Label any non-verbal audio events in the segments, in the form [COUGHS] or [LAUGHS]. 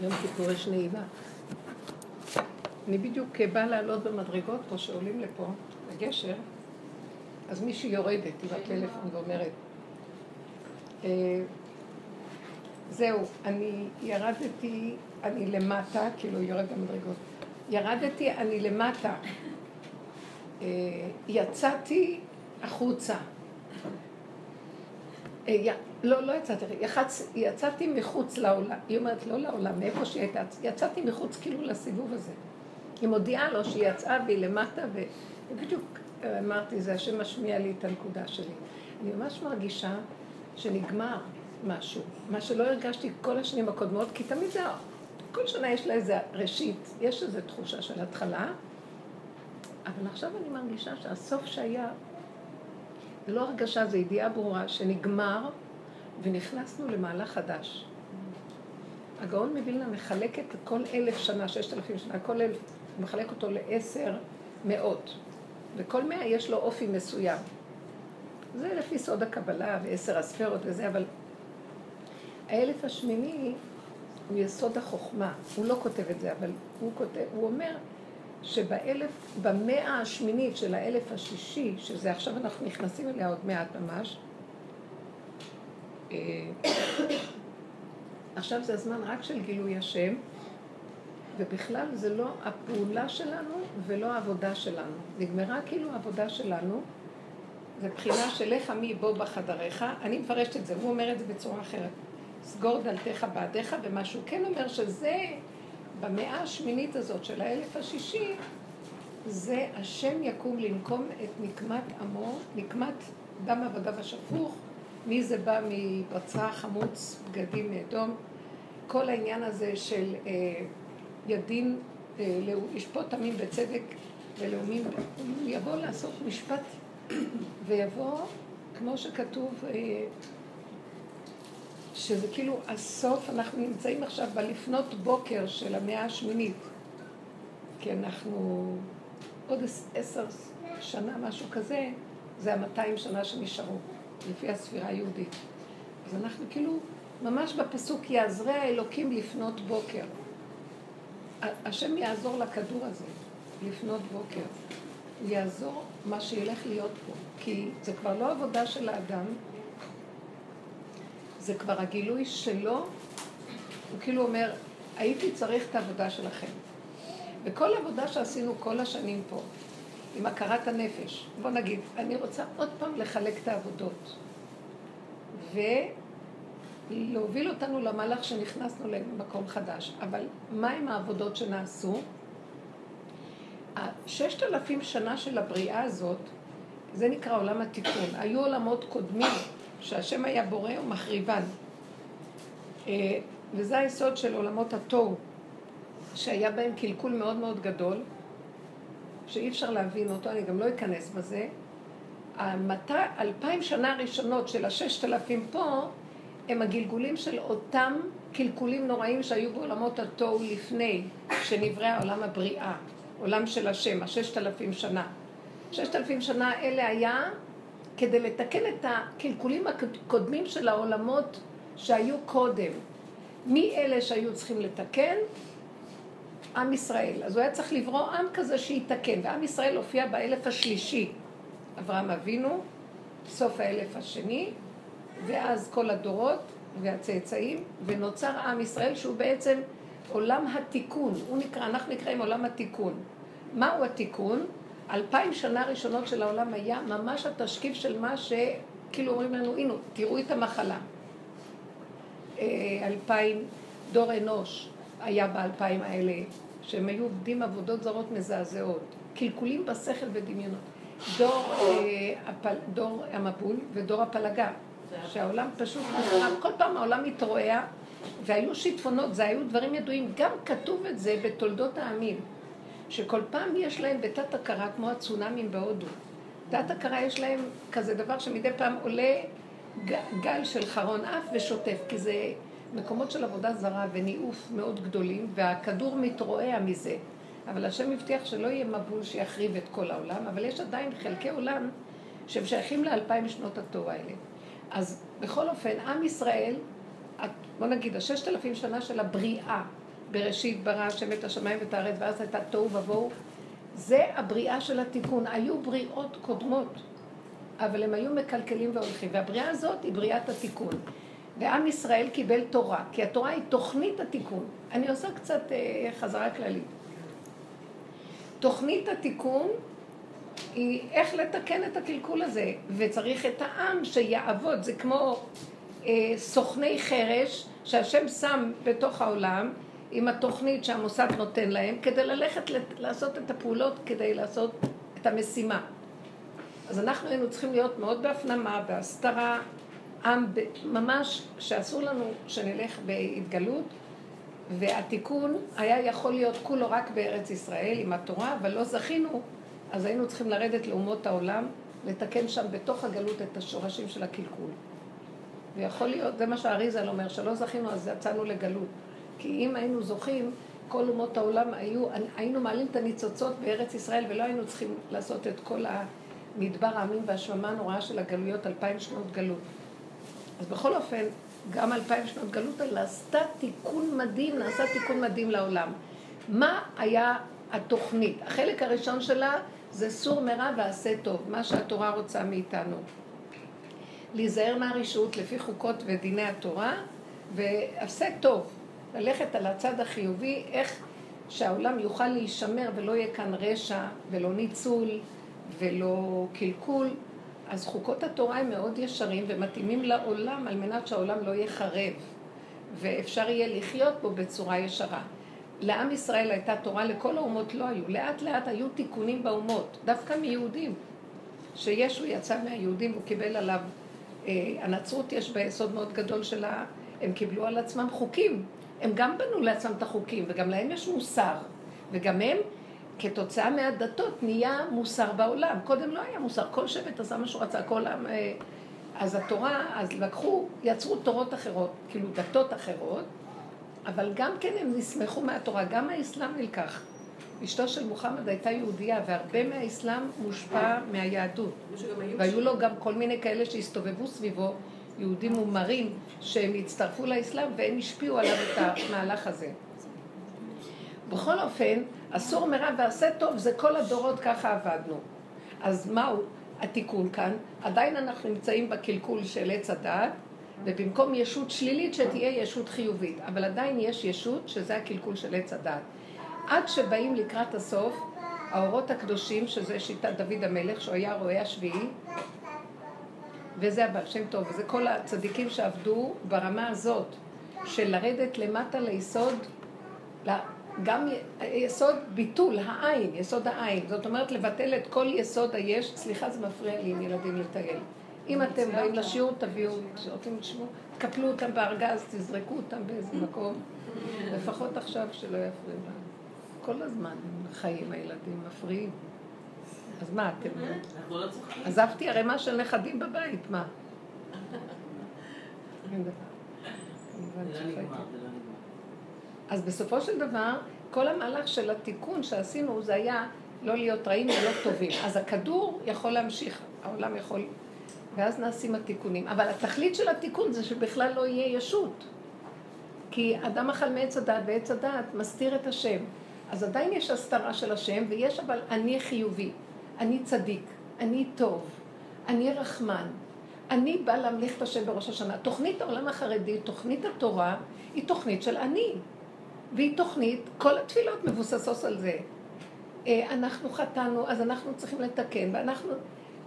יום כיפור יש נעילה. אני בדיוק באה לעלות במדרגות פה, שעולים לפה, לגשר, אז מישהי יורדת עם הטלפון ואומרת, אה, זהו, אני ירדתי, אני למטה, כאילו יורד במדרגות, ירדתי, אני למטה, אה, יצאתי החוצה. אה, לא, לא יצאתי, יחצ... יצאתי מחוץ לעולם, היא אומרת לא לעולם, מאיפה שהיא הייתה, יצאתי מחוץ כאילו לסיבוב הזה. היא מודיעה לו שהיא יצאה והיא למטה, ובדיוק אמרתי, זה השם משמיע לי את הנקודה שלי. אני ממש מרגישה שנגמר משהו, מה שלא הרגשתי כל השנים הקודמות, כי תמיד זה, כל שנה יש לה איזה ראשית, יש איזו תחושה של התחלה, אבל עכשיו אני מרגישה שהסוף שהיה, זה לא הרגשה, זה ידיעה ברורה שנגמר ונכנסנו למהלך חדש. הגאון מווילנה מחלק את כל אלף שנה, ששת אלפים שנה, כל אלף, הוא מחלק אותו לעשר מאות. וכל מאה יש לו אופי מסוים. זה לפי סוד הקבלה ועשר הספרות וזה, אבל האלף השמיני הוא יסוד החוכמה. הוא לא כותב את זה, אבל הוא כותב, הוא אומר שבאלף, במאה השמינית של האלף השישי, שזה עכשיו אנחנו נכנסים אליה עוד מעט ממש, [COUGHS] עכשיו זה הזמן רק של גילוי השם, ובכלל זה לא הפעולה שלנו ולא העבודה שלנו. נגמרה כאילו העבודה שלנו, זה בחינה של לך מי בוא בחדריך, אני מפרשת את זה, הוא אומר את זה בצורה אחרת. סגור דלתך בעדיך, ומה שהוא כן אומר שזה, במאה השמינית הזאת של האלף השישי, זה השם יקום לנקום את נקמת עמו, נקמת דם עבדיו השפוך, מי זה בא מבצע חמוץ, בגדים מאדום, כל העניין הזה של אה, ידין, אה, לשפוט עמים בצדק ולאומים, הוא יבוא לעשות משפט ויבוא, כמו שכתוב, אה, שזה כאילו הסוף, אנחנו נמצאים עכשיו בלפנות בוקר של המאה השמינית, כי אנחנו עוד עשר שנה, משהו כזה, זה המאתיים שנה שנשארו, לפי הספירה היהודית. אז אנחנו כאילו, ממש בפסוק יעזרי האלוקים לפנות בוקר. השם יעזור לכדור הזה לפנות בוקר. הוא יעזור מה שילך להיות פה. כי זה כבר לא עבודה של האדם, זה כבר הגילוי שלו. הוא כאילו אומר, הייתי צריך את העבודה שלכם. וכל עבודה שעשינו כל השנים פה, עם הכרת הנפש, בוא נגיד, אני רוצה עוד פעם לחלק את העבודות. ולהוביל אותנו למהלך שנכנסנו למקום חדש. אבל מה עם העבודות שנעשו? הששת אלפים שנה של הבריאה הזאת, זה נקרא עולם התיקון. היו עולמות קודמים שהשם היה בורא ומחריבן. אה, וזה היסוד של עולמות התוהו, שהיה בהם קלקול מאוד מאוד גדול, שאי אפשר להבין אותו, אני גם לא אכנס בזה. המתי, אלפיים שנה הראשונות של הששת אלפים פה, הם הגלגולים של אותם קלקולים נוראים שהיו בעולמות התוהו לפני שנברא עולם הבריאה. עולם של השם, הששת אלפים שנה. ששת אלפים שנה אלה היה כדי לתקן את הקלקולים הקודמים של העולמות שהיו קודם. מי אלה שהיו צריכים לתקן? עם ישראל. אז הוא היה צריך לברוא עם כזה שיתקן, ועם ישראל הופיע באלף השלישי. אברהם אבינו, סוף האלף השני, ואז כל הדורות והצאצאים, ונוצר עם ישראל שהוא בעצם עולם התיקון, הוא נקרא, אנחנו נקראים עולם התיקון. מהו התיקון? אלפיים שנה ראשונות של העולם היה ממש התשקיף של מה שכאילו אומרים לנו, הנה, תראו את המחלה. אה, אלפיים, דור אנוש היה באלפיים האלה, שהם היו עובדים עבודות זרות מזעזעות, קלקולים בשכל ודמיונות. דור, אה, הפל, דור המבול ודור הפלגה, שהעולם פשוט נחרב, כל פעם העולם מתרועע והיו שיטפונות, זה היו דברים ידועים, גם כתוב את זה בתולדות העמים, שכל פעם יש להם בתת הכרה, כמו הצונאמים בהודו. תת הכרה יש להם כזה דבר שמדי פעם עולה גל של חרון אף ושוטף, כי זה מקומות של עבודה זרה וניאוף מאוד גדולים, והכדור מתרועע מזה. אבל השם הבטיח שלא יהיה מבול שיחריב את כל העולם, אבל יש עדיין חלקי עולם שהם שייכים לאלפיים שנות התור האלה. אז בכל אופן, עם ישראל בוא נגיד, הששת אלפים שנה של הבריאה, בראשית ברא השם את השמיים ואת הארץ, ואז הייתה תוהו ובוהו. זה הבריאה של התיקון. היו בריאות קודמות, אבל הם היו מקלקלים והולכים. והבריאה הזאת היא בריאת התיקון. ועם ישראל קיבל תורה, כי התורה היא תוכנית התיקון. אני עושה קצת אה, חזרה כללית. תוכנית התיקון היא איך לתקן את הקלקול הזה, וצריך את העם שיעבוד, זה כמו אה, סוכני חרש שהשם שם בתוך העולם עם התוכנית שהמוסד נותן להם כדי ללכת לעשות את הפעולות, כדי לעשות את המשימה. אז אנחנו היינו צריכים להיות מאוד בהפנמה, בהסתרה, עם ממש שאסור לנו שנלך בהתגלות, והתיקון היה יכול להיות כולו רק בארץ ישראל עם התורה, אבל לא זכינו, אז היינו צריכים לרדת לאומות העולם, לתקן שם בתוך הגלות את השורשים של הקלקול. ויכול להיות, זה מה שהאריזל אומר, שלא זכינו אז יצאנו לגלות. כי אם היינו זוכים, כל אומות העולם היו, היינו מעלים את הניצוצות בארץ ישראל ולא היינו צריכים לעשות את כל המדבר העמים והשממה הנוראה של הגלויות, אלפיים שנות גלות. אז בכל אופן, גם אלפיים שנות גלות האלה עשתה תיקון מדהים, נעשה תיקון מדהים לעולם. מה היה התוכנית? החלק הראשון שלה זה סור מרע ועשה טוב, מה שהתורה רוצה מאיתנו. להיזהר מהרשעות לפי חוקות ודיני התורה, ועשה טוב, ללכת על הצד החיובי, איך שהעולם יוכל להישמר ולא יהיה כאן רשע ולא ניצול ולא קלקול. אז חוקות התורה הם מאוד ישרים ומתאימים לעולם על מנת שהעולם לא יהיה חרב ואפשר יהיה לחיות בו בצורה ישרה. לעם ישראל הייתה תורה, לכל האומות לא היו. לאט לאט היו תיקונים באומות, דווקא מיהודים. שישו יצא מהיהודים, הוא קיבל עליו, אה, הנצרות יש בה יסוד מאוד גדול שלה, הם קיבלו על עצמם חוקים. הם גם בנו לעצמם את החוקים, וגם להם יש מוסר. וגם הם כתוצאה מהדתות נהיה מוסר בעולם. קודם לא היה מוסר, כל שבט עשה מה שהוא רצה, כל עם... אה, אז התורה, אז לקחו, יצרו תורות אחרות, כאילו דתות אחרות, אבל גם כן הם נסמכו מהתורה, גם האסלאם נלקח. אשתו של מוחמד הייתה יהודייה, והרבה מהאסלאם מושפע מהיהדות. והיו לו גם כל מיני כאלה שהסתובבו סביבו, יהודים מומרים, שהם הצטרפו לאסלאם והם השפיעו עליו את המהלך הזה. בכל אופן, אסור מרע ועשה טוב, זה כל הדורות ככה עבדנו. אז מהו התיקון כאן? עדיין אנחנו נמצאים בקלקול של עץ הדעת, ובמקום ישות שלילית שתהיה ישות חיובית. אבל עדיין יש ישות שזה הקלקול של עץ הדעת. עד שבאים לקראת הסוף, האורות הקדושים, שזה שיטת דוד המלך, שהוא היה רועה השביעי, וזה הבעל שם טוב, וזה כל הצדיקים שעבדו ברמה הזאת, של לרדת למטה ליסוד, גם יסוד ביטול, העין, יסוד העין. זאת אומרת, לבטל את כל יסוד היש. סליחה, זה מפריע לי עם ילדים לטייל. אם אתם באים לשיעור, תביאו, כשרוצים לשמוע, תקפלו אותם בארגז, תזרקו אותם באיזה מקום. לפחות עכשיו שלא יפריעו לנו. כל הזמן חיים הילדים מפריעים. אז מה אתם... לא עזבתי ערימה של נכדים בבית, מה? [LAUGHS] אז בסופו של דבר, כל המהלך של התיקון שעשינו זה היה לא להיות רעים ולא טובים. אז הכדור יכול להמשיך, העולם יכול... ואז נעשים התיקונים. אבל התכלית של התיקון זה שבכלל לא יהיה ישות. כי אדם אכל מעץ הדעת, ועץ הדעת מסתיר את השם. אז עדיין יש הסתרה של השם, ויש אבל אני חיובי, אני צדיק, אני טוב, אני רחמן, אני בא להמליך את השם בראש השנה. תוכנית העולם החרדי, תוכנית התורה, היא תוכנית של אני. והיא תוכנית, כל התפילות מבוססות על זה. אה, אנחנו חטאנו, אז אנחנו צריכים לתקן, ואנחנו,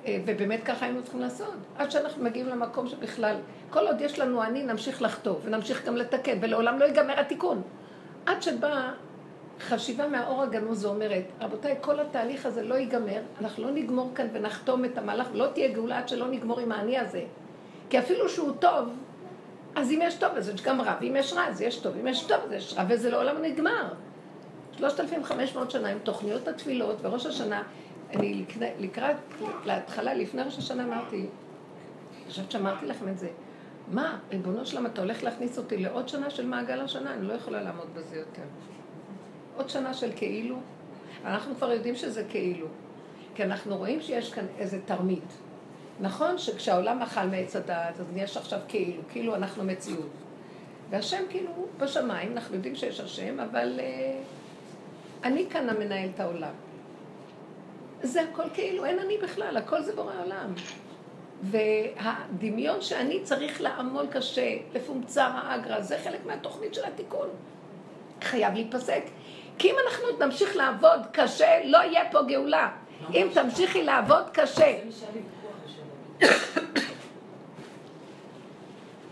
אה, ובאמת ככה היינו צריכים לעשות. עד שאנחנו מגיעים למקום שבכלל, כל עוד יש לנו אני, נמשיך לחטוא, ונמשיך גם לתקן, ולעולם לא ייגמר התיקון. עד שבאה חשיבה מהאור הגנוז ואומרת, רבותיי, כל התהליך הזה לא ייגמר, אנחנו לא נגמור כאן ונחתום את המהלך, לא תהיה גאולה עד שלא נגמור עם האני הזה. כי אפילו שהוא טוב, אז אם יש טוב, אז יש גם רע, ואם יש רע, אז יש טוב, אם יש טוב, אז יש רע, וזה לעולם נגמר. 3,500 שנה עם תוכניות התפילות, וראש השנה, אני לקראת, להתחלה, לפני ראש השנה אמרתי, אני חושבת שאמרתי לכם את זה, מה, ריבונו שלם, אתה הולך להכניס אותי לעוד שנה של מעגל השנה? אני לא יכולה לעמוד בזה יותר. עוד שנה של כאילו. אנחנו כבר יודעים שזה כאילו. כי אנחנו רואים שיש כאן איזה תרמית. נכון שכשהעולם אכל מעץ הדעת, אז יש עכשיו כאילו, כאילו אנחנו מציאות. והשם כאילו בשמיים, אנחנו יודעים שיש השם, אבל uh, אני כאן המנהל את העולם. זה הכל כאילו, אין אני בכלל, הכל זה בורא עולם. והדמיון שאני צריך לעמול קשה, לפומצר האגרא, זה חלק מהתוכנית של התיקון. חייב להיפסק. כי אם אנחנו נמשיך לעבוד קשה, לא יהיה פה גאולה. אם תמשיכי לעבוד קשה.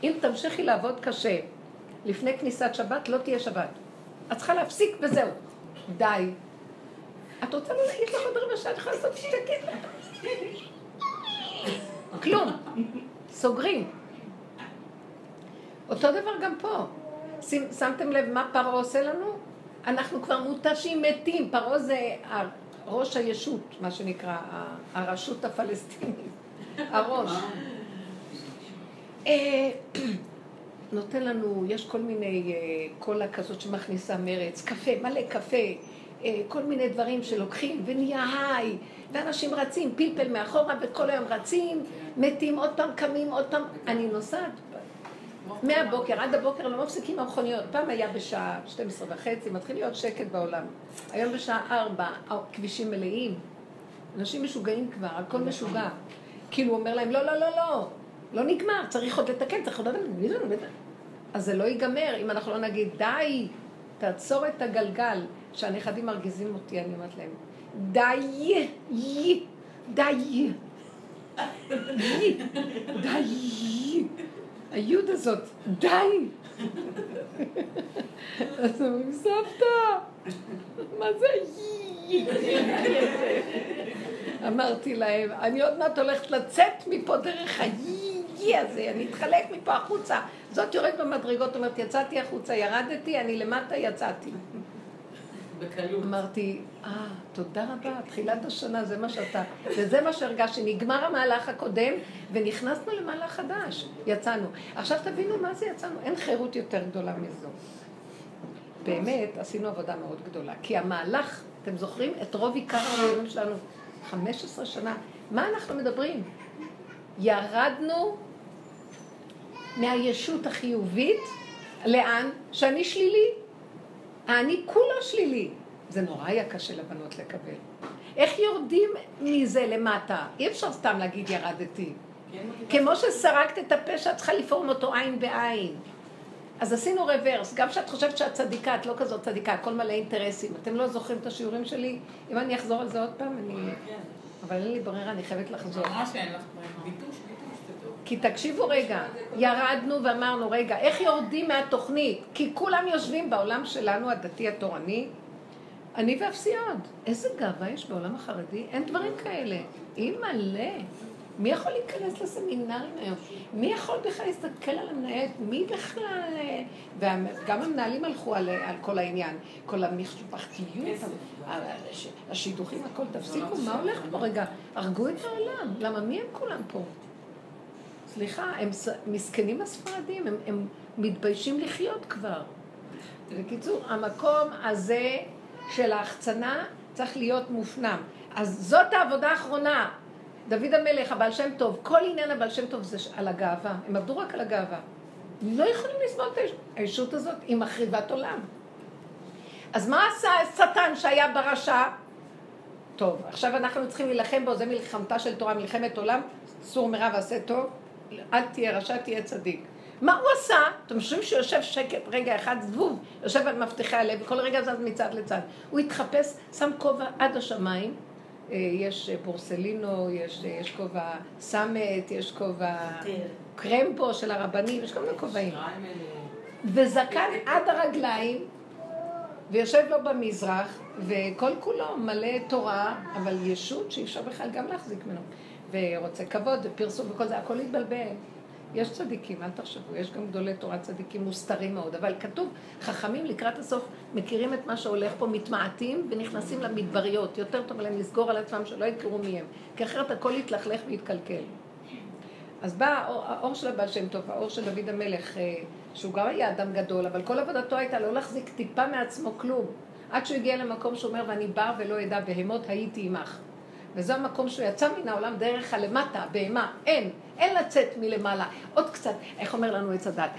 אם תמשיכי לעבוד קשה לפני כניסת שבת, לא תהיה שבת. את צריכה להפסיק וזהו. די. את רוצה להגיד לך עוד רבע שעה, את יכולה לעשות שקט. כלום. סוגרים. אותו דבר גם פה. שמתם לב מה פרעה עושה לנו? אנחנו כבר מותשים מתים. פרעה זה ראש הישות, מה שנקרא, הרשות הפלסטינית. הראש. אה, [CLEARS THROAT] נותן לנו, יש כל מיני אה, קולה כזאת שמכניסה מרץ, קפה, מלא קפה, אה, כל מיני דברים שלוקחים ונהיה היי, ואנשים רצים, פלפל מאחורה וכל היום רצים, מתים, עוד פעם קמים, עוד פעם. אני נוסעת מהבוקר עד הבוקר לא מפסיקים המכוניות. פעם היה בשעה 12 וחצי, מתחיל להיות שקט בעולם. היום בשעה 4, הכבישים מלאים. אנשים משוגעים כבר, הכל משוגע. כאילו הוא אומר להם, לא, לא, לא, לא, לא נגמר, צריך עוד לתקן, צריך עוד... לתקן. אז זה לא ייגמר אם אנחנו לא נגיד, די, תעצור את הגלגל, שהנכדים מרגיזים אותי, אני אומרת להם, די, די, די, די, היוד הזאת, די. אז אומרים, סבתא, מה זה אמרתי להם, אני עוד מעט הולכת לצאת מפה דרך היי הזה, אני אתחלק מפה החוצה. זאת יורדת במדרגות, אומרת, יצאתי החוצה, ירדתי, אני למטה, יצאתי. בקלות. אמרתי, אה, תודה רבה, תחילת השנה, זה מה שאתה. וזה מה שהרגשתי, נגמר המהלך הקודם, ונכנסנו למהלך חדש, יצאנו. עכשיו תבינו מה זה יצאנו, אין חירות יותר גדולה מזו. באמת, עשינו עבודה מאוד גדולה, כי המהלך, אתם זוכרים את רוב עיקר הדיונים שלנו, 15 שנה, מה אנחנו מדברים? ירדנו מהישות החיובית, לאן? שאני שלילי. אני כולה שלילי. זה נורא היה קשה לבנות לקבל. איך יורדים מזה למטה? אי אפשר סתם להגיד ירדתי. כמו שסרקת את הפה שאת צריכה לפעום אותו עין בעין. אז עשינו רוורס, גם כשאת חושבת שאת צדיקה, את לא כזאת צדיקה, הכל מלא אינטרסים. אתם לא זוכרים את השיעורים שלי? אם אני אחזור על זה עוד פעם, אני... כן. אבל אין לי ברירה, אני חייבת לחזור. ממש אין לך ברירה. כי תקשיבו רגע, ירדנו ואמרנו, רגע, איך יורדים מהתוכנית? כי כולם יושבים בעולם שלנו, הדתי התורני, אני ואפסי עוד. איזה גאווה יש בעולם החרדי? אין דברים כאלה. היא מלא. מי יכול להיכנס לסמינרים היום? מי יכול בכלל להסתכל על המנהלת? מי בכלל... וגם המנהלים הלכו על, על כל העניין. כל המשפחתיות, השידוכים, הכל. תפסיקו, מה הולך פה? רגע, הרגו את העולם. למה מי הם כולם פה? סליחה, הם מסכנים הספרדים, הם, הם מתביישים לחיות כבר. בקיצור, המקום הזה של ההחצנה צריך להיות מופנם. אז זאת העבודה האחרונה. דוד המלך, הבעל שם טוב, כל עניין הבעל שם טוב זה על הגאווה. הם עבדו רק על הגאווה. לא יכולים לסבול את הישות הזאת, היא מחריבת עולם. אז מה עשה שטן שהיה ברשע? טוב, עכשיו אנחנו צריכים להילחם בו, זה מלחמתה של תורה, מלחמת עולם, סור מרע ועשה טוב. אל תהיה רשע, תהיה צדיק. מה הוא עשה? אתם חושבים שהוא יושב שקט רגע אחד, זבוב, יושב על מפתחי הלב, וכל רגע זז מצד לצד. הוא התחפש, שם כובע עד השמיים. אה, יש בורסלינו, יש, יש כובע סמט, יש כובע קרמפו של הרבנים, יש כל מיני כובעים. וזקן עד הרגליים, ויושב לו במזרח, וכל כולו מלא תורה, אבל ישות שאי אפשר בכלל גם להחזיק ממנו. ורוצה כבוד ופרסום וכל זה, הכל התבלבל. יש צדיקים, אל תחשבו, יש גם גדולי תורה צדיקים מוסתרים מאוד, אבל כתוב, חכמים לקראת הסוף מכירים את מה שהולך פה, מתמעטים ונכנסים למדבריות. יותר טוב להם לסגור על עצמם שלא יכירו מי הם, כי אחרת הכל יתלכלך ויתקלקל. אז בא האור, האור של הבעל שם טוב, האור של דוד המלך, אה, שהוא גם היה אדם גדול, אבל כל עבודתו הייתה לא להחזיק טיפה מעצמו כלום. עד שהוא הגיע למקום שאומר, ואני בא ולא אדע בהמות הייתי עמך. וזה המקום שהוא יצא מן העולם דרך הלמטה, בהמה, אין, אין לצאת מלמעלה. עוד קצת, איך אומר לנו עץ הדת?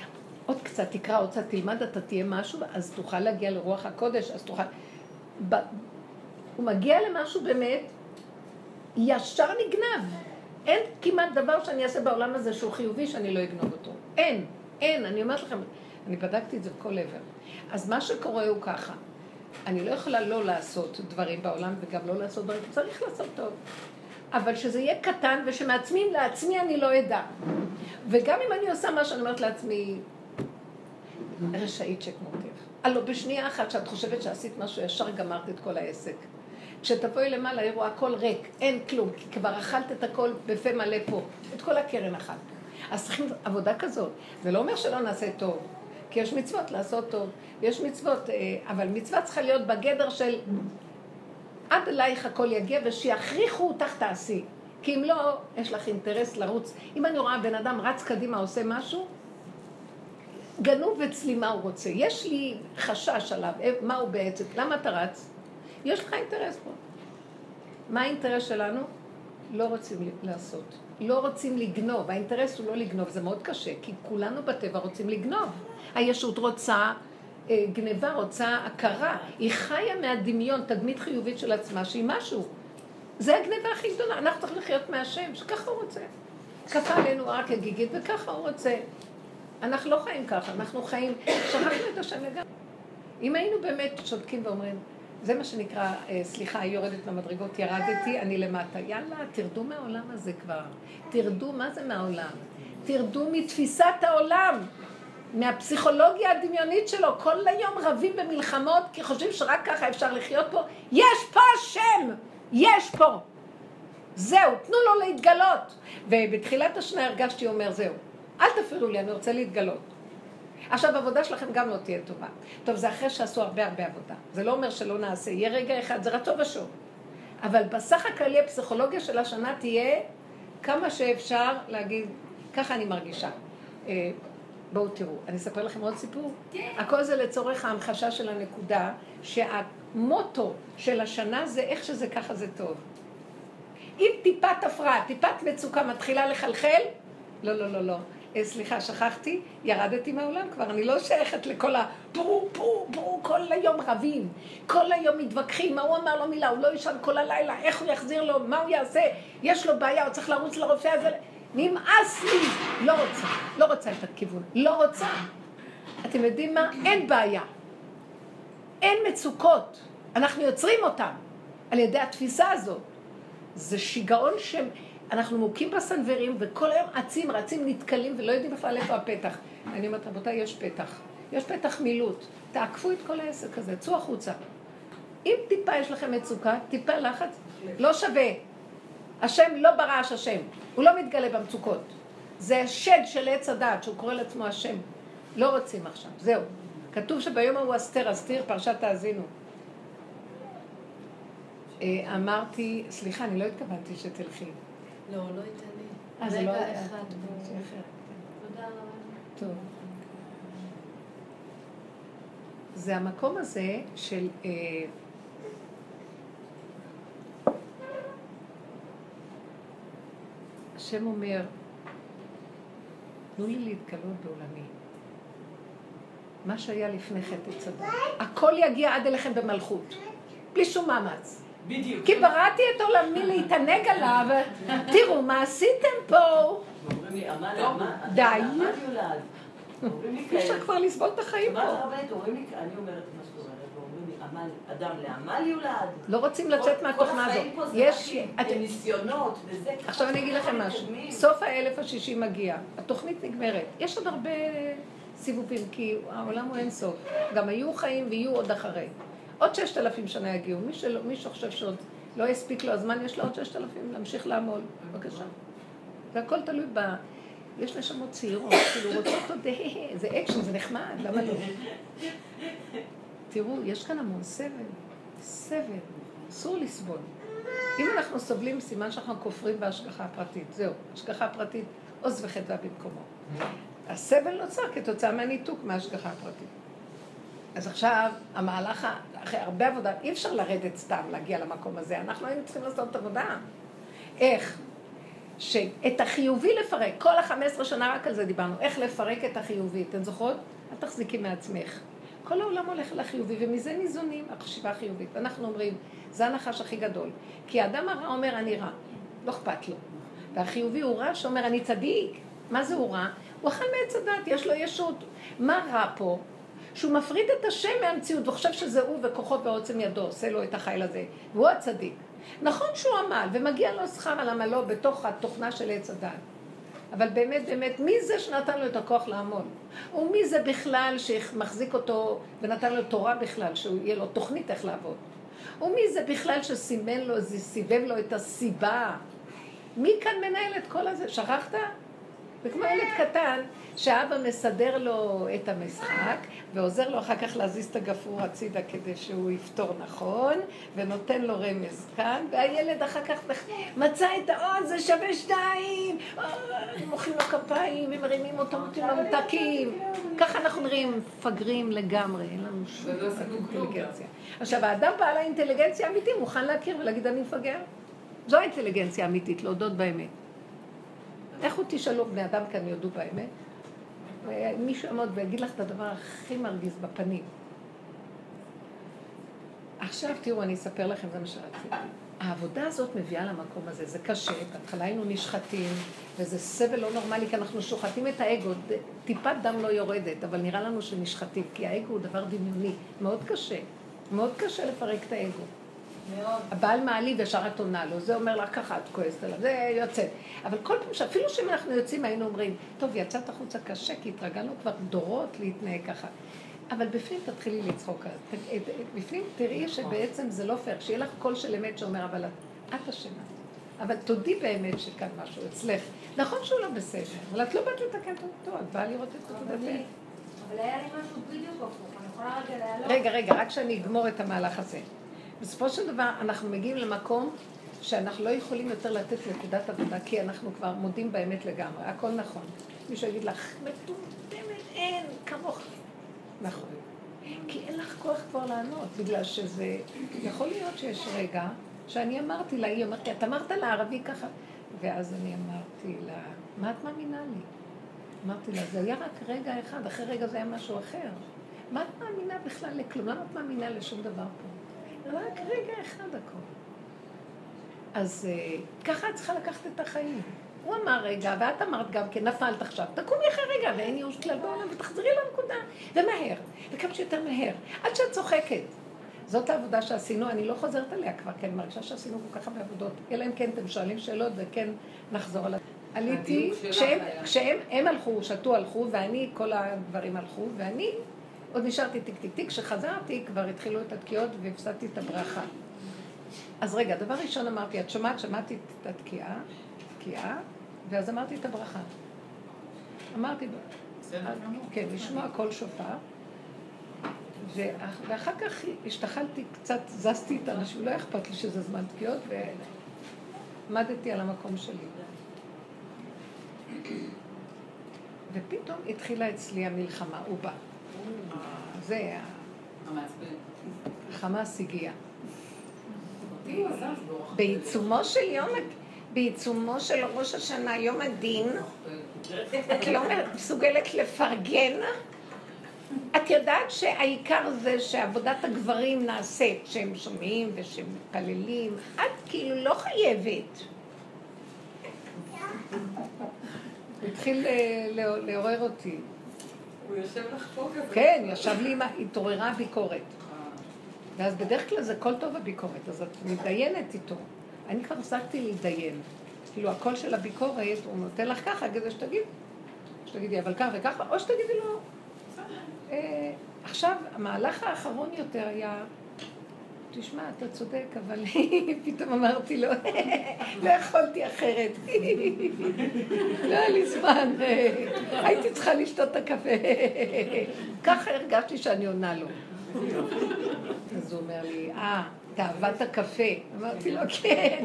עוד קצת תקרא, עוד קצת תלמד, אתה תהיה משהו, אז תוכל להגיע לרוח הקודש, אז תוכל... ב... הוא מגיע למשהו באמת, ישר נגנב. אין כמעט דבר שאני אעשה בעולם הזה שהוא חיובי שאני לא אגנוב אותו. אין, אין, אני אומרת לכם, אני בדקתי את זה בכל עבר. אז מה שקורה הוא ככה, אני לא יכולה לא לעשות דברים בעולם וגם לא לעשות דברים, צריך לעשות טוב. אבל שזה יהיה קטן ושמעצמי לעצמי אני לא אדע. וגם אם אני עושה מה שאני אומרת לעצמי, רשאית שכמותך. הלוא בשנייה אחת שאת חושבת שעשית משהו, ישר גמרת את כל העסק. כשתבואי למעלה, יראו הכל ריק, אין כלום, כי כבר אכלת את הכל בפה מלא פה. את כל הקרן אכלת. אז צריכים עבודה כזאת. זה לא אומר שלא נעשה טוב, כי יש מצוות לעשות טוב, ויש מצוות, אה, אבל מצווה צריכה להיות בגדר של עד אלייך הכל יגיע, ושיכריחו אותך תעשי. כי אם לא, יש לך אינטרס לרוץ. אם אני רואה בן אדם רץ קדימה, עושה משהו, גנוב אצלי מה הוא רוצה. יש לי חשש עליו, אה, מה הוא בעצם, למה אתה רץ? יש לך אינטרס פה. מה האינטרס שלנו? לא רוצים לעשות. לא רוצים לגנוב. האינטרס הוא לא לגנוב, זה מאוד קשה, כי כולנו בטבע רוצים לגנוב. הישות רוצה אה, גניבה, רוצה הכרה. היא חיה מהדמיון, תדמית חיובית של עצמה, שהיא משהו. זה הגניבה הכי גדולה. אנחנו צריכים לחיות מהשם, שככה הוא רוצה. כפה עלינו רק הגיגית, וככה הוא רוצה. אנחנו לא חיים ככה, אנחנו חיים, שכחנו את השם לגמרי. אם היינו באמת שותקים ואומרים, זה מה שנקרא, אה, סליחה, היא יורדת מהמדרגות, ירדתי, אני למטה. יאללה, תרדו מהעולם הזה כבר. תרדו, מה זה מהעולם? תרדו מתפיסת העולם, מהפסיכולוגיה הדמיונית שלו. כל היום רבים במלחמות, כי חושבים שרק ככה אפשר לחיות פה. יש פה השם! יש פה! זהו, תנו לו להתגלות. ובתחילת השנה הרגשתי אומר, זהו, אל תפריעו לי, אני רוצה להתגלות. עכשיו, העבודה שלכם גם לא תהיה טובה. טוב, זה אחרי שעשו הרבה הרבה עבודה. זה לא אומר שלא נעשה. יהיה רגע אחד, זה רצו ושוב. אבל בסך הכללי הפסיכולוגיה של השנה תהיה כמה שאפשר להגיד, ככה אני מרגישה. בואו תראו, אני אספר לכם עוד סיפור. הכל זה לצורך ההמחשה של הנקודה, שהמוטו של השנה זה איך שזה ככה זה טוב. אם טיפת הפרעה, טיפת מצוקה מתחילה לחלחל, לא, לא, לא, לא. אה, סליחה, שכחתי, ירדתי מהעולם כבר, אני לא שייכת לכל ה... פרו, פרו, פרו, כל היום רבים, כל היום מתווכחים, מה הוא אמר לו מילה, הוא לא ישן כל הלילה, איך הוא יחזיר לו, מה הוא יעשה, יש לו בעיה, הוא צריך לרוץ לרופא הזה, נמאס לי, לא רוצה, לא רוצה את הכיוון, לא רוצה. אתם יודעים מה? אין בעיה. אין מצוקות, אנחנו יוצרים אותן על ידי התפיסה הזאת. זה שיגעון ש... אנחנו מוכים בסנוורים, וכל היום אצים, רצים, נתקלים, ולא יודעים בכלל איפה הפתח. אני אומרת, רבותיי, יש פתח. יש פתח מילוט. תעקפו את כל העסק הזה, צאו החוצה. אם טיפה יש לכם מצוקה, טיפה לחץ, לא שווה. השם לא ברעש השם, הוא לא מתגלה במצוקות. זה שד של עץ הדעת, שהוא קורא לעצמו השם. לא רוצים עכשיו, זהו. כתוב שביום ההוא אסתר, אסתיר, פרשת תאזינו. אה, אמרתי, סליחה, אני לא התכוונתי שתלכי. לא, לא לי. אה, זה לא אחד פה. תודה רבה. טוב. זה המקום הזה של... השם אומר, תנו לי להתגלות בעולמי. מה שהיה לפני חטא צדק. הכל יגיע עד אליכם במלכות. בלי שום מאמץ. בדיוק. כי בראתי את עולמי להתענג עליו, תראו מה עשיתם פה. די. אי אפשר. כבר לסבול את החיים פה. הרבנית, אומרים לי, אני אומרת מה שאת אומרת, ואומרים לי, עמל, אדם לעמל יולד. לא רוצים לצאת כל- מהתוכנה כל הזאת. החיים פה זה יש... רק ניסיונות וזה. עכשיו אני אגיד לכם משהו. סוף האלף השישי מגיע. התוכנית נגמרת. יש עוד הרבה סיבובים, כי העולם הוא אין סוף. גם היו חיים ויהיו עוד אחרי. עוד ששת אלפים שנה יגיעו. מי, שלא, מי שחושב שעוד לא יספיק לו הזמן, יש לו עוד ששת אלפים להמשיך לעמול. בבקשה. זה הכל תלוי ב... יש נשמות צעירות, כאילו רוצות עוד... זה אקשן, זה נחמד, למה לא? [LAUGHS] תראו, יש כאן המון סבל. סבל. אסור לסבול. אם אנחנו סובלים, סימן שאנחנו כופרים בהשגחה הפרטית. זהו, השגחה פרטית, עוז וחטא במקומו. הסבל נוצר כתוצאה מהניתוק מההשגחה הפרטית. אז עכשיו, המהלך, אחרי הרבה עבודה, אי אפשר לרדת סתם, להגיע למקום הזה. אנחנו היינו צריכים לעשות עבודה. איך? שאת החיובי לפרק, כל החמש עשרה שנה רק על זה דיברנו, איך לפרק את החיובי, אתן זוכרות? אל תחזיקי מעצמך. כל העולם הולך לחיובי, ומזה ניזונים החשיבה החיובית. אנחנו אומרים, זה הנחש הכי גדול. כי האדם הרע אומר, אני רע, לא אכפת לו. והחיובי הוא רע שאומר, אני צדיק. מה זה הוא רע? הוא אכל מעץ הדת, יש לו ישות. מה רע פה? שהוא מפריד את השם מהמציאות וחושב שזה הוא וכוחו ועוצם ידו עושה לו את החיל הזה. והוא הצדיק. נכון שהוא עמל ומגיע לו שכר על עמלו בתוך התוכנה של עץ הדת. אבל באמת, באמת, מי זה שנתן לו את הכוח לעמול? ומי זה בכלל שמחזיק אותו ונתן לו תורה בכלל, שיהיה לו תוכנית איך לעבוד? ומי זה בכלל שסימן לו, סיבב לו את הסיבה? מי כאן מנהל את כל הזה? שכחת? זה כמו ילד קטן, שאבא מסדר לו את המשחק, ועוזר לו אחר כך להזיז את הגפרור הצידה כדי שהוא יפתור נכון, ונותן לו רמז כאן, והילד אחר כך מצא את העוד, זה שווה שתיים, מוחאים לו כפיים, ומרימים אותו, נותנים לו מתקים. ככה אנחנו נראים מפגרים לגמרי, אין לנו שום אינטליגנציה. עכשיו, האדם בעל האינטליגנציה האמיתי מוכן להכיר ולהגיד אני מפגר. זו האינטליגנציה האמיתית, להודות באמת. איך הוא תשאלו בני אדם כאן יודו באמת? מישהו יעמוד ויגיד לך את הדבר הכי מרגיז בפנים. עכשיו תראו, אני אספר לכם, זה מה שרציתי. העבודה הזאת מביאה למקום הזה, זה קשה, בהתחלה היינו נשחטים, וזה סבל לא נורמלי, כי אנחנו שוחטים את האגו, טיפת דם לא יורדת, אבל נראה לנו שנשחטים, כי האגו הוא דבר דמיוני, מאוד קשה, מאוד קשה לפרק את האגו. הבעל מעליב ישר את עונה לו, זה אומר לה ככה, את כועסת עליו, זה יוצא. אבל כל פעם שאפילו שאם אנחנו יוצאים היינו אומרים, טוב, יצאת החוצה קשה, כי התרגלנו כבר דורות להתנהג ככה. אבל בפנים תתחילי לצחוק. בפנים תראי שבעצם זה לא פייר, שיהיה לך קול של אמת שאומר, אבל את אשמה. אבל תודי באמת שכאן משהו אצלך. נכון שהוא לא בסדר, אבל את לא באת לתקן אותו, את באה לראות את דבר. אבל היה לי משהו בדיוק הפוך, אני יכולה רגע להעלות? רגע, רגע, רק שאני אגמור את המהלך הזה. בסופו של דבר אנחנו מגיעים למקום שאנחנו לא יכולים יותר לתת נקודת עבודה, כי אנחנו כבר מודים באמת לגמרי, הכל נכון. מישהו יגיד לך, מטומטמת, אין, כמוך. נכון. כי אין לך כוח כבר לענות, בגלל שזה... יכול להיות שיש רגע שאני אמרתי לה, היא אמרתי, את אמרת לערבי ככה, ואז אני אמרתי לה, מה את מאמינה לי? אמרתי לה, זה היה רק רגע אחד, אחרי רגע זה היה משהו אחר. מה את מאמינה בכלל לכלום? למה את מאמינה לשום דבר פה? רק רגע אחד הכל. אז אה, ככה את צריכה לקחת את החיים. הוא אמר רגע, ואת אמרת גם כן, נפלת עכשיו, תקומי אחרי רגע, ואין ייאוש כלל בעולם, ותחזרי לנקודה, ומהר, וכמה שיותר מהר, עד שאת צוחקת. זאת העבודה שעשינו, אני לא חוזרת עליה כבר, כי אני מרגישה שעשינו כל כך הרבה עבודות, אלא אם כן אתם שואלים שאלות וכן נחזור על... עליתי, כשהם הם הלכו, שתו הלכו, ואני, כל הגברים הלכו, ואני עוד נשארתי טיק טיק טיק, כשחזרתי כבר התחילו את התקיעות והפסדתי את הברכה. אז רגע, דבר ראשון אמרתי, את שומעת, שמעתי את התקיעה, תקיעה, ואז אמרתי את הברכה. אמרתי, כן, לשמוע קול שופר, ואחר כך השתחלתי קצת, זזתי את האנשים, לא אכפת לי שזה זמן תקיעות, ועמדתי על המקום שלי. [CLEARS THROAT] ופתאום התחילה אצלי המלחמה, הוא בא. זה החמאס הגיע. בעיצומו של יום, בעיצומו של ראש השנה, יום הדין, את לא מסוגלת לפרגן? את יודעת שהעיקר זה שעבודת הגברים נעשית, שהם שומעים ושהם מתפללים, את כאילו לא חייבת. התחיל אה, לעורר אותי. כן, ישב לי, התעוררה הביקורת. ואז בדרך כלל זה כל טוב הביקורת, אז את מתדיינת איתו. אני כבר הפסקתי להתדיין. כאילו הקול של הביקורת, הוא נותן לך ככה, כדי שתגיד, שתגידי, אבל ככה וככה, או שתגידי לו. אה, עכשיו, המהלך האחרון יותר היה, תשמע, אתה צודק, אבל [LAUGHS] פתאום אמרתי לו, לא יכולתי אחרת. [LAUGHS] לא היה לי זמן, הייתי צריכה לשתות את הקפה. [LAUGHS] ככה הרגשתי שאני עונה לו. אז הוא אומר לי, אה, תאוות הקפה. אמרתי לו, כן,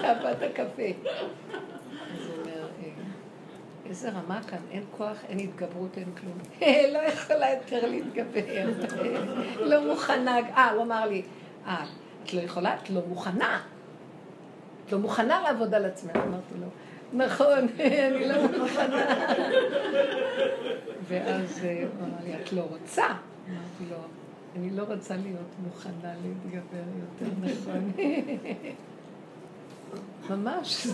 תאוות הקפה. אז הוא אומר, אה, איזה רמה כאן, אין כוח, אין התגברות, אין כלום. [LAUGHS] לא יכולה יותר להתגבר. [LAUGHS] לא מוכנה. אה, הוא אמר לי, אה, את לא יכולה? את לא מוכנה. את לא מוכנה לעבוד על עצמך. אמרתי לו, נכון, [LAUGHS] אני לא מוכנה. ואז אה, הוא אמר לי, את לא רוצה? אמרתי לו, אני לא רוצה להיות מוכנה להתגבר יותר נכון. ממש.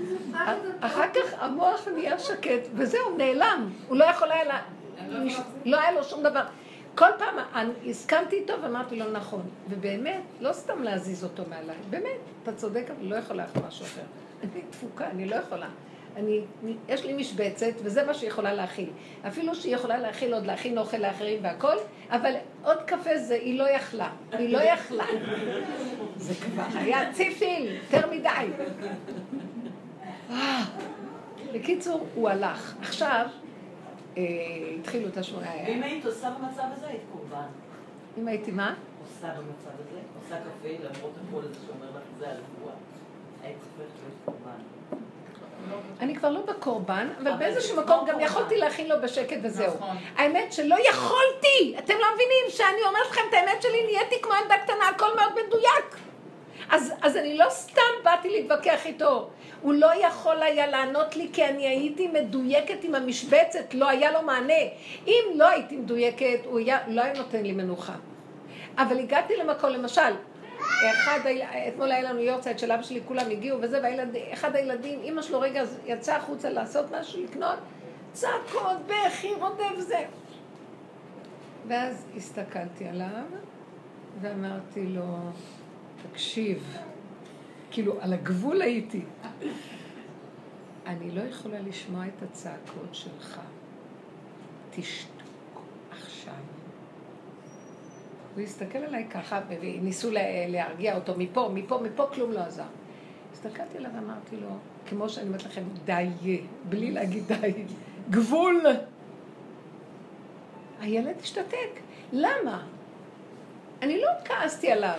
[LAUGHS] אחר כך המוח נהיה שקט, וזהו, נעלם. הוא לא יכול היה, לה... לא היה לו שום דבר. כל פעם הסכמתי איתו ואמרתי לו נכון. ובאמת, לא סתם להזיז אותו מעליי, באמת, אתה צודק, אבל לא יכולה לעשות משהו אחר. אני תפוקה, אני לא יכולה. אני, יש לי משבצת, וזה מה שהיא יכולה להכיל. אפילו שהיא יכולה להכיל עוד להכין אוכל לאחרים והכל, אבל עוד קפה זה, היא לא יכלה. היא לא יכלה. זה כבר היה ציפיל, יותר מדי. אה, בקיצור, הוא הלך. עכשיו, אה, התחילו את השמונה... ואם היית עושה במצב הזה, היית קורבן. אם הייתי מה? עושה במצב הזה, עושה קפה, למרות הכל הזה שאומר לך, זה הנבואה. היית צריכה להיות קורבן. אני כבר לא בקורבן, אבל באיזשהו מקום גם יכולתי להכין לו בשקט וזהו. נכון. האמת שלא יכולתי! אתם לא מבינים שאני אומרת לכם את האמת שלי, נהייתי כמו ילדה קטנה, הכל מאוד מדויק. אז, אז אני לא סתם באתי להתווכח איתו. הוא לא יכול היה לענות לי כי אני הייתי מדויקת עם המשבצת, לא היה לו מענה. אם לא הייתי מדויקת, הוא היה, לא היה נותן לי מנוחה. אבל הגעתי למקום, למשל, אחד, אתמול היה לנו יורצייט של אבא שלי, כולם הגיעו וזה, ואחד הילדים, אימא שלו רגע יצא החוצה לעשות משהו, לקנות, צעקות, בכי, רודף זה. ואז הסתכלתי עליו ואמרתי לו, תקשיב, כאילו, על הגבול הייתי. אני לא יכולה לשמוע את הצעקות שלך. תשתוק עכשיו. הוא הסתכל עליי ככה, וניסו להרגיע אותו מפה, מפה, מפה, כלום לא עזר. הסתכלתי עליו ואמרתי לו, כמו שאני אומרת לכם, די, בלי להגיד די, גבול. הילד השתתק. למה? אני לא כעסתי עליו.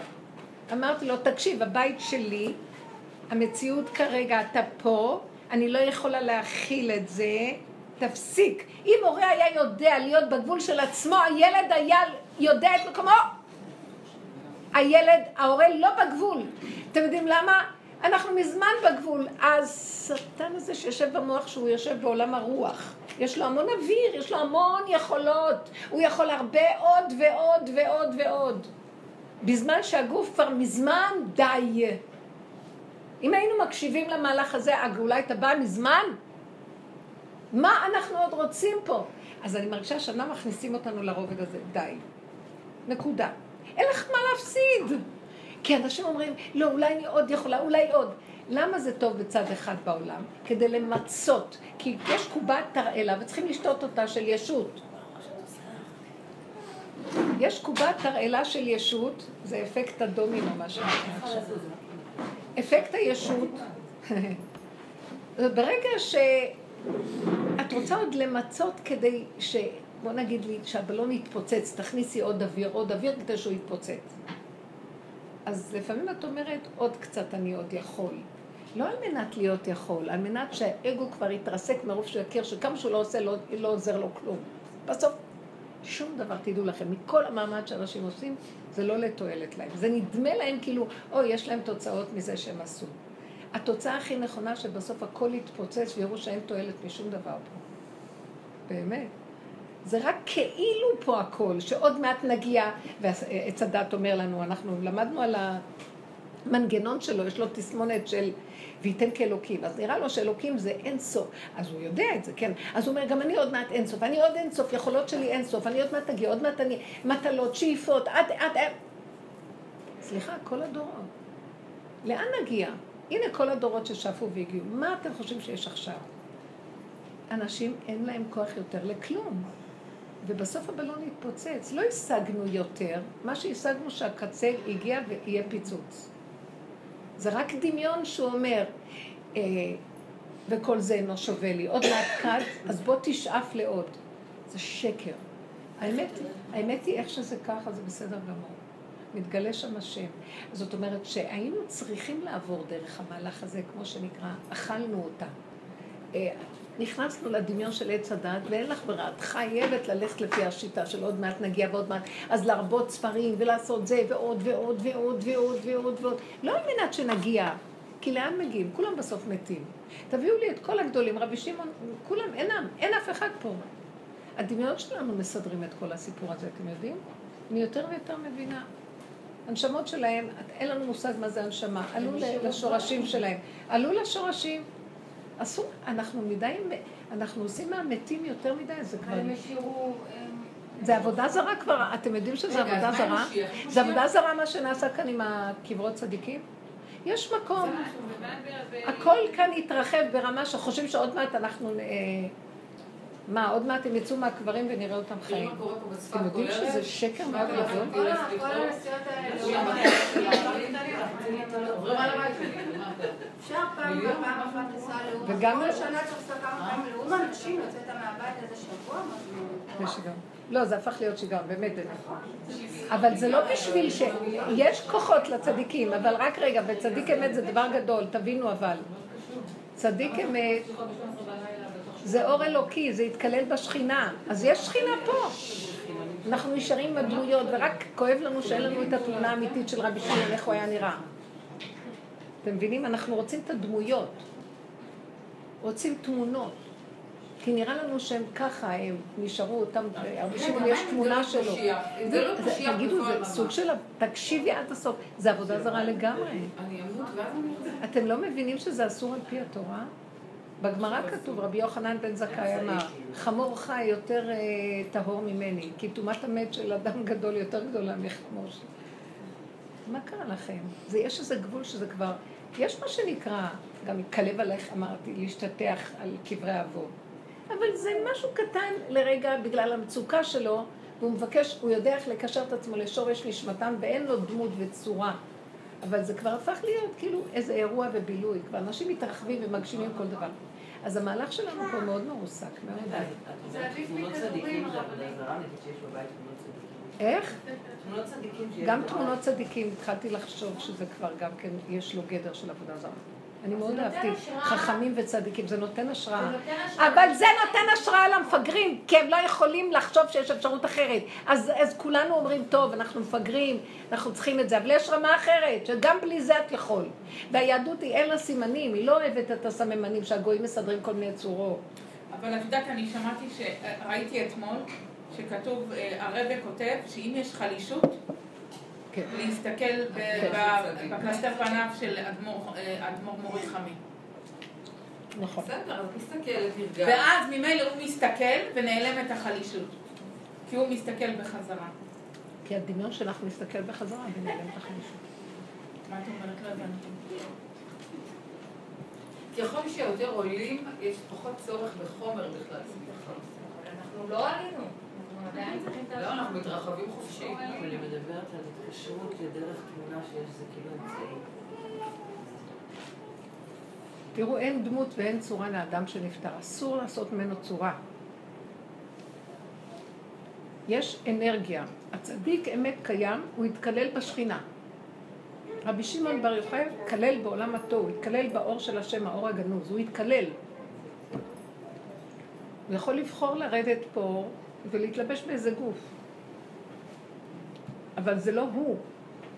אמרתי לו, תקשיב, הבית שלי, המציאות כרגע, אתה פה, אני לא יכולה להכיל את זה, תפסיק. אם הורה היה יודע להיות בגבול של עצמו, הילד היה יודע את מקומו. הילד, ההורה לא בגבול. אתם יודעים למה? אנחנו מזמן בגבול. השטן הזה שיושב במוח, שהוא יושב בעולם הרוח, יש לו המון אוויר, יש לו המון יכולות. הוא יכול הרבה עוד ועוד ועוד ועוד. בזמן שהגוף כבר מזמן די. אם היינו מקשיבים למהלך הזה, הגאולה הייתה באה מזמן. מה אנחנו עוד רוצים פה? אז אני מרגישה שנה מכניסים אותנו לרובד הזה, די. נקודה. אין לך מה להפסיד. כי אנשים אומרים, לא, אולי אני עוד יכולה, אולי עוד. למה זה טוב בצד אחד בעולם? כדי למצות. כי יש קובת תרעלה וצריכים לשתות אותה של ישות. יש קובת תרעלה של ישות, זה אפקט הדומינו, מה שנקרא. אפקט הישות, [LAUGHS] ברגע שאת רוצה עוד למצות כדי ש... בוא נגיד לי שהבלון יתפוצץ, תכניסי עוד אוויר, עוד אוויר כדי שהוא יתפוצץ. אז לפעמים את אומרת, עוד קצת אני עוד יכול. לא על מנת להיות יכול, על מנת שהאגו כבר יתרסק מרוב שהוא יכיר שכמה שהוא לא עושה, לא, לא עוזר לו כלום. בסוף, שום דבר, תדעו לכם, מכל המעמד שאנשים עושים, זה לא לתועלת להם. זה נדמה להם כאילו, אוי, יש להם תוצאות מזה שהם עשו. התוצאה הכי נכונה שבסוף הכל יתפוצץ ויראו שאין תועלת משום דבר פה. באמת. זה רק כאילו פה הכל, שעוד מעט נגיע, ועץ הדת אומר לנו, אנחנו למדנו על המנגנון שלו, יש לו תסמונת של וייתן כאלוקים. אז נראה לו שאלוקים זה אין סוף. אז הוא יודע את זה, כן. אז הוא אומר, גם אני עוד מעט אין סוף, אני עוד אין סוף, יכולות שלי אין סוף, אני עוד מעט אגיע, עוד מעט אני, מטלות, שאיפות, עד, עד, עד. סליחה, כל הדורות. לאן נגיע? הנה כל הדורות ששפו והגיעו. מה אתם חושבים שיש עכשיו? אנשים אין להם כוח יותר לכלום. ובסוף הבלון התפוצץ. לא השגנו יותר, מה שהשגנו שהקצה הגיע ויהיה פיצוץ. זה רק דמיון שהוא אומר, אה, וכל זה אינו שווה לי. עוד מעט קד, אז בוא תשאף לעוד. זה שקר. האמת, האמת היא איך שזה ככה, זה בסדר גמור. מתגלה שם השם. זאת אומרת שהיינו צריכים לעבור דרך המהלך הזה, כמו שנקרא, אכלנו אותה. אה, נכנסנו לדמיון של עץ הדת, ואין לך ברירה, את חייבת ללכת לפי השיטה של עוד מעט נגיע ועוד מעט, אז להרבות ספרים ולעשות זה ועוד ועוד ועוד ועוד ועוד ועוד, לא על מנת שנגיע, כי לאן מגיעים? כולם בסוף מתים. תביאו לי את כל הגדולים, רבי שמעון, כולם, אינם, אין אף אחד פה. הדמיונות שלנו מסדרים את כל הסיפור הזה, אתם יודעים? אני יותר ויותר מבינה. הנשמות שלהם, אין לנו מושג מה זה הנשמה, עלו לשורשים שלהם, עלו לשורשים. אסור, אנחנו מדי, אנחנו עושים מהמתים יותר מדי, זה כבר... זה עבודה זרה כבר, אתם יודעים שזה עבודה זרה? זה? עבודה זרה מה שנעשה כאן עם הקברות צדיקים? יש מקום, הכל כאן התרחב ברמה שחושבים שעוד מעט אנחנו... אה, מה, עוד מעט הם יצאו מהקברים ונראה אותם חיים. אתם יודעים. שזה שקר מאוד גדול? כל הנסיעות האלה... אפשר פעם אחת לנסוע לאומן. וגם- כל שנה צריך לנסוע כמה פעמים לאומן, אנשים יוצאת מהבית איזה שבוע, משהו... לא, זה הפך להיות שיגעון, באמת. זה נכון. אבל זה לא בשביל ש... יש כוחות לצדיקים, אבל רק רגע, וצדיק אמת זה דבר גדול, תבינו אבל. צדיק אמת זה אור אלוקי, זה יתקלל בשכינה. אז יש שכינה פה. אנחנו נשארים עם הדמויות, ורק כואב לנו שאין לנו את התמונה האמיתית של רבי שמעון, איך הוא היה נראה. אתם מבינים? אנחנו רוצים את הדמויות. רוצים תמונות. כי נראה לנו שהם ככה, הם נשארו אותם, רבי שמעון יש תמונה שלו. זה לא זה- משיח תגידו, בפועל זה. סוג של... תקשיבי עד הסוף. זה עבודה זרה לגמרי. אתם לא מבינים שזה אסור על פי התורה? בגמרא כתוב, רבי יוחנן בן זכאי אמר, חמור חי יותר אה, טהור ממני, כי טומאת המת של אדם גדול יותר גדולה מחמור שלי. מה קרה לכם? זה, יש איזה גבול שזה כבר, יש מה שנקרא, גם כלב עליך אמרתי, להשתטח על קברי אבות. אבל זה משהו קטן לרגע בגלל המצוקה שלו, והוא מבקש, הוא יודע איך לקשר את עצמו לשורש נשמתם, ואין לו דמות וצורה. אבל זה כבר הפך להיות כאילו איזה אירוע ובילוי, כבר אנשים מתרחבים ומגשימים כל דבר. אז המהלך שלנו פה מאוד מרוסק, מאוד. זה עדיף מכדורים. איך? תמונות צדיקים גם. תמונות צדיקים, התחלתי לחשוב שזה כבר גם כן, יש לו גדר של עבודה זרה. אני מאוד אהבתי. חכמים וצדיקים, זה נותן השראה. אבל זה נותן השראה למפגרים, כי הם לא יכולים לחשוב שיש אפשרות אחרת. אז, אז כולנו אומרים, טוב, אנחנו מפגרים, אנחנו צריכים את זה, אבל יש רמה אחרת, שגם בלי זה את יכול. והיהדות היא אין לה סימנים, היא לא אוהבת את הסממנים שהגויים מסדרים כל מיני צורות. אבל את יודעת, אני שמעתי, ש- ראיתי אתמול, שכתוב, אה, הרבה כותב שאם יש חלישות. להסתכל ב- כן. פניו של אדמו"ר אה, אדמו"ר מורי חמי. נכון. בסדר, אז מסתכלת, נרגעת. ואז ממילא הוא מסתכל ונעלמת החלישות. כי הוא מסתכל בחזרה. כי הדמיון שלך מסתכל בחזרה ונעלם את החמישות. מה את אומרת? לא הבנתי. ככל שיותר עולים, יש פחות צורך בחומר בכלל. אנחנו לא עלינו. לא, אנחנו מתרחבים חופשי. אבל היא מדברת על התקשרות לדרך תמונה שיש זה כאילו אמצעי. תראו, אין דמות ואין צורה לאדם שנפטר. אסור לעשות ממנו צורה. יש אנרגיה. הצדיק אמת קיים, הוא יתקלל בשכינה. רבי שמעון בר יוחאי התקלל בעולם התוהו, הוא התקלל באור של השם, האור הגנוז, הוא התקלל. הוא יכול לבחור לרדת פה ולהתלבש באיזה גוף. אבל זה לא הוא.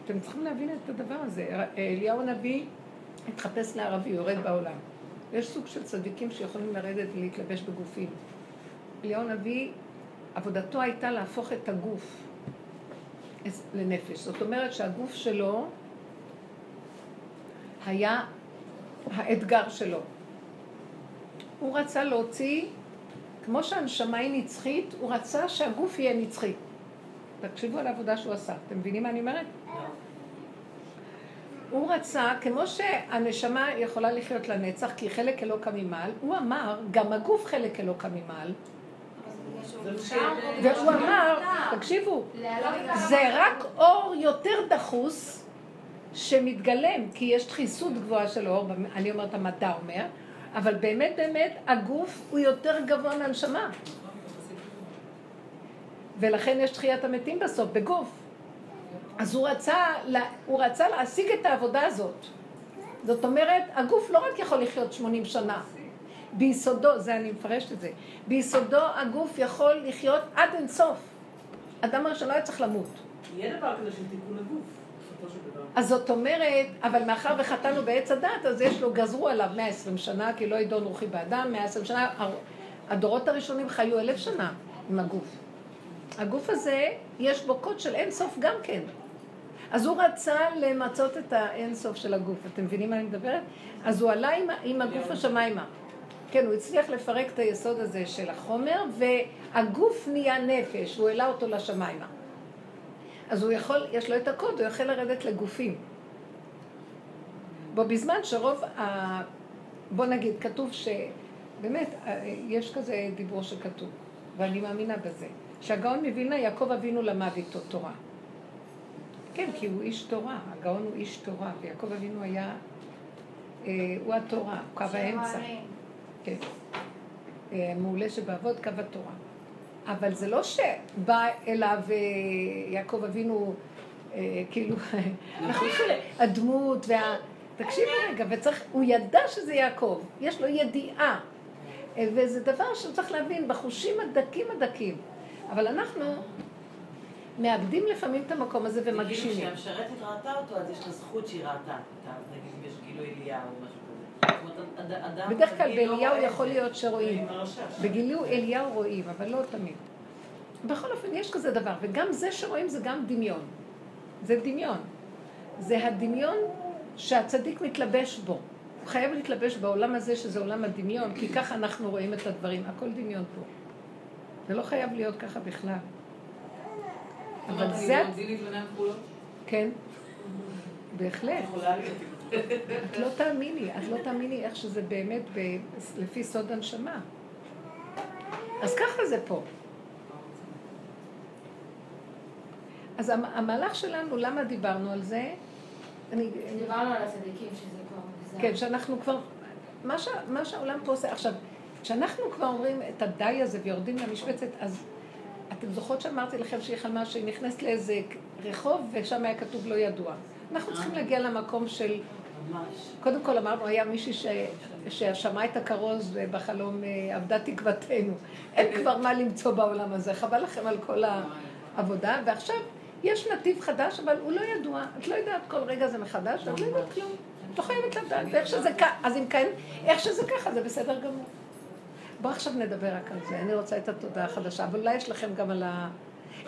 אתם צריכים להבין את הדבר הזה. אליהו הנביא התחפש לערבי, יורד בעולם. יש סוג של צדיקים שיכולים לרדת ולהתלבש בגופים. אליהו הנביא, עבודתו הייתה להפוך את הגוף לנפש. זאת אומרת שהגוף שלו היה האתגר שלו. הוא רצה להוציא, כמו שהנשמה היא נצחית, הוא רצה שהגוף יהיה נצחי. תקשיבו על העבודה שהוא עשה. אתם מבינים מה אני אומרת? הוא רצה, כמו שהנשמה יכולה לחיות לנצח, כי חלק אלוקא ממעל, הוא אמר, גם הגוף חלק אלוקא ממעל, והוא אמר, תקשיבו, זה רק אור יותר דחוס שמתגלם, כי יש דחיסות גבוהה של אור, אני אומרת המדע אומר, אבל באמת באמת הגוף הוא יותר גבוה מהנשמה. ולכן יש תחיית המתים בסוף, בגוף. אז הוא רצה, הוא רצה להשיג את העבודה הזאת. זאת אומרת, הגוף לא רק יכול לחיות 80 שנה. ביסודו, זה אני מפרשת את זה, ביסודו הגוף יכול לחיות עד אינסוף. אדם הראשון לא היה צריך למות. יהיה דבר כזה של תיקון הגוף. אז זאת אומרת, אבל מאחר וחטאנו בעץ הדת, אז יש לו, גזרו עליו 120 שנה, כי לא ידון רוחי באדם, 120 שנה. הדורות הראשונים חיו אלף שנה עם הגוף. הגוף הזה, יש בו קוד של אין סוף גם כן. אז הוא רצה למצות את האין סוף של הגוף. אתם מבינים מה אני מדברת? אז הוא עלה עם, עם הגוף השמיימה. כן, הוא הצליח לפרק את היסוד הזה של החומר, והגוף נהיה נפש, הוא העלה אותו לשמיימה. אז הוא יכול, יש לו את הקוד, הוא יכול לרדת לגופים. בו בזמן שרוב ה... בוא נגיד, כתוב שבאמת, יש כזה דיבור שכתוב, ואני מאמינה בזה, שהגאון מווילנה, יעקב אבינו למד איתו תורה. כן, כי הוא איש תורה, הגאון הוא איש תורה, ויעקב אבינו היה, אה, הוא התורה, קו האמצע. כן. אה, מעולה שבעבוד קו התורה. אבל זה לא שבא אליו אה, יעקב אבינו, אה, כאילו, אנחנו הדמות וה... תקשיבו רגע, וצריך, הוא ידע שזה יעקב, יש לו ידיעה. אה, וזה דבר שצריך להבין, בחושים הדקים הדקים. אבל אנחנו מאבדים לפעמים את המקום הזה ומגשימים. נגיד כשהמשרתת ראתה אותו, אז יש לה זכות שהיא ראתה. נגיד אם יש גילוי אליהו או משהו בדרך כלל לא באליהו יכול. להיות שרואים. הרשש. בגילוי אליהו רואים, אבל לא תמיד. בכל אופן, יש כזה דבר, וגם זה שרואים זה גם דמיון. זה דמיון. זה הדמיון שהצדיק מתלבש בו. הוא חייב להתלבש בעולם הזה, שזה עולם הדמיון, כי ככה אנחנו רואים את הדברים. הכל דמיון פה. זה לא חייב להיות ככה בכלל. אבל זה... כחולות? כן, בהחלט. את לא תאמיני, את לא תאמיני איך שזה באמת ב... לפי סוד הנשמה. אז ככה זה פה. אז המ- המהלך שלנו, למה דיברנו על זה? אני, דיברנו על הצדיקים, שזה כבר מוגזם. כן, שאנחנו כבר, מה, ש, מה שהעולם פה עושה, עכשיו, כשאנחנו כבר אומרים את הדי הזה ויורדים למשבצת, אז אתם זוכרות שאמרתי לכם שהיא חלמה שהיא נכנסת לאיזה רחוב ושם היה כתוב לא ידוע. אנחנו צריכים להגיע למקום של. קודם כל אמרנו, היה מישהי ש... ששמעה את הכרוז ובחלום אה, אבדה תקוותנו. אין כבר מה למצוא בעולם הזה, חבל לכם על כל העבודה. ועכשיו יש נתיב חדש, אבל הוא לא ידוע. את לא יודעת, כל רגע זה מחדש, ואת לא יודעת כלום. את לא חייבת לדעת, ואיך שזה ככה, אז אם כן, איך שזה ככה, זה בסדר גמור. בואו עכשיו נדבר רק על זה, אני רוצה את התודעה החדשה, אבל אולי יש לכם גם על ה...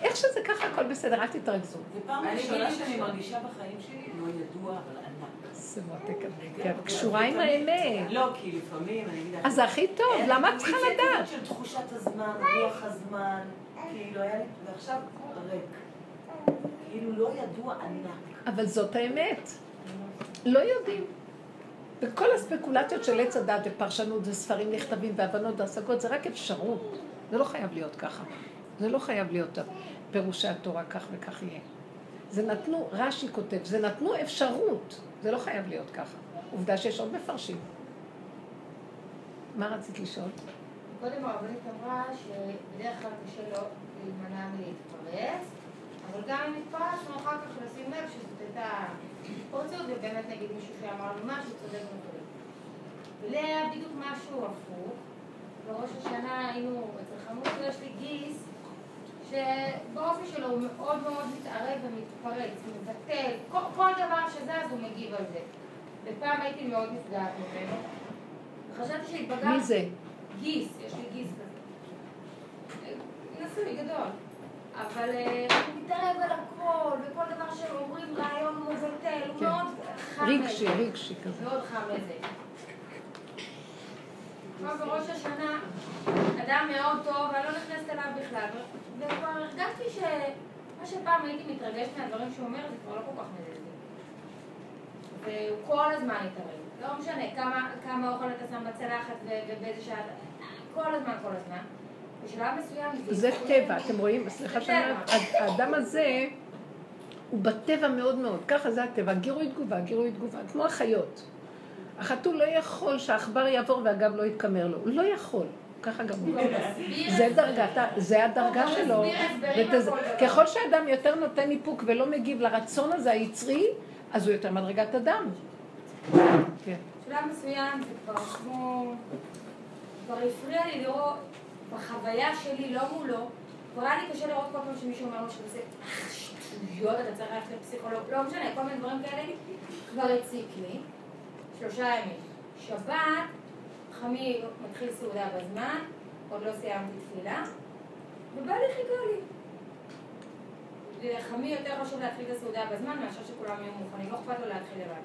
איך שזה ככה, הכל בסדר, אל תתרכזו. זו פעם אני ראשונה שאני. מרגישה בחיים שלי לא ידוע, אבל ענק. זה מותק, כן, קשורה עם האמת. לא, כי לפעמים, אני אגיד לך... אז זה הכי טוב, למה את צריכה לדעת? של תחושת הזמן, רוח הזמן, כאילו היה לי, ועכשיו ריק. כאילו לא ידוע ענק. אבל זאת האמת. לא יודעים. וכל הספקולציות של עץ הדת ופרשנות וספרים נכתבים והבנות והשגות זה רק אפשרות. זה לא חייב להיות ככה. זה לא חייב להיות פירושי התורה כך וכך יהיה. זה נתנו, רש"י כותב, זה נתנו אפשרות. זה לא חייב להיות ככה. עובדה שיש עוד מפרשים. מה רצית לשאול? קודם הרבנית אמרה שבדרך כלל קשה לו להימנע מלהתפרץ, אבל גם אם התפרצנו אחר כך לשים לב שזאת הייתה התפרצות, ובאמת נגיד מישהו שאמר לי משהו צודק וכו'. והיה בדיוק משהו הפוך. בראש השנה היינו אצל חמוד יש לי גיס, שבאופי שלו הוא מאוד מאוד מתערב ומתפרץ, מבטל, כל, כל דבר שזז הוא מגיב על זה. ופעם הייתי מאוד נפגעת ממנו. וחשבתי שהתבגרתי. מי זה? גיס, יש לי גיס כזה. נשוי גדול. אבל אה, הוא מתערב על הכל, וכל דבר שאומרים רעיון הוא מבטל, הוא כן. מאוד חם רגשי. רגשי כזה. מאוד חם לזה. בראש השנה, אדם מאוד טוב, ואני לא נכנסת אליו בכלל. וכבר הרגשתי שמה שפעם הייתי מתרגשת מהדברים שהוא אומר, זה כבר לא כל כך מזלזל. והוא כל הזמן התערב. לא משנה כמה, כמה אוכל אתה שם בצלחת ובאיזה שעה, כל הזמן, כל הזמן. בשלב מסוים זה טבע, אתם רואים? סליחה שאני. אומרת, האדם הזה הוא בטבע מאוד מאוד, ככה זה הטבע, גירוי תגובה, גירוי תגובה, כמו החיות. החתול לא יכול שהעכבר יעבור והגב לא יתקמר לו, הוא לא יכול, ככה גם הוא. מסביר זה את דרגת, ה- זה הדרגה שלו. ככל שאדם יותר נותן איפוק ולא מגיב לרצון הזה היצרי, אז הוא יותר מדרגת אדם. כן. בשלב מסוים זה כבר כמו... כבר הפריע לי לראות בחוויה שלי, לא מולו, כבר היה לי קשה לראות כל פעם שמישהו אומר לו שהוא עושה שטויות, אתה צריך ללכת לפסיכולוג, לא משנה, כל מיני דברים כאלה, כבר הציק לי. שלושה ימים. שבת, חמי מתחיל סעודה בזמן, עוד לא סיימתי תפילה, ובא לי חיכה לי. לחמי יותר חשוב להתחיל את הסעודה בזמן מאשר שכולם יהיו מוכנים, לא אכפת לו להתחיל לבד.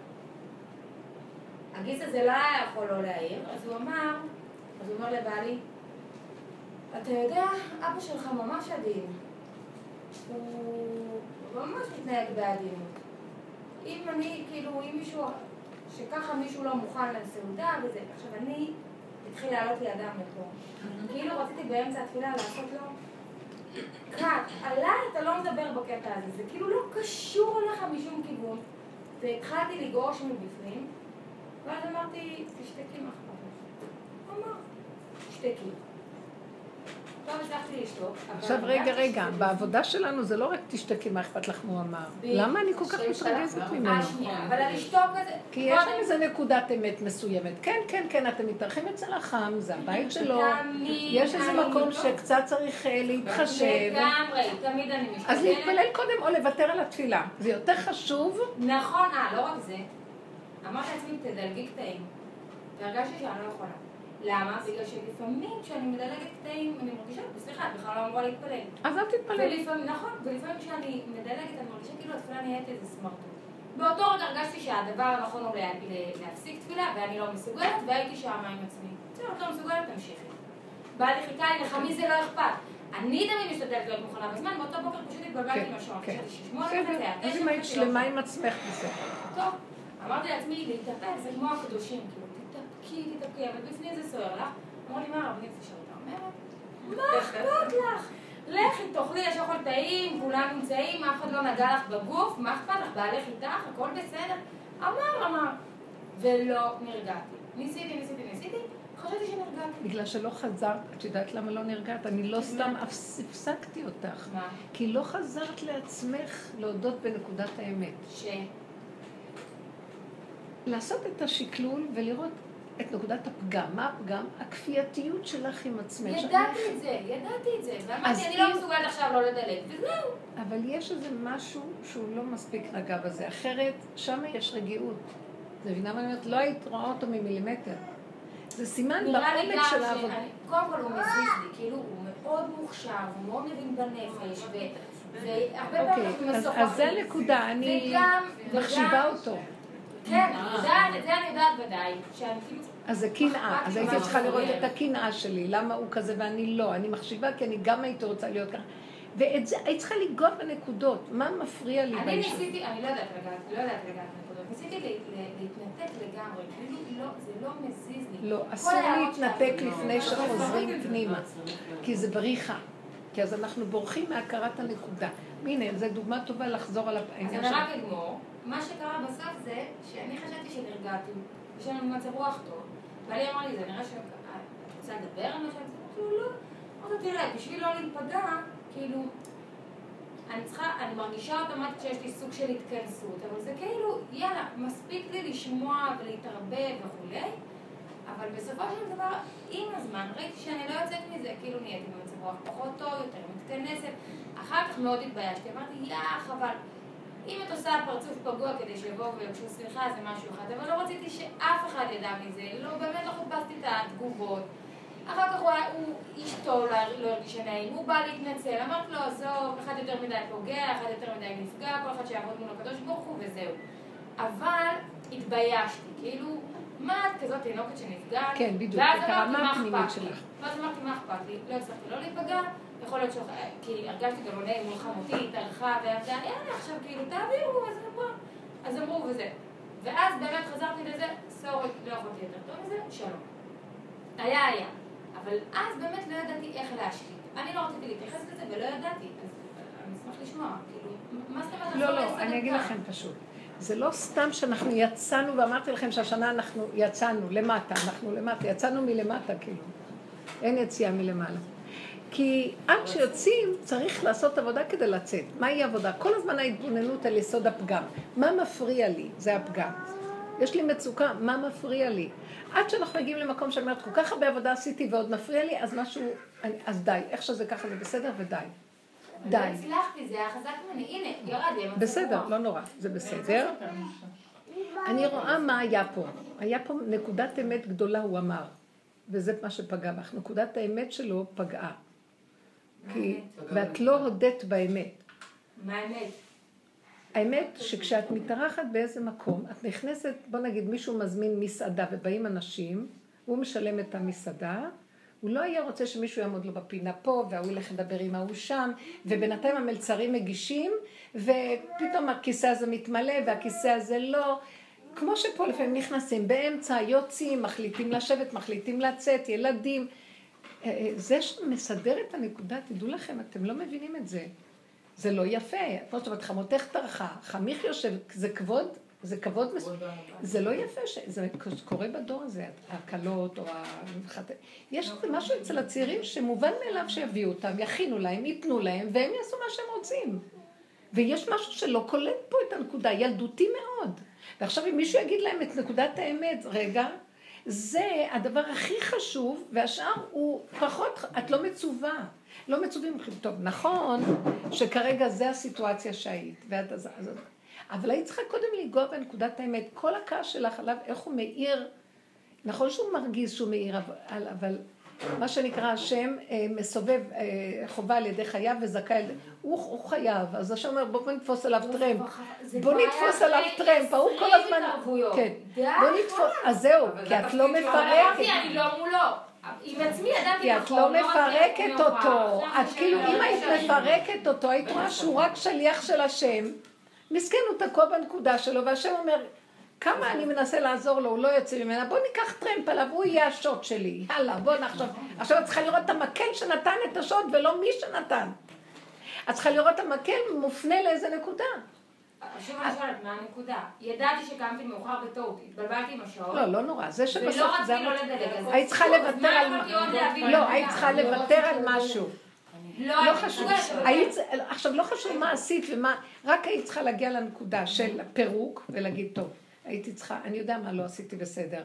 הגיס הזה לא היה יכול לא להעיר, אז הוא אמר, אז הוא אומר לבעלי, אתה יודע, אבא שלך ממש עדין. הוא ממש מתנהג בעדינות. אם אני, כאילו, אם מישהו, שככה מישהו לא מוכן לסעודה וזה, עכשיו אני, התחיל לעלות לי אדם לפה. כאילו רציתי באמצע התפילה לעשות לו קאט, עליי אתה לא מדבר בקטע הזה, זה כאילו לא קשור אליך משום כיוון. והתחלתי לגרוש מבפנים, ואז אמרתי, תשתקי מה אכפת לך. אמר, תשתקי. לא הצלחתי לשתוק. אבל עכשיו רגע, רגע, בעבודה שלנו זה לא רק תשתקי מה אכפת לך מה הוא אמר. למה אני כל כך מתרגזת ממנו? אבל הלשתוק הזה... כי יש שם קודם- איזה נקודת אמת מסוימת. כן, כן, כן, אתם מתארחים אצל החם, זה הבית שלו. יש איזה מקום לא- שקצת צריך אה, להתחשב. לגמרי, תמיד אני משתדלת. אז להתפלל קודם או לוותר על התפילה. זה יותר חשוב. נכון, אה, לא רק זה. אמרתי לעצמי, תדלגי קטעים. והרגשתי שאני לא יכולה. למה? בגלל שלפעמים כשאני מדלגת קטעים, אני מרגישה, סליחה, את בכלל לא אמורה להתפלל. אז אל תתפלל. נכון, ולפעמים כשאני מדלגת, אני מרגישה כאילו התפילה נהיית איזה סמרטוט. באותו רגע הרגשתי שהדבר הנכון הוא להפסיק תפילה, ואני לא מסוגלת, והייתי שם עם עצמי. בסדר, את לא מסוגלת, תמשיכי. בא לי חיכה לי, לחמי זה לא אכפת. אני תמיד משתדלת להיות מוכנה בזמן, באותו בוקר פשוט התבלבלתי כן, עם השעון. כן. חשבתי ששמונה וחצי, אם היית לא שלמה. עם עצמך בסדר. טוב, אמרתי לעצמי, להתאפק זה כמו הקדושים, כאילו, תתאפקי, תתאפקי, אבל בפנים זה סוער לך. אמרו לי, מה הרבנית זה שאתה אומרת? מה אכפת לך? לכי, תאכלי, יש אוכל טעים, כולם נמצאים, אף אחד לא נגע לך בגוף, מה אכפת לך? בעלך איתך, הכל בסדר. אמר, אמר. ולא נרגעתי. ניסיתי, ניסיתי, ניסיתי, חשבתי שנרגעתי. בגלל שלא חזרת, את יודעת למה לא נרגעת? אני לא סתם הפסקתי אותך. מה? כי לא חזרת לעצמך להודות בנקודת האמת. ש... לעשות את השקלול ולראות את נקודת הפגם. מה הפגם? הכפייתיות שלך עם עצמך. ידעתי את זה, ידעתי את זה. ואמרתי, אני לא מסוגלת עכשיו לא לדלג, וזהו. אבל יש איזה משהו שהוא לא מספיק רגע בזה. אחרת, שם יש רגיעות. את מבינה מה אני אומרת? לא היית רואה אותו ממילימטר. זה סימן בעומק של העבודה. קודם כל הוא מזיז לי, כאילו הוא מאוד מוכשר, הוא מאוד מבין בנפש, ו- והרבה פעמים אוקיי, אז- זה הנקודה, אני מחשיבה אותו. כן, זה אני יודעת ודאי, שאני כאילו, אז זה קנאה, אז הייתי צריכה לראות. את הקנאה שלי, למה הוא כזה ואני לא. אני מחשיבה כי אני גם הייתי רוצה להיות ככה. ואת זה, היית צריכה לגעת בנקודות, מה מפריע לי אני? ניסיתי, אני לא יודעת לגעת, לא יודעת לגעת בנקודות, ניסיתי להתנתק לגמרי, כאילו לא, זה לא מזיז לי. לא, אסור להתנתק שלך- לפני שחוזרים לא, פנימה, כי זה בריחה. כי אז אנחנו בורחים מהכרת הנקודה. הנה, זו דוגמה טובה לחזור על אז העניין אני של... רק אגמור. מה שקרה בסוף זה שאני חשבתי שנרגעתי, יש לנו מצב רוח טוב, ואלי אמר לי, זה נראה שאת רוצה לדבר על מה שאת אמרתי לו, לא. אמרתי, תראה, בשביל לא להיפגע, כאילו, אני צריכה, אני מרגישה אוטומטית שיש לי סוג של התכנסות, אבל זה כאילו, יאללה, מספיק לי לשמוע ולהתערבב וכולי, אבל בסופו של דבר, עם הזמן, ראיתי שאני לא יוצאת מזה, כאילו נהייתי במצב רוח פחות טוב, יותר מתכנסת, אחר כך מאוד התביישתי, אמרתי, יאח, אבל אם את עושה פרצוף פגוע כדי שיבואו ויבקשו סליחה, זה משהו אחד, אבל לא רציתי שאף אחד ידע מזה, לא, באמת לא חיפשתי את התגובות. אחר כך הוא, הוא איש טוב, לא לא הרגיש נעים, הוא בא להתנצל, אמרתי לו, עזוב, אחד יותר מדי פוגע, אחד יותר מדי נפגע, כל אחד שיעבוד מול הקדוש ברוך הוא וזהו. אבל התביישתי, כאילו, מה את כזאת תינוקת שנפגעת? כן, בדיוק, את הרמה הפנימית? שלך. ואז אמרתי, מה אכפת לי? לא הצלחתי לא להיפגע, יכול להיות ש... כי הרגשתי גם עולה מול חמותי, התארחה, ועבדה, יאללה, עכשיו כאילו, תעבירו, אז אמרו, אז אמרו וזה. ואז באמת חזרתי לזה, סורי, לא יכולתי יותר טוב מזה, שלום. היה היה. אבל אז באמת לא ידעתי איך להשתיק. אני לא רציתי להתייחס לזה ולא ידעתי, אז אני אשמח לשמוע, כאילו, מה זאת אומרת? לא, לא, לעשר אני אגיד? לכם פשוט. זה לא סתם שאנחנו יצאנו, ואמרתי לכם שהשנה אנחנו יצאנו למטה, אנחנו למטה, יצאנו מלמטה כאילו. אין יציאה מלמעלה. כי עד שיוצאים צריך לעשות עבודה כדי לצאת. מהי עבודה? כל הזמן ההתבוננות על יסוד הפגם. מה מפריע לי? זה הפגם. יש לי מצוקה, מה מפריע לי? עד שאנחנו מגיעים למקום שאני אומרת, כל כך הרבה עבודה עשיתי ועוד מפריע לי, אז משהו, אני, אז די, איך שזה ככה זה בסדר ודי. די. לא הצלחתי, זה היה חזק ממני. הנה, ירד לי בסדר. לא נורא, זה בסדר. אני רואה מה היה פה. היה פה נקודת אמת גדולה, הוא אמר. וזה מה שפגע בך. נקודת האמת שלו פגעה. כי, ואת לא הודית באמת. מה האמת? האמת שכשאת מתארחת באיזה מקום, את נכנסת, בוא נגיד מישהו מזמין מסעדה ובאים אנשים, הוא משלם את המסעדה, הוא לא היה רוצה שמישהו יעמוד לו בפינה פה, והוא ילך לדבר עם ההוא שם, ובינתיים המלצרים מגישים, ופתאום הכיסא הזה מתמלא והכיסא הזה לא. כמו שפה לפעמים נכנסים באמצע, יוצאים, מחליטים לשבת, מחליטים לצאת, ילדים. אה, אה, זה שמסדר את הנקודה, תדעו לכם, אתם לא מבינים את זה. זה לא יפה. כמו שאת אומרת, חמותך טרחה, חמיך יושב, זה כבוד, זה כבוד מסוים. זה לא יפה, ש... זה קורה בדור הזה, הקלות או החת... יש איזה משהו אצל הצעירים שמובן מאליו שיביאו אותם, יכינו להם, ייתנו להם, והם יעשו מה שהם רוצים. ויש משהו שלא קולט פה את הנקודה, ילדותי מאוד. ועכשיו אם מישהו יגיד להם את נקודת האמת, רגע, זה הדבר הכי חשוב, והשאר הוא פחות, את לא מצווה. לא מצווים, טוב, נכון שכרגע זה הסיטואציה שהיית, ואת אז... אבל היית צריכה קודם לנגוע בנקודת האמת. כל הכעס שלך עליו, איך הוא מאיר, נכון שהוא מרגיז שהוא מאיר, אבל, אבל מה שנקרא השם אה, מסובב אה, חובה על ידי חייו וזכאי, הוא, הוא חייב, אז השם אומר בוא נתפוס עליו טרמפ. זה בוא נתפוס עליו טרמפ, ההוא כל 20 הזמן. כן, בוא נתפוס, אז זהו, כי את לא מפרקת, אני לא מולו. עם עצמי ידעתי כי את נכון, לא רציתי מפרקת. אותו, את כאילו, אם היית לא מפרקת אותו, היית רואה שהוא רק שליח של השם, מסכן הוא תקוע בנקודה שלו, והשם אומר, כמה אני מנסה לעזור לו, הוא לא יוצא ממנה, בוא ניקח טרמפ עליו, הוא יהיה השוט שלי, יאללה, בוא נחשוב. עכשיו את צריכה לראות את המקל שנתן את השוט ולא מי שנתן. את צריכה לראות את המקל מופנה לאיזה נקודה. עכשיו אני שואלת, מה הנקודה? ידעתי שקמתי מאוחר בטעות, התבלבלתי עם השעות. לא, לא נורא, זה שבסוף, ולא רציתי לא. לדלג. היית צריכה לוותר על... לא? היית צריכה לוותר על משהו. לא, לא חשוב, עכשיו לא חשוב מה עשית ומה, רק היית צריכה להגיע לנקודה של פירוק ולהגיד, טוב, הייתי צריכה, אני יודע מה לא עשיתי בסדר.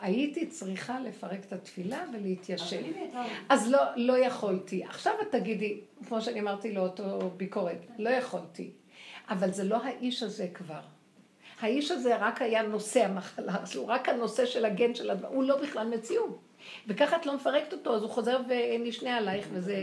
הייתי צריכה לפרק את התפילה ולהתיישב. אז לא, לא יכולתי. עכשיו את תגידי, כמו שאני אמרתי לאותו ביקורת, לא יכולתי. אבל זה לא האיש הזה כבר. האיש הזה רק היה נושא המחלה הזו, רק הנושא של הגן של הדבר, הוא לא בכלל מציאות. וככה את לא מפרקת אותו, אז הוא חוזר ונשנה עלייך, וזה...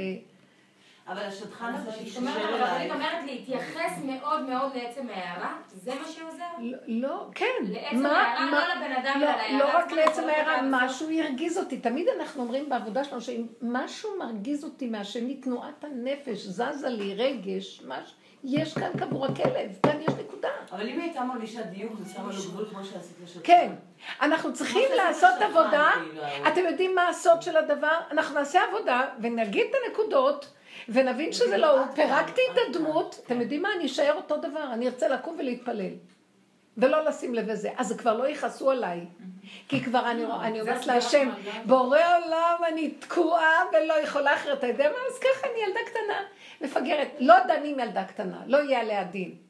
אבל השטחן הזה זאת שהתקשר אומרת, הרבנית אליי, אומרת להתייחס מאוד מאוד לעצם ההערה, זה מה שעוזר? לא, לא, כן. לעצם ההערה, לא לבן אדם, לא, אלא להערה לא רק עצמה, לעצם ההערה. משהו הרגיז אותי. תמיד אנחנו אומרים בעבודה שלנו שאם משהו מרגיז אותי מהשני, תנועת הנפש, זזה לי רגש, משהו, יש כאן קבור הכלב, כאן יש נקודה. אבל אם היא הייתה מרגישה דיוק ושמה לו גבול כמו שעשית לשטחן. כן, אנחנו צריכים לעשות עבודה, כאילו, אתם יודעים מה הסוד של הדבר? אנחנו נעשה עבודה ונגיד את הנקודות ונבין שזה לא, הוא. פירקתי את הדמות. אתם יודעים מה? אני אשאר אותו דבר, אני ארצה לקום ולהתפלל. ולא לשים לב לזה. אז כבר לא יכעסו עליי. כי כבר אני זה אומרת להשם. בורא עולם, אני תקועה ולא יכולה אחרת. אתה יודע מה? אז ככה אני ילדה קטנה, מפגרת. לא דנים ילדה קטנה, לא יהיה עליה דין.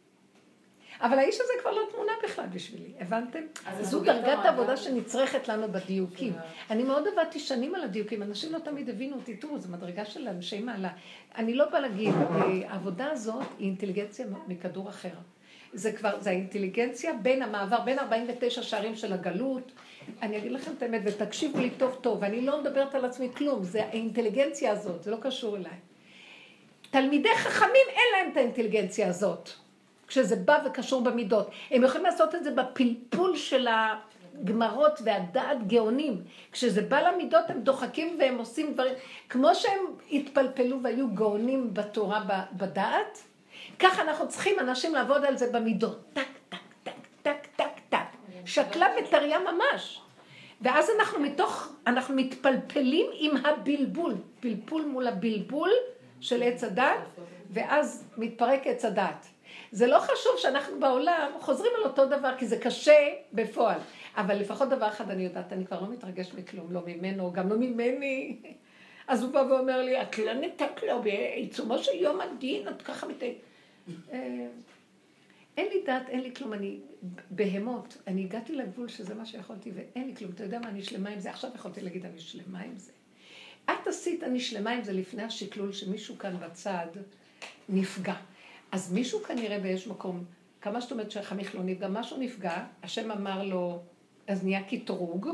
אבל האיש הזה כבר לא תמונה בכלל בשבילי, הבנתם? זו דרגת. העבודה שנצרכת לנו בדיוקים. אני מאוד עבדתי שנים על הדיוקים, אנשים לא תמיד הבינו אותי, תראו, זו מדרגה של אנשי מעלה. אני לא באה להגיד, אה, העבודה הזאת היא אינטליגנציה מכדור אחר. זה כבר, זה האינטליגנציה בין המעבר, בין 49 שערים של הגלות. אני אגיד לכם את האמת, ותקשיבו לי טוב טוב, ואני לא מדברת על עצמי כלום, זה האינטליגנציה הזאת, זה לא קשור אליי. תלמידי חכמים אין להם את האינטליגנציה הזאת, כשזה בא וקשור במידות. הם יכולים לעשות את זה בפלפול של הגמרות והדעת גאונים. כשזה בא למידות הם דוחקים והם עושים דברים, כמו שהם התפלפלו והיו גאונים בתורה בדעת, ככה אנחנו צריכים אנשים לעבוד על זה במידות. טק, טק, טק, טק, טק, טק. שקלה וטריה ממש. ואז אנחנו מתוך, אנחנו מתפלפלים עם הבלבול, פלפול מול הבלבול של עץ הדת, ואז מתפרק עץ הדת. זה לא חשוב שאנחנו בעולם חוזרים על אותו דבר, כי זה קשה בפועל. אבל לפחות דבר אחד אני יודעת, אני כבר לא מתרגש מכלום, לא ממנו, גם לא ממני. [LAUGHS] אז הוא בא ואומר לי, את לא נתת לו בעיצומו של יום הדין, את ככה מת... אה, אין לי דת, אין לי כלום, אני בהמות. אני הגעתי לגבול שזה מה שיכולתי ואין לי כלום. אתה יודע מה, אני שלמה עם זה. עכשיו יכולתי להגיד, אני שלמה עם זה. את עשית אני שלמה עם זה לפני השקלול שמישהו כאן בצד נפגע. אז מישהו כנראה באיזשהו מקום, כמה שאת אומרת שהחמיך לא נפגע, משהו נפגע, השם אמר לו, אז נהיה קטרוג.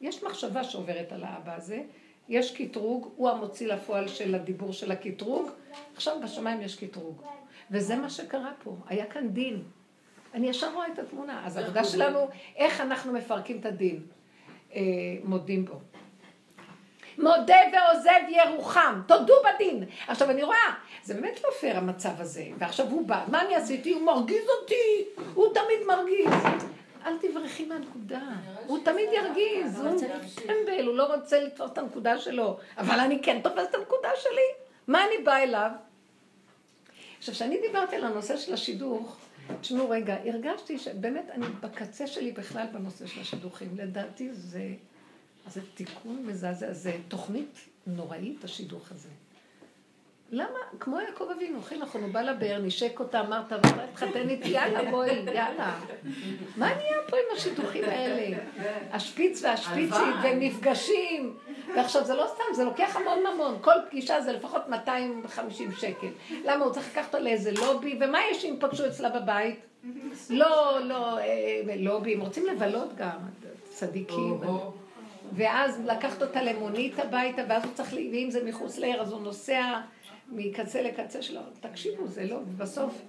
יש מחשבה שעוברת על האבא הזה, יש קטרוג, הוא המוציא לפועל של הדיבור של הקטרוג, עכשיו בשמיים יש קטרוג. וזה מה שקרה פה, היה כאן דין. אני ישר רואה את התמונה. אז העבודה שלנו, איך אנחנו מפרקים את הדין. אה, מודים בו. מודה ועוזב ירוחם, תודו בדין. עכשיו אני רואה, זה באמת לא פייר המצב הזה. ועכשיו הוא בא, מה אני עשיתי? הוא מרגיז אותי, הוא תמיד מרגיז. אל תברחי מהנקודה, הוא תמיד ירגיז, הוא טמבל, הוא לא רוצה לתפוס את הנקודה שלו, אבל אני כן תופס את הנקודה שלי. מה אני באה אליו? עכשיו, כשאני דיברתי על הנושא של השידוך, תשמעו רגע, הרגשתי שבאמת אני בקצה שלי בכלל בנושא של השידוכים. לדעתי זה, זה תיקון מזעזע, זה תוכנית נוראית, השידוך הזה. למה? כמו יעקב אבינו, הכי נכון, הוא בא לבאר, נשק אותה, אמרת, תתחתן איתי, יאללה, בואי, יאללה. מה נהיה פה עם השידוכים האלה? השפיץ והשפיצית, והם נפגשים. ועכשיו, זה לא סתם, זה לוקח המון ממון. כל פגישה זה לפחות 250 שקל. למה, הוא צריך לקחת אותה לאיזה לובי, ומה יש אם פגשו אצלה בבית? לא, לא, אה, לובי, הם רוצים לבלות גם, צדיקים. ואז לקחת אותה למונית הביתה, ואז הוא צריך, ואם זה מחוץ לעיר, אז הוא נוסע מקצה לקצה שלו. תקשיבו, זה לא, בסוף...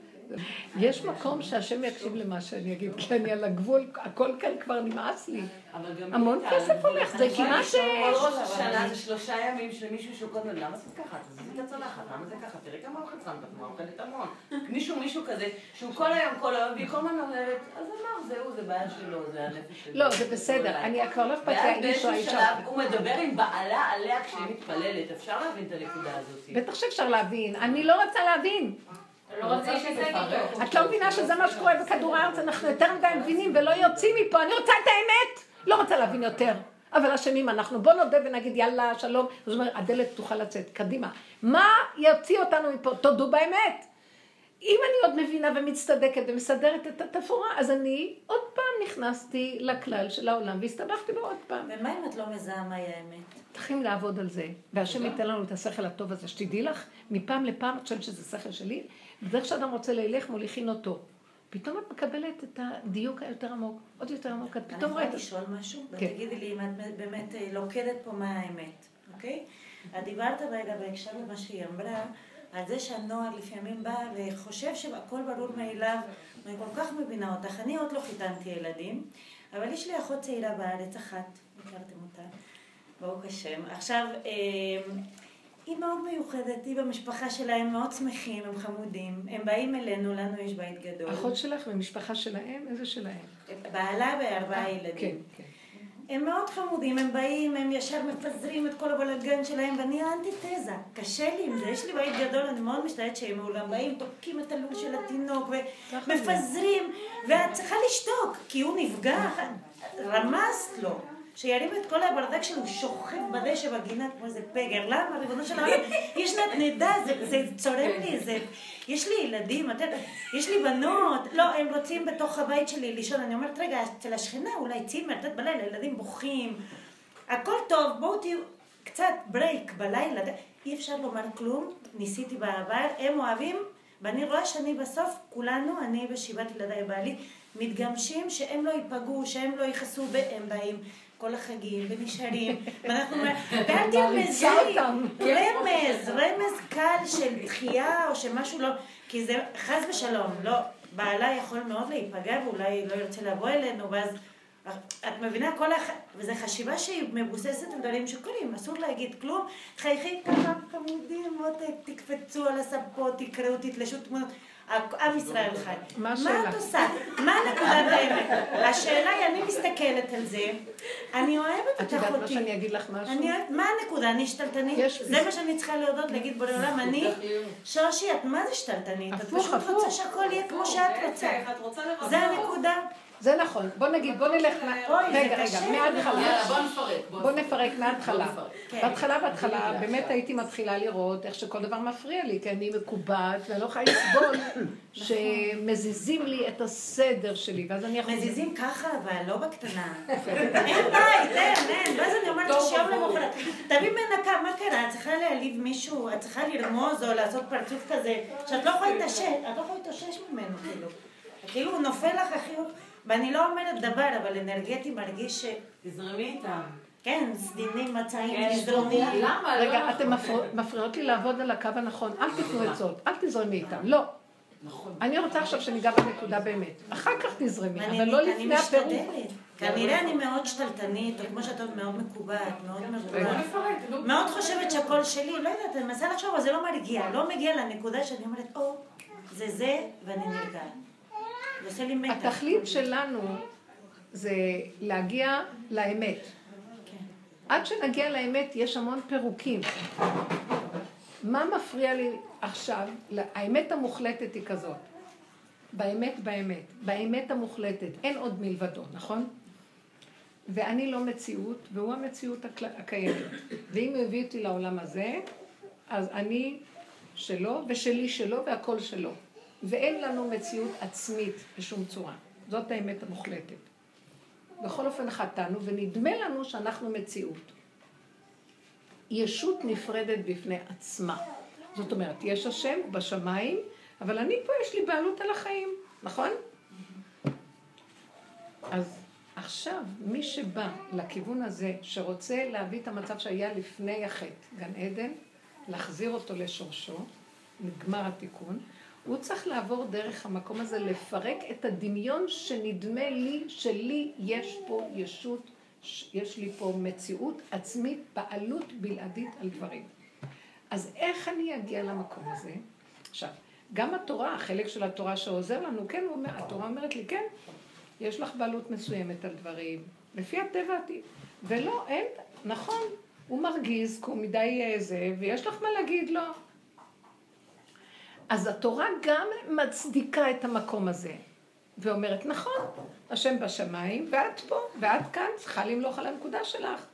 יש מקום שהשם יקשיב למה שאני אגיד, כי אני על הגבול, הכל כאן כבר נמאס לי. המון כסף הולך, זה כמעט... כל ראש השנה זה שלושה ימים של מישהו שהוא קודם, למה זה ככה? תזיזי את הצלחת, למה זה ככה? תראי כמה אוכל שמת, את אוכלת המון. מישהו, מישהו כזה, שהוא כל היום, כל היום, והיא כל הזמן אומרת, אז אמר, זהו, זה בעיה שלו, זה הנפש שלו. לא, זה בסדר, אני כבר לא אכפת לי האיש או האישה. הוא מדבר עם בעלה עליה כשהיא מתפללת, אפשר להבין את הנקודה הזאת. בטח שאפשר להבין, אני לא רוצה להבין. לא את לא מבינה שזה מה שקורה בכדור הארץ, אנחנו יותר מדי מבינים ולא יוצאים מפה, אני רוצה את האמת, לא רוצה להבין יותר. אבל אשמים אנחנו, בוא נודה ונגיד יאללה, שלום, זאת אומרת, הדלת תוכל לצאת, קדימה. מה יוציא אותנו מפה? תודו באמת. אם אני עוד מבינה ומצטדקת ומסדרת את התפאורה, אז אני עוד פעם נכנסתי לכלל של העולם והסתבכתי בו עוד פעם. ומה אם את לא מזהה מהי האמת? צריכים לעבוד על זה, והשם ייתן לנו את השכל הטוב הזה, שתדעי לך, מפעם לפעם את חושבת שזה שכל שלי, ואיך שאדם רוצה ללך, מוליכין אותו. פתאום את מקבלת את הדיוק היותר עמוק, עוד יותר עמוק, את פתאום רואה... אני יכולה לשאול משהו? כן. ותגידי לי אם את באמת אה, לוקדת פה מה האמת, אוקיי? את דיברת רגע בהקשר למה שהיא אמרה, על זה שהנוער לפעמים בא וחושב שהכל ברור מאליו, ואני כל כך מבינה אותך. אני עוד לא חיתנתי ילדים, אבל יש לי אחות צעירה בארץ אחת, הכרתם אותה, ברוך השם. עכשיו, אה, היא מאוד מיוחדת, היא במשפחה שלה, הם מאוד שמחים, הם חמודים, הם באים אלינו, לנו יש בית גדול. אחות שלך במשפחה שלהם? איזה שלהם? בעלה וארבעה ילדים. כן, כן. הם מאוד חמודים, הם באים, הם ישר מפזרים את כל הבלגן שלהם, ואני האנטיתזה. קשה לי עם זה, יש לי בית גדול, אני מאוד משתדלת שהם מעולם באים, תוקעים את הלול של התינוק, ומפזרים, ואת צריכה לשתוק, כי הוא נפגע, רמזת לו. שירים את כל הברדק שלו, שוכב בדשא בגינה כמו איזה פגר. למה? ריבונו של העולם, יש נדנדה, זה, זה צורם לי, זה... יש לי ילדים, את יודעת, יש לי בנות, לא, הם רוצים בתוך הבית שלי לישון. אני אומרת, רגע, אצל השכנה אולי צימר, את יודעת, בלילה, ילדים בוכים. הכל טוב, בואו תהיו קצת ברייק בלילה. אי אפשר לומר כלום, ניסיתי בעבר, הם אוהבים, ואני רואה שאני בסוף, כולנו, אני ושבעת ילדיי בעלי, מתגמשים שהם לא ייפגעו, שהם לא יכעסו, והם באים. כל החגים ונשארים, ואנחנו אומרים, ואל תרמזי, רמז, רמז קל של דחייה או שמשהו לא, כי זה חס ושלום, לא, בעלה יכול מאוד להיפגע ואולי לא ירצה לבוא אלינו, ואז את מבינה, כל הח... וזו חשיבה שהיא מבוססת על דברים שקורים, אסור להגיד כלום, חייכי כמה חמודים, בואו תקפצו על הספות, תקראו, תתלשו תמונות. עם ישראל חי. מה את עושה? מה נקודת האמת? השאלה היא, אני מסתכלת על זה, אני אוהבת את אחותי. את יודעת מה שאני אגיד לך משהו? מה הנקודה? אני שתלטנית? זה מה שאני צריכה להודות, להגיד בורא עולם, אני, שושי, את מה זה שתלטנית? את פשוט רוצה שהכל יהיה כמו שאת רוצה. זה הנקודה. זה נכון. בוא נגיד, בוא נלך... רגע, רגע, מההתחלה. בוא נפרק. בוא נפרק מההתחלה. בהתחלה, בהתחלה, באמת הייתי מתחילה לראות איך שכל דבר מפריע לי, כי אני מקובעת, ואני לא יכולה לסבול [COUGHS] שמזיזים לי את הסדר שלי, ואז אני יכולה... מזיזים ככה, אבל לא בקטנה. [LAUGHS] אין בית, אין, אין. ואז אני אומרת שיום למחרת, תביא מנקה, מה קרה? את צריכה להעליב מישהו, את צריכה לרמוז או לעשות פרצוף כזה, שאת לא יכולה להתאושש, את לא יכולה להתאושש ממנו, כאילו. כאילו הוא נופל לך החיוך, ואני לא אומרת דבר, אבל אנרגטי מרגיש ש... תזרמי איתם. כן, סדינים, מצעים, כן, תזרמי. למה? רגע, לא אתן נכון. מפר- מפריעות לי לעבוד על הקו הנכון. אל תיתנו עצות, אל תזרמי איתם. לא. נכון. אני רוצה עכשיו שניגע בנקודה באמת. אחר כך תזרמי, אני- אבל לא אני לפני הפירוק. משתדלת. כנראה אני מאוד שתלטנית, או כמו שאת אומרת, מאוד מקובעת, מאוד נו. מאוד חושבת שהכל שלי, לא יודעת, אני מנסה לחשוב, אבל זה לא מרגיע. לא מגיע לנקודה שאני אומרת, או, זה זה, ואני נרגעת. זה עושה לי מתח. התכלית שלנו זה להגיע לאמת. כן. עד שנגיע לאמת יש המון פירוקים. מה מפריע לי עכשיו? האמת המוחלטת היא כזאת. באמת באמת. באמת המוחלטת. אין עוד מלבדו, נכון? ואני לא מציאות, והוא המציאות. הקיימת. ואם הוא הביא אותי לעולם הזה, אז אני שלו, ושלי שלו, והכל שלו. ואין לנו מציאות עצמית בשום צורה. זאת האמת המוחלטת. בכל אופן חטאנו, ונדמה לנו שאנחנו מציאות. ישות נפרדת בפני עצמה. זאת אומרת, יש השם בשמיים, אבל אני פה יש לי בעלות על החיים, נכון? אז עכשיו, מי שבא לכיוון הזה, שרוצה להביא את המצב שהיה לפני החטא, גן עדן, להחזיר אותו לשורשו, נגמר התיקון, הוא צריך לעבור דרך המקום הזה, לפרק את הדמיון שנדמה לי שלי יש פה ישות, יש לי פה מציאות עצמית, בעלות בלעדית על דברים. אז איך אני אגיע למקום הזה? עכשיו, גם התורה, החלק של התורה שעוזר לנו, כן, אומר, התורה אומרת לי, כן, יש לך בעלות מסוימת על דברים, לפי הטבע עתיד. ולא, אין, נכון, הוא מרגיז, כי הוא מדי אה, זה, ויש לך מה להגיד לו. אז התורה גם מצדיקה את המקום הזה, ואומרת, נכון, השם בשמיים, ואת פה, ואת כאן, צריכה למלוך על הנקודה שלך.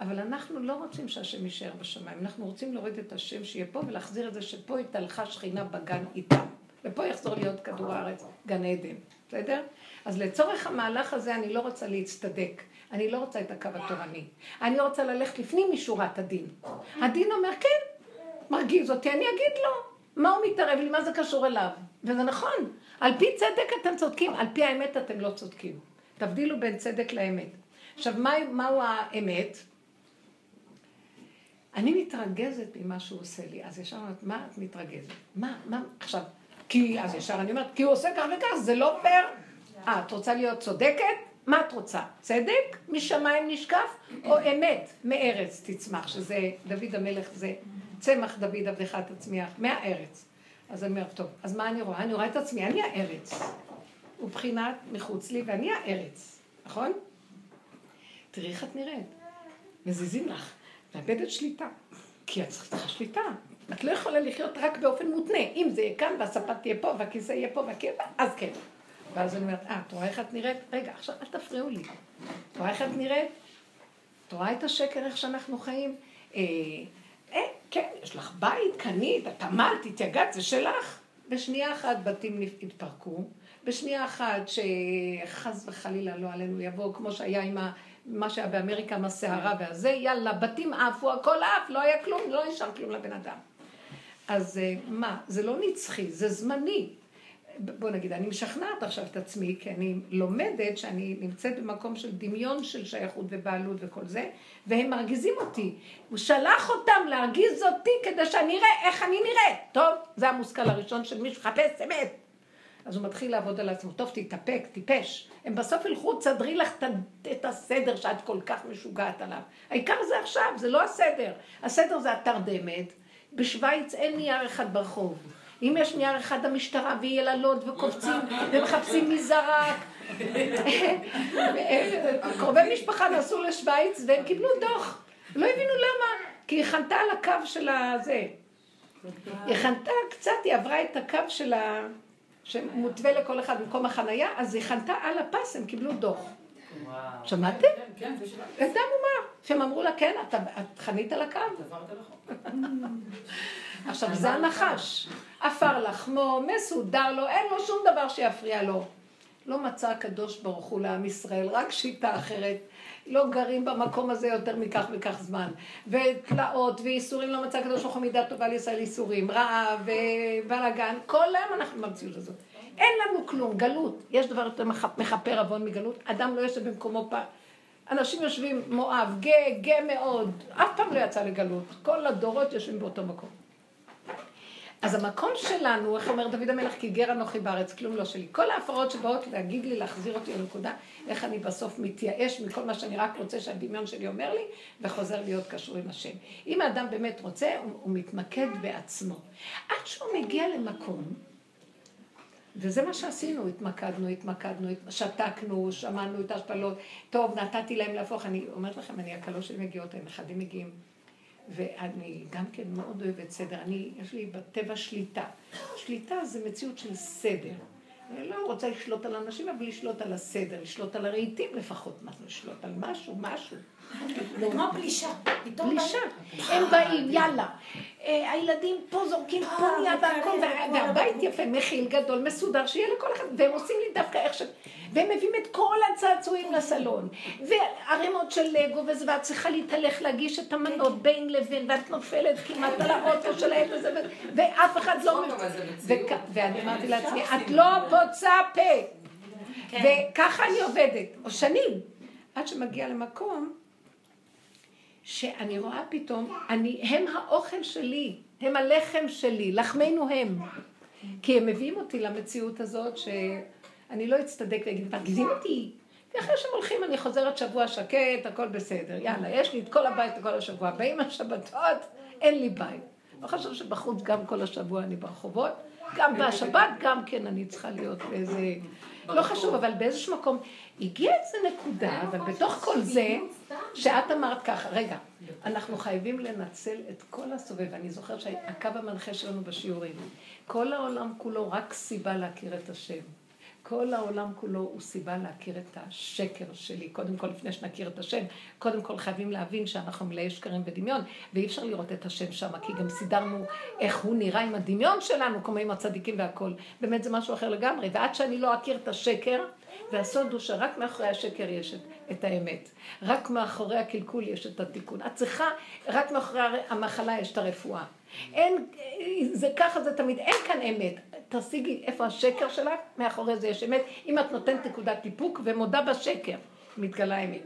אבל אנחנו לא רוצים שהשם יישאר בשמיים, אנחנו רוצים להוריד את השם שיהיה פה ולהחזיר את זה שפה התהלכה שכינה בגן איתם. ופה יחזור להיות כדור הארץ, גן עדן, בסדר? אז לצורך המהלך הזה אני לא רוצה להצטדק, אני לא רוצה את הקו התורני. אני רוצה ללכת לפנים משורת הדין. הדין אומר, כן, מרגיז אותי, אני אגיד לו. מה הוא מתערב לי? מה זה קשור אליו? וזה נכון. על פי צדק אתם צודקים, על פי האמת אתם לא צודקים. תבדילו בין צדק לאמת. עכשיו, מה, מהו האמת? אני מתרגזת ממה שהוא עושה לי. אז ישר אומרת, מה את מתרגזת? מה, מה, עכשיו, כי, אז ישר אני אומרת, כי הוא עושה כך וכך, זה לא פייר. אה, את רוצה להיות צודקת? מה את רוצה? צדק? משמיים נשקף? או אמת מארץ תצמח, שזה דוד המלך, זה צמח דוד עבדך תצמיח, מהארץ. אז אני אומרת, טוב, אז מה אני רואה? אני רואה את עצמי, אני הארץ. הוא בחינת מחוץ לי ואני הארץ, נכון? תראי איך את נראית. מזיזים לך, מאבדת שליטה. כי את צריכה שליטה. את לא יכולה לחיות רק באופן מותנה. אם זה יהיה כאן והספה תהיה פה והכיסא יהיה פה והכיסא, אז כן. ואז אני אומרת, אה, את רואה איך את נראית? רגע, עכשיו אל תפריעו לי. את רואה איך את נראית? את רואה את השקר איך שאנחנו חיים? אה, אה, כן, יש לך בית, קנית, את עמלת, התייגעת, זה שלך. בשנייה אחת בתים התפרקו, בשנייה אחת שחס וחלילה לא עלינו יבוא, כמו שהיה עם ה... מה שהיה באמריקה עם הסערה והזה, יאללה, בתים עפו, הכל עף, לא היה כלום, לא נשאר כלום לבן אדם. אז מה, זה לא נצחי, זה זמני. בוא נגיד, אני משכנעת עכשיו את עצמי, כי אני לומדת שאני נמצאת במקום של דמיון של שייכות ובעלות וכל זה, והם מרגיזים אותי. הוא שלח אותם להרגיז אותי כדי שאני אראה איך אני נראית. טוב, זה המושכל הראשון של מישהו חפש אמת. אז הוא מתחיל לעבוד על עצמו. טוב, תתאפק, טיפש. הם בסוף ילכו, תסדרי לך את הסדר שאת כל כך משוגעת עליו. העיקר זה עכשיו, זה לא הסדר. הסדר זה התרדמת. בשוויץ אין נייר אחד ברחוב. אם יש נייר אחד המשטרה ויללות וקופצים ומחפשים מי זרק. קרובי משפחה נסעו לשוויץ והם קיבלו דוח. לא הבינו למה, כי היא חנתה על הקו של הזה. היא חנתה קצת, היא עברה את הקו של ה... שמותווה לכל אחד במקום החנייה, אז היא חנתה על הפס, הם קיבלו דוח. שמעתם? כן, כן, זה שלך. הייתה מומה. שהם אמרו לה, כן, את חנית על הקו. [LAUGHS] עכשיו, זה הנחש. עפר לחמו, מסודר לו, אין לו שום דבר שיפריע לו. לא מצא הקדוש ברוך הוא לעם ישראל, רק שיטה אחרת. לא גרים במקום הזה יותר מכך וכך זמן. ותלאות וייסורים לא מצא הקדוש ברוך הוא מידה טובה לישראל ייסורים. רעב ובלאגן, כל היום אנחנו במציאות הזאת. אין לנו כלום, גלות. יש דבר יותר מכפר עוון מגלות. אדם לא יושב במקומו פעם. אנשים יושבים, מואב, גא, גא מאוד, אף פעם לא יצא לגלות. כל הדורות יושבים באותו מקום. אז המקום שלנו, איך אומר דוד המלך, כי גר אנוכי בארץ, כלום לא שלי. כל ההפרעות שבאות להגיד לי, להחזיר אותי לנקודה, איך אני בסוף מתייאש מכל מה שאני רק רוצה שהדמיון שלי אומר לי, וחוזר להיות קשור עם השם. אם האדם באמת רוצה, הוא, הוא מתמקד בעצמו. עד שהוא מגיע למקום, וזה מה שעשינו, התמקדנו, התמקדנו, הת- שתקנו, שמענו את ההשפלות, טוב, נתתי להם להפוך, אני אומרת לכם, אני, הקלות שלי מגיעות, הנכדים מגיעים. ואני גם כן מאוד אוהבת סדר. אני, יש לי בטבע שליטה. שליטה זה מציאות של סדר. אני לא רוצה לשלוט על אנשים, אבל לשלוט על הסדר, לשלוט על הרהיטים לפחות. מה לשלוט על משהו, משהו. זה כמו פלישה. פתאום פלישה. הם באים, יאללה. אה, הילדים פה זורקים, אה, מקרב, והכל, והבית. יפה, מכיל גדול, מסודר, שיהיה לכל אחד, והם עושים לי דווקא איך ש... והם מביאים את כל הצעצועים לסלון, וערימות של לגו וזה, ואת צריכה להתהלך להגיש את המנות בין לבין, ואת נופלת כמעט על האוטו של הילד הזה, ואף אחד לא... ואני אמרתי לעצמי, את לא פוצה פה. כן. וככה אני עובדת, או שנים, עד שמגיע למקום שאני רואה פתאום, אני, הם האוכל שלי, הם הלחם שלי, לחמנו הם. כי הם מביאים אותי למציאות הזאת שאני לא אצטדק ואגיד, מרגיזים אותי. ואחרי שהם הולכים אני חוזרת שבוע שקט, הכל בסדר. יאללה, יש לי את כל הבית כל השבוע. באים השבתות, אין לי בית. לא חשוב שבחוץ גם כל השבוע אני ברחובות, גם בשבת גם כן אני צריכה להיות באיזה... לא חשוב, אבל באיזשהו מקום הגיעה איזו נקודה, אבל בתוך כל זה, שאת אמרת ככה, רגע, אנחנו חייבים לנצל את כל הסובב. אני זוכרת שהקו המנחה שלנו בשיעורים, כל העולם כולו רק סיבה להכיר את השם. כל העולם כולו הוא סיבה להכיר את השקר שלי. קודם כל, לפני שנכיר את השם, קודם כל חייבים להבין שאנחנו מלאי שקרים ודמיון, ואי אפשר לראות את השם שם, כי גם סידרנו איך הוא נראה עם הדמיון שלנו, כמו עם הצדיקים והכל. באמת זה משהו אחר לגמרי. ועד שאני לא אכיר את השקר, והסוד הוא שרק מאחורי השקר יש את, את האמת. רק מאחורי הקלקול יש את התיקון. את צריכה, רק מאחורי המחלה יש את הרפואה. אין, זה ככה זה תמיד, אין כאן אמת. תשיגי איפה השקר שלך, מאחורי זה יש אמת. אם את נותנת נקודת איפוק ומודה בשקר, מתגלה האמת.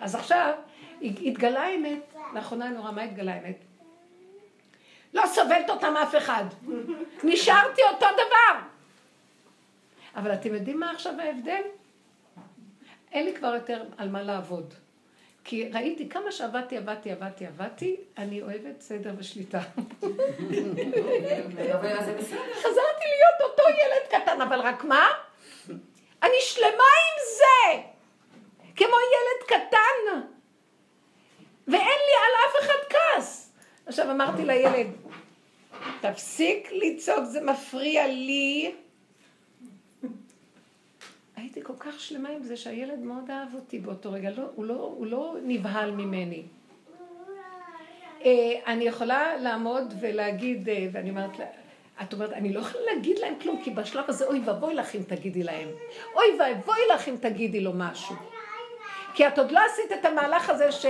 אז עכשיו, התגלה האמת, לאחרונה רואה מה התגלה האמת. לא סובלת אותם אף אחד. נשארתי אותו דבר. אבל אתם יודעים מה עכשיו ההבדל? אין לי כבר יותר על מה לעבוד. כי ראיתי כמה שעבדתי, עבדתי, עבדתי, עבדתי, אני אוהבת סדר ושליטה. חזרתי להיות אותו ילד קטן, אבל רק מה? אני שלמה עם זה! כמו ילד קטן! ואין לי על אף אחד כעס. עכשיו אמרתי לילד, תפסיק לצעוק, זה מפריע לי. הייתי כל כך שלמה עם זה שהילד מאוד אהב אותי באותו רגע, לא, הוא, לא, הוא לא נבהל ממני. אה, אני יכולה לעמוד ולהגיד, אה, ואני אומרת לה, את אומרת, אני לא יכולה להגיד להם כלום, כי בשלב הזה, אוי ואבוי לך אם תגידי להם. אוי ואבוי לך אם תגידי לו משהו. כי את עוד לא עשית את המהלך הזה ש...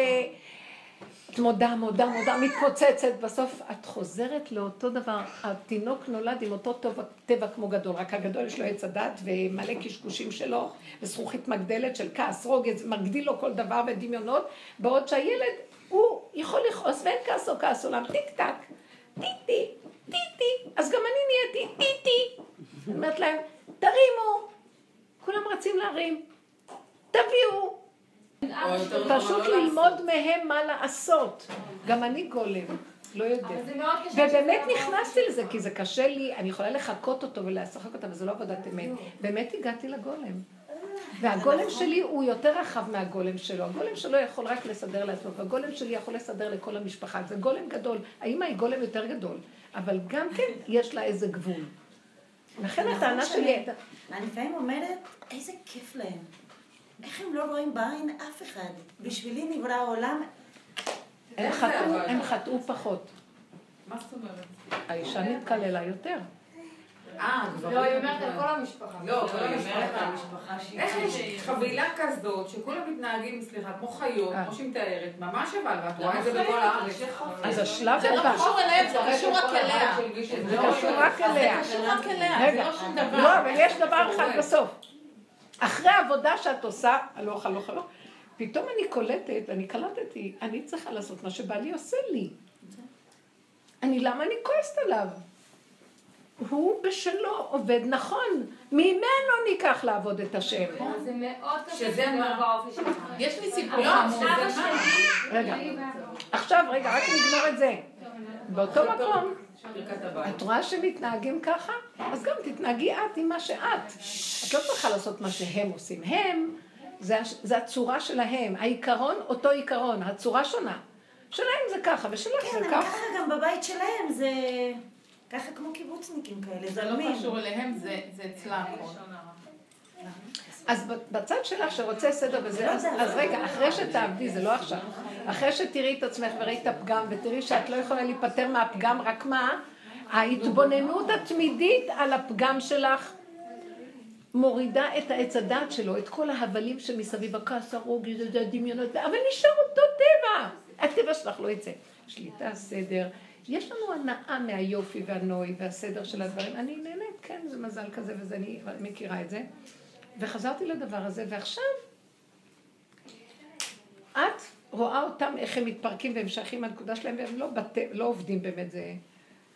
את מודה, מודה, מודה, מתפוצצת, בסוף את חוזרת לאותו דבר, התינוק נולד עם אותו טבע, טבע כמו גדול, רק הגדול יש לו עץ הדת ומלא קשקושים שלו, וזכוכית מגדלת של כעס, רוגז, מגדיל לו כל דבר ודמיונות, בעוד שהילד, הוא יכול לכעוס ואין או כעס עולם, טיק טק, טיטי, טיטי, אז גם אני נהייתי טיטי. אני אומרת להם, תרימו, כולם רצים להרים, תביאו, פשוט לא ללמוד מהם מה לעשות. גם אני גולם, לא יודע. ובאמת נכנסתי לזה, כי זה קשה לי, אני יכולה לחקות אותו ולשחק אותו, אבל זה לא עבודת אמת. באמת הגעתי לגולם. והגולם שלי הוא יותר רחב מהגולם שלו. הגולם שלו יכול רק לסדר לעצמו, והגולם שלי יכול לסדר לכל המשפחה. זה גולם גדול. האמא היא גולם יותר גדול, אבל גם כן יש לה איזה גבול. לכן נכון הטענה שלי... אני לפעמים אומרת, איזה כיף להם. איך הם לא רואים בעין אף אחד? בשבילי נברא העולם. הם חטאו? הם חטאו פחות. מה זאת אומרת? האישה נתקללה יותר. אה, גברים. לא, היא אומרת על כל המשפחה. לא, כל אומרת המשפחה. איך יש חבילה כזאת, שכולם מתנהגים, סליחה, כמו חיות, אה. כמו שהיא מתארת, ממש אבל, ואת רואה את זה בכל הארץ. אז השלב זה לא הבא... קשור אליהם, זה קשור רק אליה. זה קשור רק אליה. זה קשור רק אליה, זה לא שום דבר. לא, אבל יש דבר אחד בסוף. אחרי העבודה שאת עושה, הלוך, הלוך, הלוך, פתאום אני קולטת, ואני קלטתי, אני צריכה לעשות מה שבעלי עושה לי. אני, למה אני כועסת עליו? הוא בשלו עובד נכון, ממנו ניקח לעבוד את השם. זה מאוד קשה שזה מה? שלך. יש לי סיפור לא, חמור. אבא שלי... רגע, עכשיו, רגע, רק נגמור את זה. באותו מקום. את רואה שמתנהגים ככה? אז גם תתנהגי את עם מה שאת. את לא צריכה לעשות מה שהם עושים. הם, זה, הצורה שלהם. העיקרון אותו עיקרון, הצורה שונה. שלהם זה ככה, ושלך כן, זה ככה. ככה גם בבית שלהם, זה ככה כמו קיבוצניקים כאלה, זה. לא קשור אליהם, זה הכל. אז בצד שלך שרוצה סדר וזה, אז, אז רגע, אחרי שתעבדי, זה לא עכשיו, אחרי שתראי את עצמך וראי את הפגם, ותראי שאת לא יכולה להיפטר מהפגם, רק מה? ההתבוננות התמידית על הפגם שלך מורידה את העץ הדעת שלו, את כל ההבלים שמסביב, הכעס זה הדמיונות, אבל נשאר אותו טבע. הטבע שלך לא יצא. שליטה, סדר. יש לנו הנאה מהיופי והנוי והסדר של הדברים. אני נהנית, כן, זה מזל כזה וזה, אני מכירה את זה. וחזרתי לדבר הזה, ועכשיו את רואה אותם איך הם מתפרקים והם שייכים לנקודה שלהם והם לא, בת... לא עובדים באמת, זה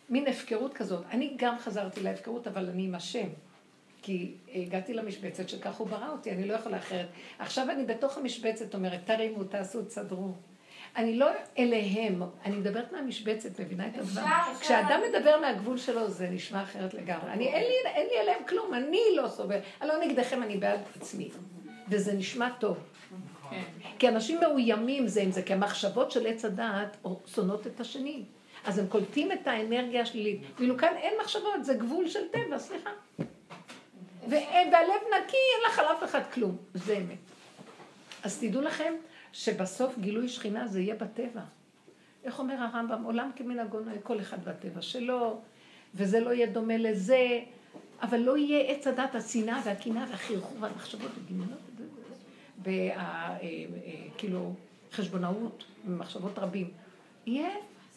מין הפקרות כזאת. אני גם חזרתי להפקרות, אבל אני עם השם. כי הגעתי למשבצת שכך הוא ברא אותי, אני לא יכולה אחרת. עכשיו אני בתוך המשבצת אומרת, תרימו, תעשו, תסדרו. אני לא אליהם, אני מדברת מהמשבצת, מבינה את הדבר? כשאדם מדבר מהגבול שלו, זה נשמע אחרת לגמרי. אני, אין לי, אין לי עליהם כלום, אני לא סובל. אני לא נגדכם, אני בעד עצמי. וזה נשמע טוב. כן. כי אנשים מאוימים זה עם זה, כי המחשבות של עץ הדעת שונאות את השני. אז הם קולטים את האנרגיה השלילית. ואילו כאן אין מחשבות, זה גבול של טבע, סליחה. והלב נקי, אין לך על אף אחד כלום. זה אמת. אז תדעו לכם שבסוף גילוי שכינה זה יהיה בטבע. איך אומר הרמב"ם? עולם כמנהגו נוהג כל אחד בטבע שלו, וזה לא יהיה דומה לזה, אבל לא יהיה עץ הדת, השנאה והקנאה והחרחור והמחשבות ודמיונות, וכאילו חשבונאות ומחשבות רבים. יהיה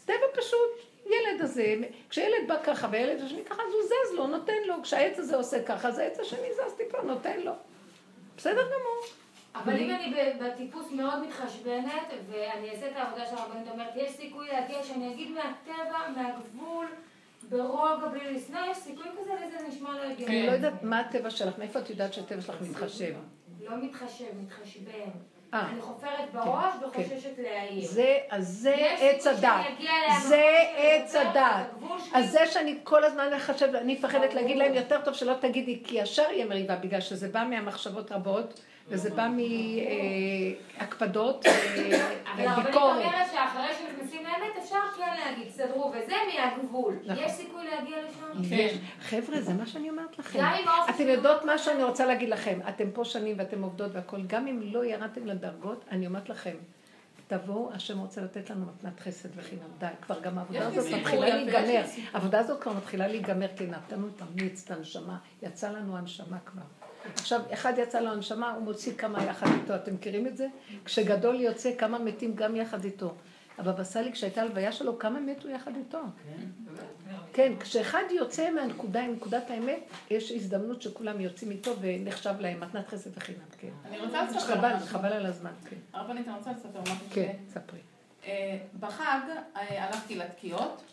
טבע פשוט. ילד הזה, כשילד בא ככה וילד השני ככה, אז הוא זז לו, נותן לו. כשהעץ הזה עושה ככה, אז העץ השני זז טיפה, נותן לו. בסדר גמור. אבל אם אני בטיפוס מאוד מתחשבנת, ואני אעשה את העבודה של הרבנית אומרת, יש סיכוי להגיע שאני אגיד מהטבע, מהגבול, ברוגע, בלי לשנוא, יש סיכוי כזה, לי זה נשמע לא הגיוני. אני לא יודעת מה הטבע שלך, מאיפה את יודעת שהטבע שלך מתחשב? לא מתחשב, מתחשבן. אה. אני חופרת בראש כן. וחוששת להעיר. זה, אז זה עץ הדת. זה עץ הדת. אז זה שאני כל הזמן אחשב, אני מפחדת. להגיד להם יותר טוב שלא תגידי, כי ישר יהיה מריבה, בגלל שזה בא מהמחשבות רבות, וזה בא מהקפדות אבל הרבנית וביקורת. אומרת שאחרי שנכנסים לאמת אפשר כן להגיד, סדרו, וזה מהגבול. נכון. יש סיכוי להגיע לשם? יש. חבר'ה, זה מה שאני אומרת לכם. אתם יודעות מה שאני רוצה להגיד לכם. אתם פה שנים ואתם עובדות והכול. גם אם לא ירדתם לדרגות, אני אומרת לכם, תבואו, השם רוצה לתת לנו מתנת חסד וחינם. די, כבר גם העבודה הזאת מתחילה להיגמר. העבודה הזאת כבר מתחילה להיגמר, כי נתנו את המיץ, את הנשמה. יצא לנו הנשמה כבר. עכשיו, אחד יצא לו הנשמה, הוא מוציא כמה יחד איתו. אתם מכירים את זה? כשגדול יוצא, כמה מתים גם יחד איתו. הבבא סאלי, כשהייתה הלוויה שלו, כמה מתו יחד איתו? כן, כשאחד יוצא מהנקודה, עם נקודת האמת, יש הזדמנות שכולם יוצאים איתו ונחשב להם מתנת חסד וחינם, כן. אני רוצה לספר חבל, משהו. חבל על הזמן, כן. הרבנית, אני רוצה לספר משהו. כן, ספרי. אה, בחג אה, הלכתי לתקיעות,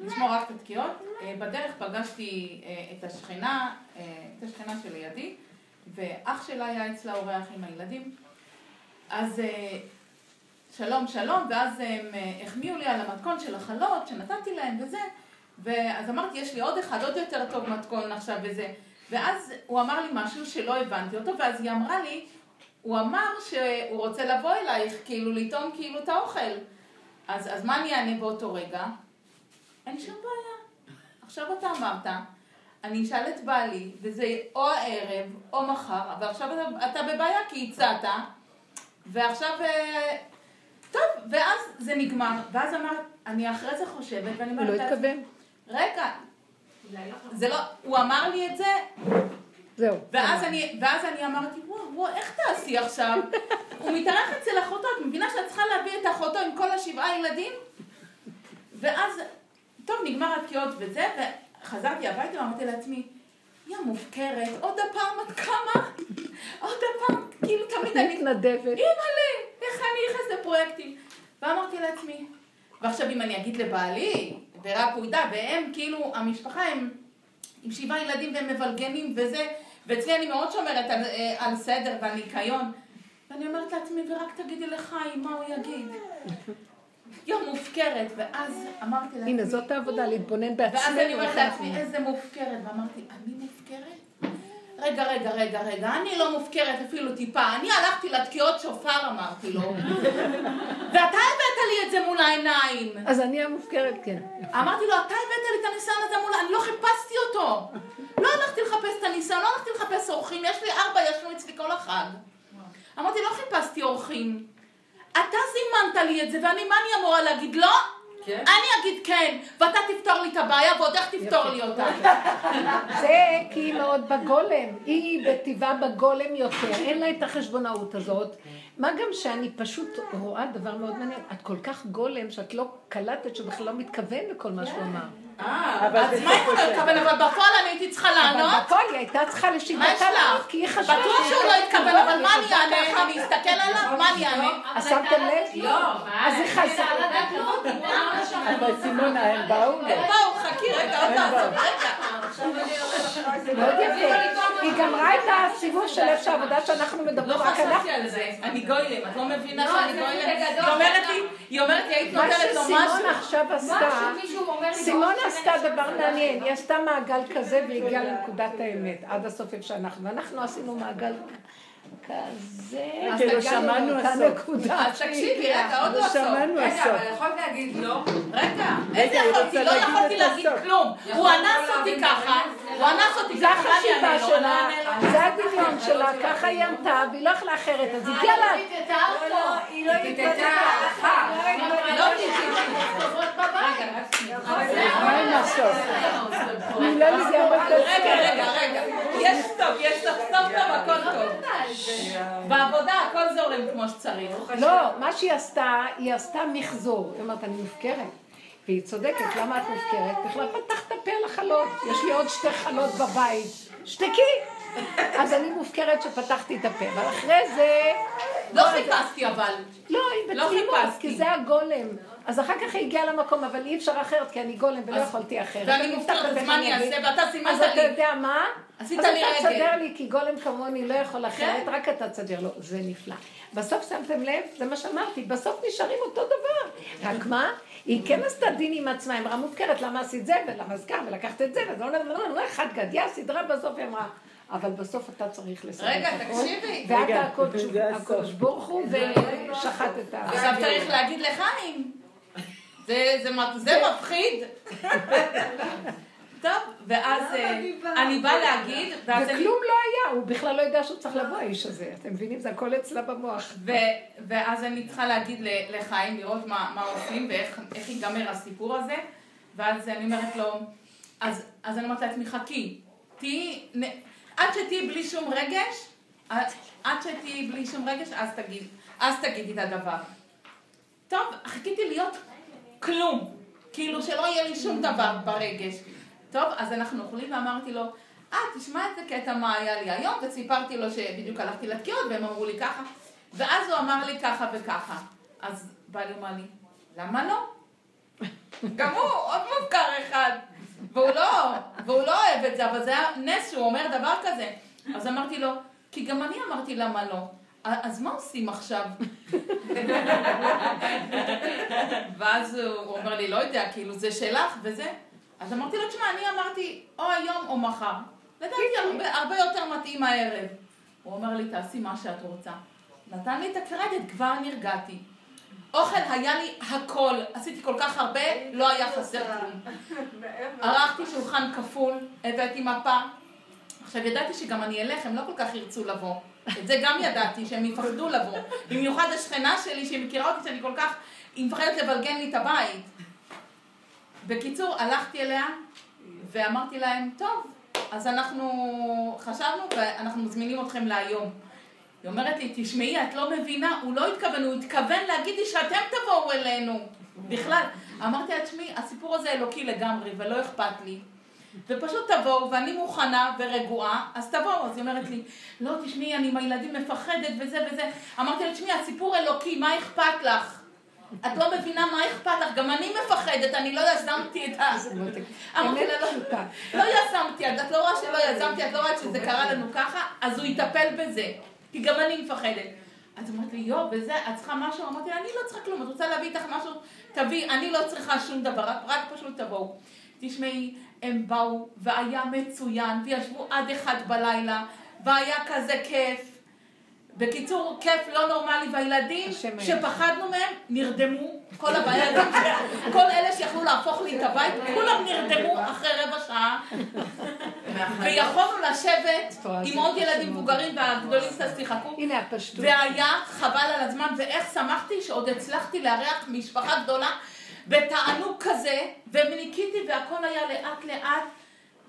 לשמור רק את התקיעות. אה, בדרך פגשתי אה, את השכנה, אה, את השכנה שלידי, ואח שלה היה אצלה אורח עם הילדים. אז שלום שלום, ואז הם החמיאו לי על המתכון של החלות שנתתי להם וזה, ואז אמרתי, יש לי עוד אחד, עוד יותר טוב מתכון עכשיו וזה. ואז הוא אמר לי משהו שלא הבנתי אותו, ואז היא אמרה לי, הוא אמר שהוא רוצה לבוא אלייך, כאילו לטעום כאילו את האוכל. אז, אז מה אני אענה באותו רגע? אין שום בעיה. עכשיו אתה אמרת, אני אשאל את בעלי, וזה או הערב או מחר, אבל עכשיו אתה, אתה בבעיה כי הצעת, ועכשיו... אה, טוב, ואז זה נגמר, ואז אמרת, אני אחרי זה חושבת, ואני הוא לא אומרת, התכוון. רגע, זה לא, הוא אמר לי את זה, זהו. ואז אני, ואז אני אמרתי, וואו, וואו, איך תעשי עכשיו? [LAUGHS] הוא מתארח אצל אחותו, את מבינה שאת צריכה להביא את אחותו עם כל השבעה ילדים? ואז, טוב, נגמר התקיעות וזה, וחזרתי הביתה ואמרתי לעצמי, יא מופקרת, עוד הפעם את קמה? עוד הפעם, כאילו תמיד אני... מתנדבת. אימא'לה, איך אני נכנסת לפרויקטים? ואמרתי לעצמי, ועכשיו אם אני אגיד לבעלי, ורק הוא ידע, והם כאילו, המשפחה הם עם שבעה ילדים והם מבלגנים וזה, ואצלי אני מאוד שומרת על, אה, על סדר ועל ניקיון. ואני אומרת לעצמי, ורק תגידי לחיים, מה הוא יגיד? יום מופקרת, ואז אמרתי לעצמי... הנה, זאת העבודה, להתבונן בעצמנו. ואז אני אומרת לעצמי, איזה מופקרת, ואמרתי, אני מופקרת? רגע, רגע, רגע, רגע, אני לא מופקרת אפילו טיפה, אני הלכתי לתקיעות שופר, אמרתי לו, [LAUGHS] ואתה הבאת לי את זה מול העיניים. אז אני המופקרת, כן. אמרתי לו, אתה הבאת לי את הניסיון הזה מול... אני לא חיפשתי אותו. לא הלכתי לחפש את הניסיון, לא הלכתי לחפש אורחים, יש לי ארבע, ישנו אצלי כל החג. אמרתי, לא חיפשתי אורחים. אתה זימנת לי את זה, ואני, מה אני אמורה להגיד? לא? כן. אני אגיד כן, ואתה תפתור לי את הבעיה, ועוד איך תפתור לי אותה. [LAUGHS] זה כי היא מאוד בגולם. היא בטבעה בגולם יותר. אין לה את החשבונאות הזאת. מה גם שאני פשוט רואה דבר מאוד מעניין. את כל כך גולם שאת לא קלטת שהוא בכלל לא מתכוון לכל מה שהוא אמר. אה, אז מה אם הוא לא התכוון? אבל בפועל אני הייתי צריכה אבל לענות? בפועל היא הייתה צריכה מה לשיטתה לענות, לך? כי היא חשבה בטוח שהוא לא התכוון, אבל מה אני אענה? אני אסתכל עליו? מה אני אענה? אז שמתם לב? לא, אז היא חזרה. אבל סימונה, הם באו. בואו, חכי רגע, עוד לעשות, רגע. [LAUGHS] מאוד יפה. היא גמרה את הסיבוב של איפה שהעבודה שאנחנו לא מדברים, רק אנחנו. חשבתי על זה. אני גוילם, את לא מבינה שאני גוילם? היא אומרת לי, היא אומרת לי, היית מה נותנת לו משהו. שסימונה עכשיו עשתה, סימונה עשתה דבר מעניין, היא עשתה מעגל כזה והגיעה לנקודת האמת, עד הסוף איפה שאנחנו, ואנחנו עשינו מעגל כזה, אז כאילו שמענו הסוף. אז תקשיבי, רגע, עוד לא סוף. רגע, אבל יכולת להגיד לא? רגע, איזה יכולתי? לא יכולתי להגיד כלום. הוא אנס אותי ככה, הוא אנס אותי זה ככה, אני החשיבה לו? שלה. זה הדמיון שלה, ככה היא ענתה, והיא לא יכלה אחרת, אז הגיעה לה... היא לא תתתה הלכה. לא תתתי. מה עם הסוף? לא רגע, רגע, רגע. יש סוף, יש סוף, סוף טוב, הכל טוב. בעבודה הכל זורם כמו שצריך. לא, מה שהיא עשתה, היא עשתה מחזור. היא אומרת, אני מופקרת. והיא צודקת, למה את מופקרת? בכלל פתחת על החלות. יש לי עוד שתי חלות בבית. שתקי! אז אני מופקרת שפתחתי את הפה. אבל אחרי זה... לא חיפשתי אבל. לא, היא לא חיפשתי. כי זה הגולם. אז אחר כך היא הגיעה למקום, אבל אי אפשר אחרת, כי אני גולם ולא יכולתי אחרת. ואני אני מופקרת, אז מה אני אעשה? ואתה סימנת אז אתה לי. יודע מה? עשית אז לי אתה רגל. תסדר לי, כי גולם כמוני לא יכול אחרת, כן. רק אתה תסדר לו. זה נפלא. בסוף שמתם לב? זה מה שאמרתי, בסוף נשארים אותו דבר. רק מה? היא כן עשתה דין עם עצמה, היא אמרה מופקרת, למה עשית זה, ולמה אז כך, ולקחת את זה, וזה לא לא אחד גדיה, סדרה בסוף היא אמרה. אבל בסוף אתה צריך לסדר רגע. תקשיבי. ואתה הקודש ברוך הוא, ושחט את ה... עכשיו צריך להגיד לחיים. זה- זה מ- זה מפחיד. [LAUGHS] [LAUGHS] טוב, ואז אה, אני באה להגיד, ואז אני... וכלום לא היה, הוא בכלל לא יודע שהוא צריך לבוא, האיש הזה. אתם מבינים? זה הכל אצלה במוח. ואז אני צריכה להגיד לחיים, לראות מה, עושים ואיך איך ייגמר הסיפור הזה. ואז אני אומרת לו, אז, אני אומרת לעצמי, חכי, תהיי, עד שתהיי בלי שום רגש, עד, עד שתהיי בלי שום רגש, אז, תגיד, אז תגידי את הדבר. טוב, חיכיתי להיות כלום, כאילו שלא יהיה לי שום דבר ברגש. טוב, אז אנחנו אוכלים ואמרתי לו, אה, תשמע איזה קטע מה היה לי היום, וסיפרתי לו שבדיוק הלכתי לתקיעות והם אמרו לי ככה, ואז הוא אמר לי ככה וככה. אז בעלי אמר לי, למה לא? גם הוא, עוד מופקר אחד. והוא לא, והוא לא אוהב את זה, אבל זה היה נס שהוא אומר דבר כזה. אז אמרתי לו, כי גם אני אמרתי למה לא. אז מה עושים עכשיו? [LAUGHS] ואז הוא אומר לי, לא יודע, כאילו זה שלך וזה. אז אמרתי לו, תשמע, אני אמרתי או היום או מחר. לדעתי הרבה, הרבה יותר מתאים הערב. הוא אומר לי, תעשי מה שאת רוצה. נתן לי את הקרדיט, כבר נרגעתי. אוכל היה לי הכל, עשיתי כל כך הרבה, לא היה חסר כלום. ערכתי שולחן כפול, הבאתי מפה. עכשיו ידעתי שגם אני אלך, הם לא כל כך ירצו לבוא. את זה גם ידעתי, שהם יפחדו לבוא. במיוחד השכנה שלי, שהיא מכירה אותי, שאני כל כך, היא מפחדת לבלגן לי את הבית. בקיצור, הלכתי אליה, ואמרתי להם, טוב, אז אנחנו חשבנו, ואנחנו מזמינים אתכם להיום. היא אומרת לי, תשמעי, את לא מבינה, הוא לא התכוון, הוא התכוון להגיד לי שאתם תבואו אלינו. בכלל. אמרתי לה, תשמעי, הסיפור הזה אלוקי לגמרי, ולא אכפת לי. ופשוט תבואו, ואני מוכנה ורגועה, אז תבואו. אז היא אומרת לי, לא, תשמעי, אני עם הילדים מפחדת וזה וזה. אמרתי לה, תשמעי, הסיפור אלוקי, מה אכפת לך? את לא מבינה מה אכפת לך, גם אני מפחדת, אני לא יזמתי את ה... אמרתי לה, לא, לא יזמתי, את לא רואה שלא יזמתי, את לא רואה שזה קרה לנו ככה, אז הוא יטפל בזה. כי גם אני מפחדת. אז אמרתי לי, יואו, וזה, את צריכה משהו? אמרתי לה, אני לא צריכה כלום, את רוצה להביא איתך משהו? תביאי, אני לא צריכה שום דבר, רק פשוט תבואו. תשמעי, הם באו, והיה מצוין, וישבו עד אחד בלילה, והיה כזה כיף. בקיצור, כיף לא נורמלי, והילדים שפחדנו מהם נרדמו, כל הבעיה, כל אלה שיכלו להפוך לי את הבית, כולם נרדמו אחרי רבע שעה, ויכולנו לשבת עם עוד ילדים מבוגרים והגדולים קצת שיחקו, והיה חבל על הזמן, ואיך שמחתי שעוד הצלחתי לארח משפחה גדולה בתענוג כזה, וניקיתי והכל היה לאט לאט.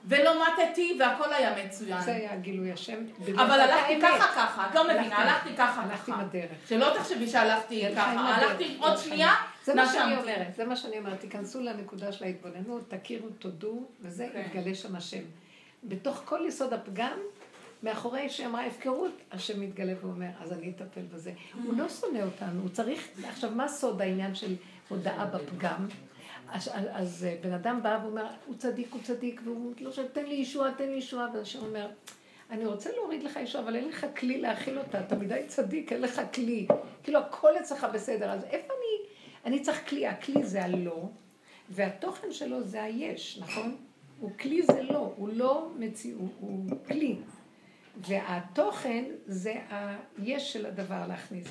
ולא מתתי, והכל היה מצוין. זה היה גילוי השם. אבל הלכתי ככה ככה, את לא מבינה, הלכתי ככה ככה. הלכתי בדרך. שלא תחשבי שהלכתי ככה, הלכתי עוד שנייה, זה מה שאני אומרת, זה מה שאני אומרת, תיכנסו לנקודה של ההתבוננות, תכירו, תודו, וזה כן. יתגלה שם השם. בתוך כל יסוד הפגם, מאחורי שאמרה הפקרות, השם מתגלה ואומר, אז אני אטפל בזה. הוא לא שונא אותנו, הוא צריך, עכשיו מה סוד העניין של הודאה בפגם? אז, אז אה, בן אדם בא ואומר, הוא צדיק, הוא צדיק, והוא לא שואל, תן לי ישועה, תן לי ישועה, והשם אומר, אני רוצה להוריד לך ישועה, אבל אין לך כלי להכיל אותה, אתה מדי צדיק, אין לך כלי. כאילו, הכל אצלך בסדר, אז איפה אני, אני צריך כלי, הכלי זה הלא, והתוכן שלו זה היש, נכון? הוא כלי זה לא, הוא לא מציאות, הוא כלי. והתוכן זה היש של הדבר להכניס.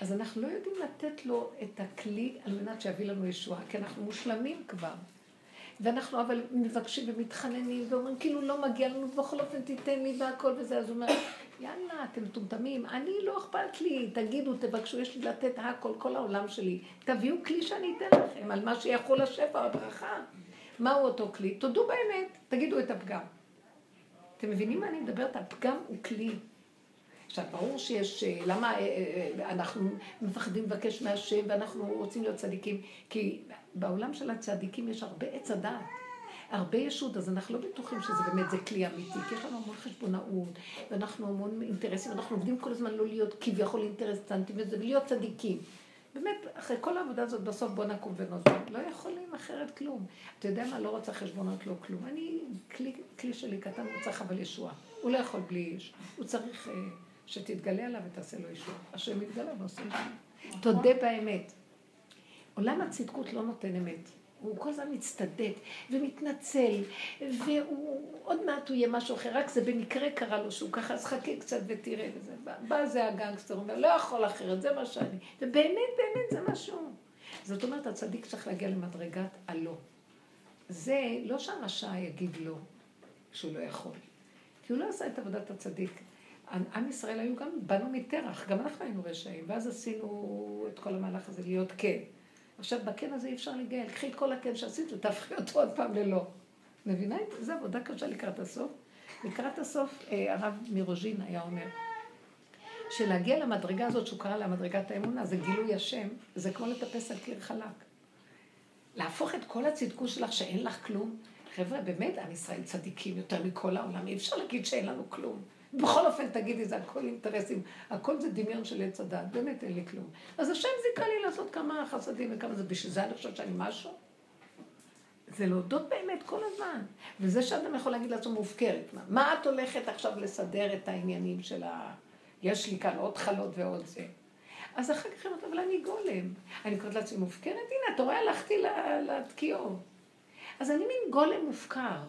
אז אנחנו לא יודעים לתת לו את הכלי על מנת שיביא לנו ישועה, כי אנחנו מושלמים כבר. ואנחנו אבל מבקשים ומתחננים ואומרים, כאילו לא מגיע לנו, בכל אופן תיתן לי והכל וזה. אז הוא אומר, יאללה, אתם מטומטמים, אני לא אכפת לי, תגידו, תבקשו, יש לי לתת הכל, כל העולם שלי. תביאו כלי שאני אתן לכם, על מה שיכול השפע, הברכה. מהו אותו כלי? תודו באמת, תגידו את הפגם. אתם מבינים מה אני מדברת? הפגם הוא כלי. עכשיו, ברור שיש, אה, למה אה, אה, אנחנו מפחדים לבקש מהשם ואנחנו רוצים להיות צדיקים? כי בעולם של הצדיקים יש הרבה עץ הדעת. הרבה ישות, אז אנחנו לא בטוחים שזה באמת זה כלי אמיתי, כי יש לנו המון חשבונאות, ואנחנו המון אינטרסים, אנחנו עובדים כל הזמן לא להיות כביכול אינטרסנטים וזה, ולהיות צדיקים. באמת, אחרי כל העבודה הזאת, בסוף בוא נקום ונודה. לא יכולים אחרת כלום. אתה יודע מה? לא רוצה חשבונות, לא כלום. אני, כלי, כלי שלי קטן, הוא צריך אבל ישועה. הוא לא יכול בלי איש. הוא צריך... שתתגלה עליו ותעשה לו אישור. השם מתגלה ועושה אישור. תודה באמת. עולם הצדקות לא נותן אמת. הוא כל הזמן מצטדק ומתנצל, והוא עוד מעט הוא יהיה משהו אחר, רק זה במקרה קרה לו שהוא ככה, אז חכה קצת ותראה וזה. בא זה הגנגסטר, אומר, לא יכול אחרת, זה מה שאני. ובאמת, באמת זה משהו. זאת אומרת, הצדיק צריך להגיע למדרגת הלא. זה לא שהרשע יגיד לא, שהוא לא יכול. כי הוא לא עשה את עבודת הצדיק. עם ישראל היו גם, באנו מטרח, גם אנחנו היינו רשעים, ואז עשינו את כל המהלך הזה להיות כן. עכשיו, בכן הזה אי אפשר להיגאל, קחי את כל הכן שעשית ותהפכי אותו עוד פעם ללא. מבינה? זו עבודה קשה לקראת הסוף. לקראת הסוף, אה, הרב מרוז'ין היה אומר, שלהגיע למדרגה הזאת, שהוא קרא לה מדרגת האמונה, זה גילוי השם, זה כמו לטפס על קיר חלק. להפוך את כל הצדקות שלך שאין לך כלום. חבר'ה, באמת, עם ישראל צדיקים יותר מכל העולם, אי אפשר להגיד שאין לנו כלום. בכל אופן, תגידי, זה הכל אינטרסים, הכל זה דמיון של עץ הדת, באמת אין לי כלום. אז השם זיכה לי לעשות כמה חסדים וכמה זה, בשביל זה אני חושבת שאני משהו? זה להודות באמת כל הזמן. וזה שאדם יכול להגיד לעצמו מופקרת. מה, מה את הולכת עכשיו לסדר את העניינים של ה... יש לי כאן עוד חלות ועוד זה. אז אחר כך היא אומרת, אבל אני גולם. אני קוראת לעצמי מופקרת, הנה, אתה רואה, הלכתי לתקיעות. אז אני מין גולם מופקר.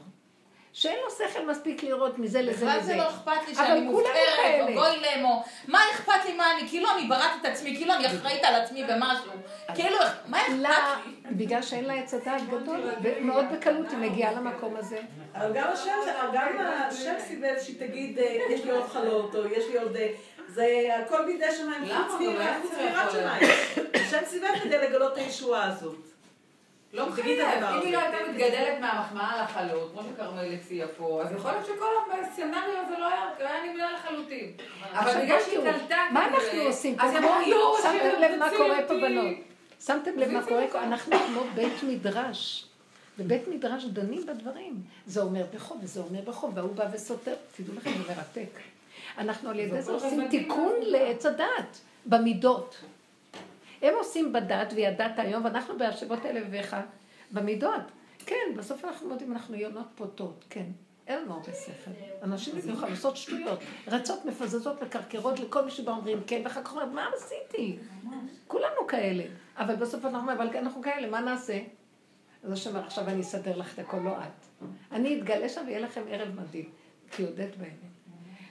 שאין לו שכל מספיק לראות מזה לזה בכלל לזה. זה לא אכפת לי אבל שאני מופקרת. או גוי למו. מה אכפת לי מה אני? כאילו אני בראתי את עצמי, כאילו אני אחראית על עצמי במשהו. כאילו, מה אכפת לי? בגלל שאין לה עץ הדעת גדול, ומאוד בקלות היא מגיעה למקום הזה. אבל גם השם, סיבב שהיא תגיד, אה, יש לי עוד חלות, או יש לי עוד... אה, זה הכל בידי שמיים, למה? חוץ מיראת שמיים. השם סיבב כדי לגלות את הישועה הזאת. לא מחייב, אם היא. לא הייתה מתגדלת מהמחמאה על החלות, כמו שכרמל הציעה פה, אז יכול להיות שכל הסצנריו הזה לא היה היה נמנע לחלוטין. אבל בגלל שהיא קלטה, מה אנחנו עושים פה? לא, שמתם לב מה קורה פה. בנות? שמתם לב מה קורה. פה? אנחנו כמו בית מדרש. בבית מדרש דנים בדברים. זה אומר בחוב וזה אומר בחוב, וההוא בא וסותר. תדעו לכם, זה מרתק. אנחנו על ידי זה עושים תיקון. לעץ הדת, במידות. הם עושים בדת וידעת היום, ואנחנו בהשבות אלף ואחד במידות. כן, בסוף אנחנו מודים, אנחנו יונות פוטות, כן. אין לנו הרבה שכל. אנשים יכולים לעשות שטויות, רצות, מפזזות, מקרקרות לכל מי שבא אומרים כן, ואחר כך אומרים, מה עשיתי? כולנו כאלה. אבל בסוף אנחנו אומרים, אבל אנחנו כאלה, מה נעשה? אז השם אומר, עכשיו אני אסדר לך את הכל, לא את. אני אתגלה שם ויהיה לכם ערב מדהים, כי הודית באמת.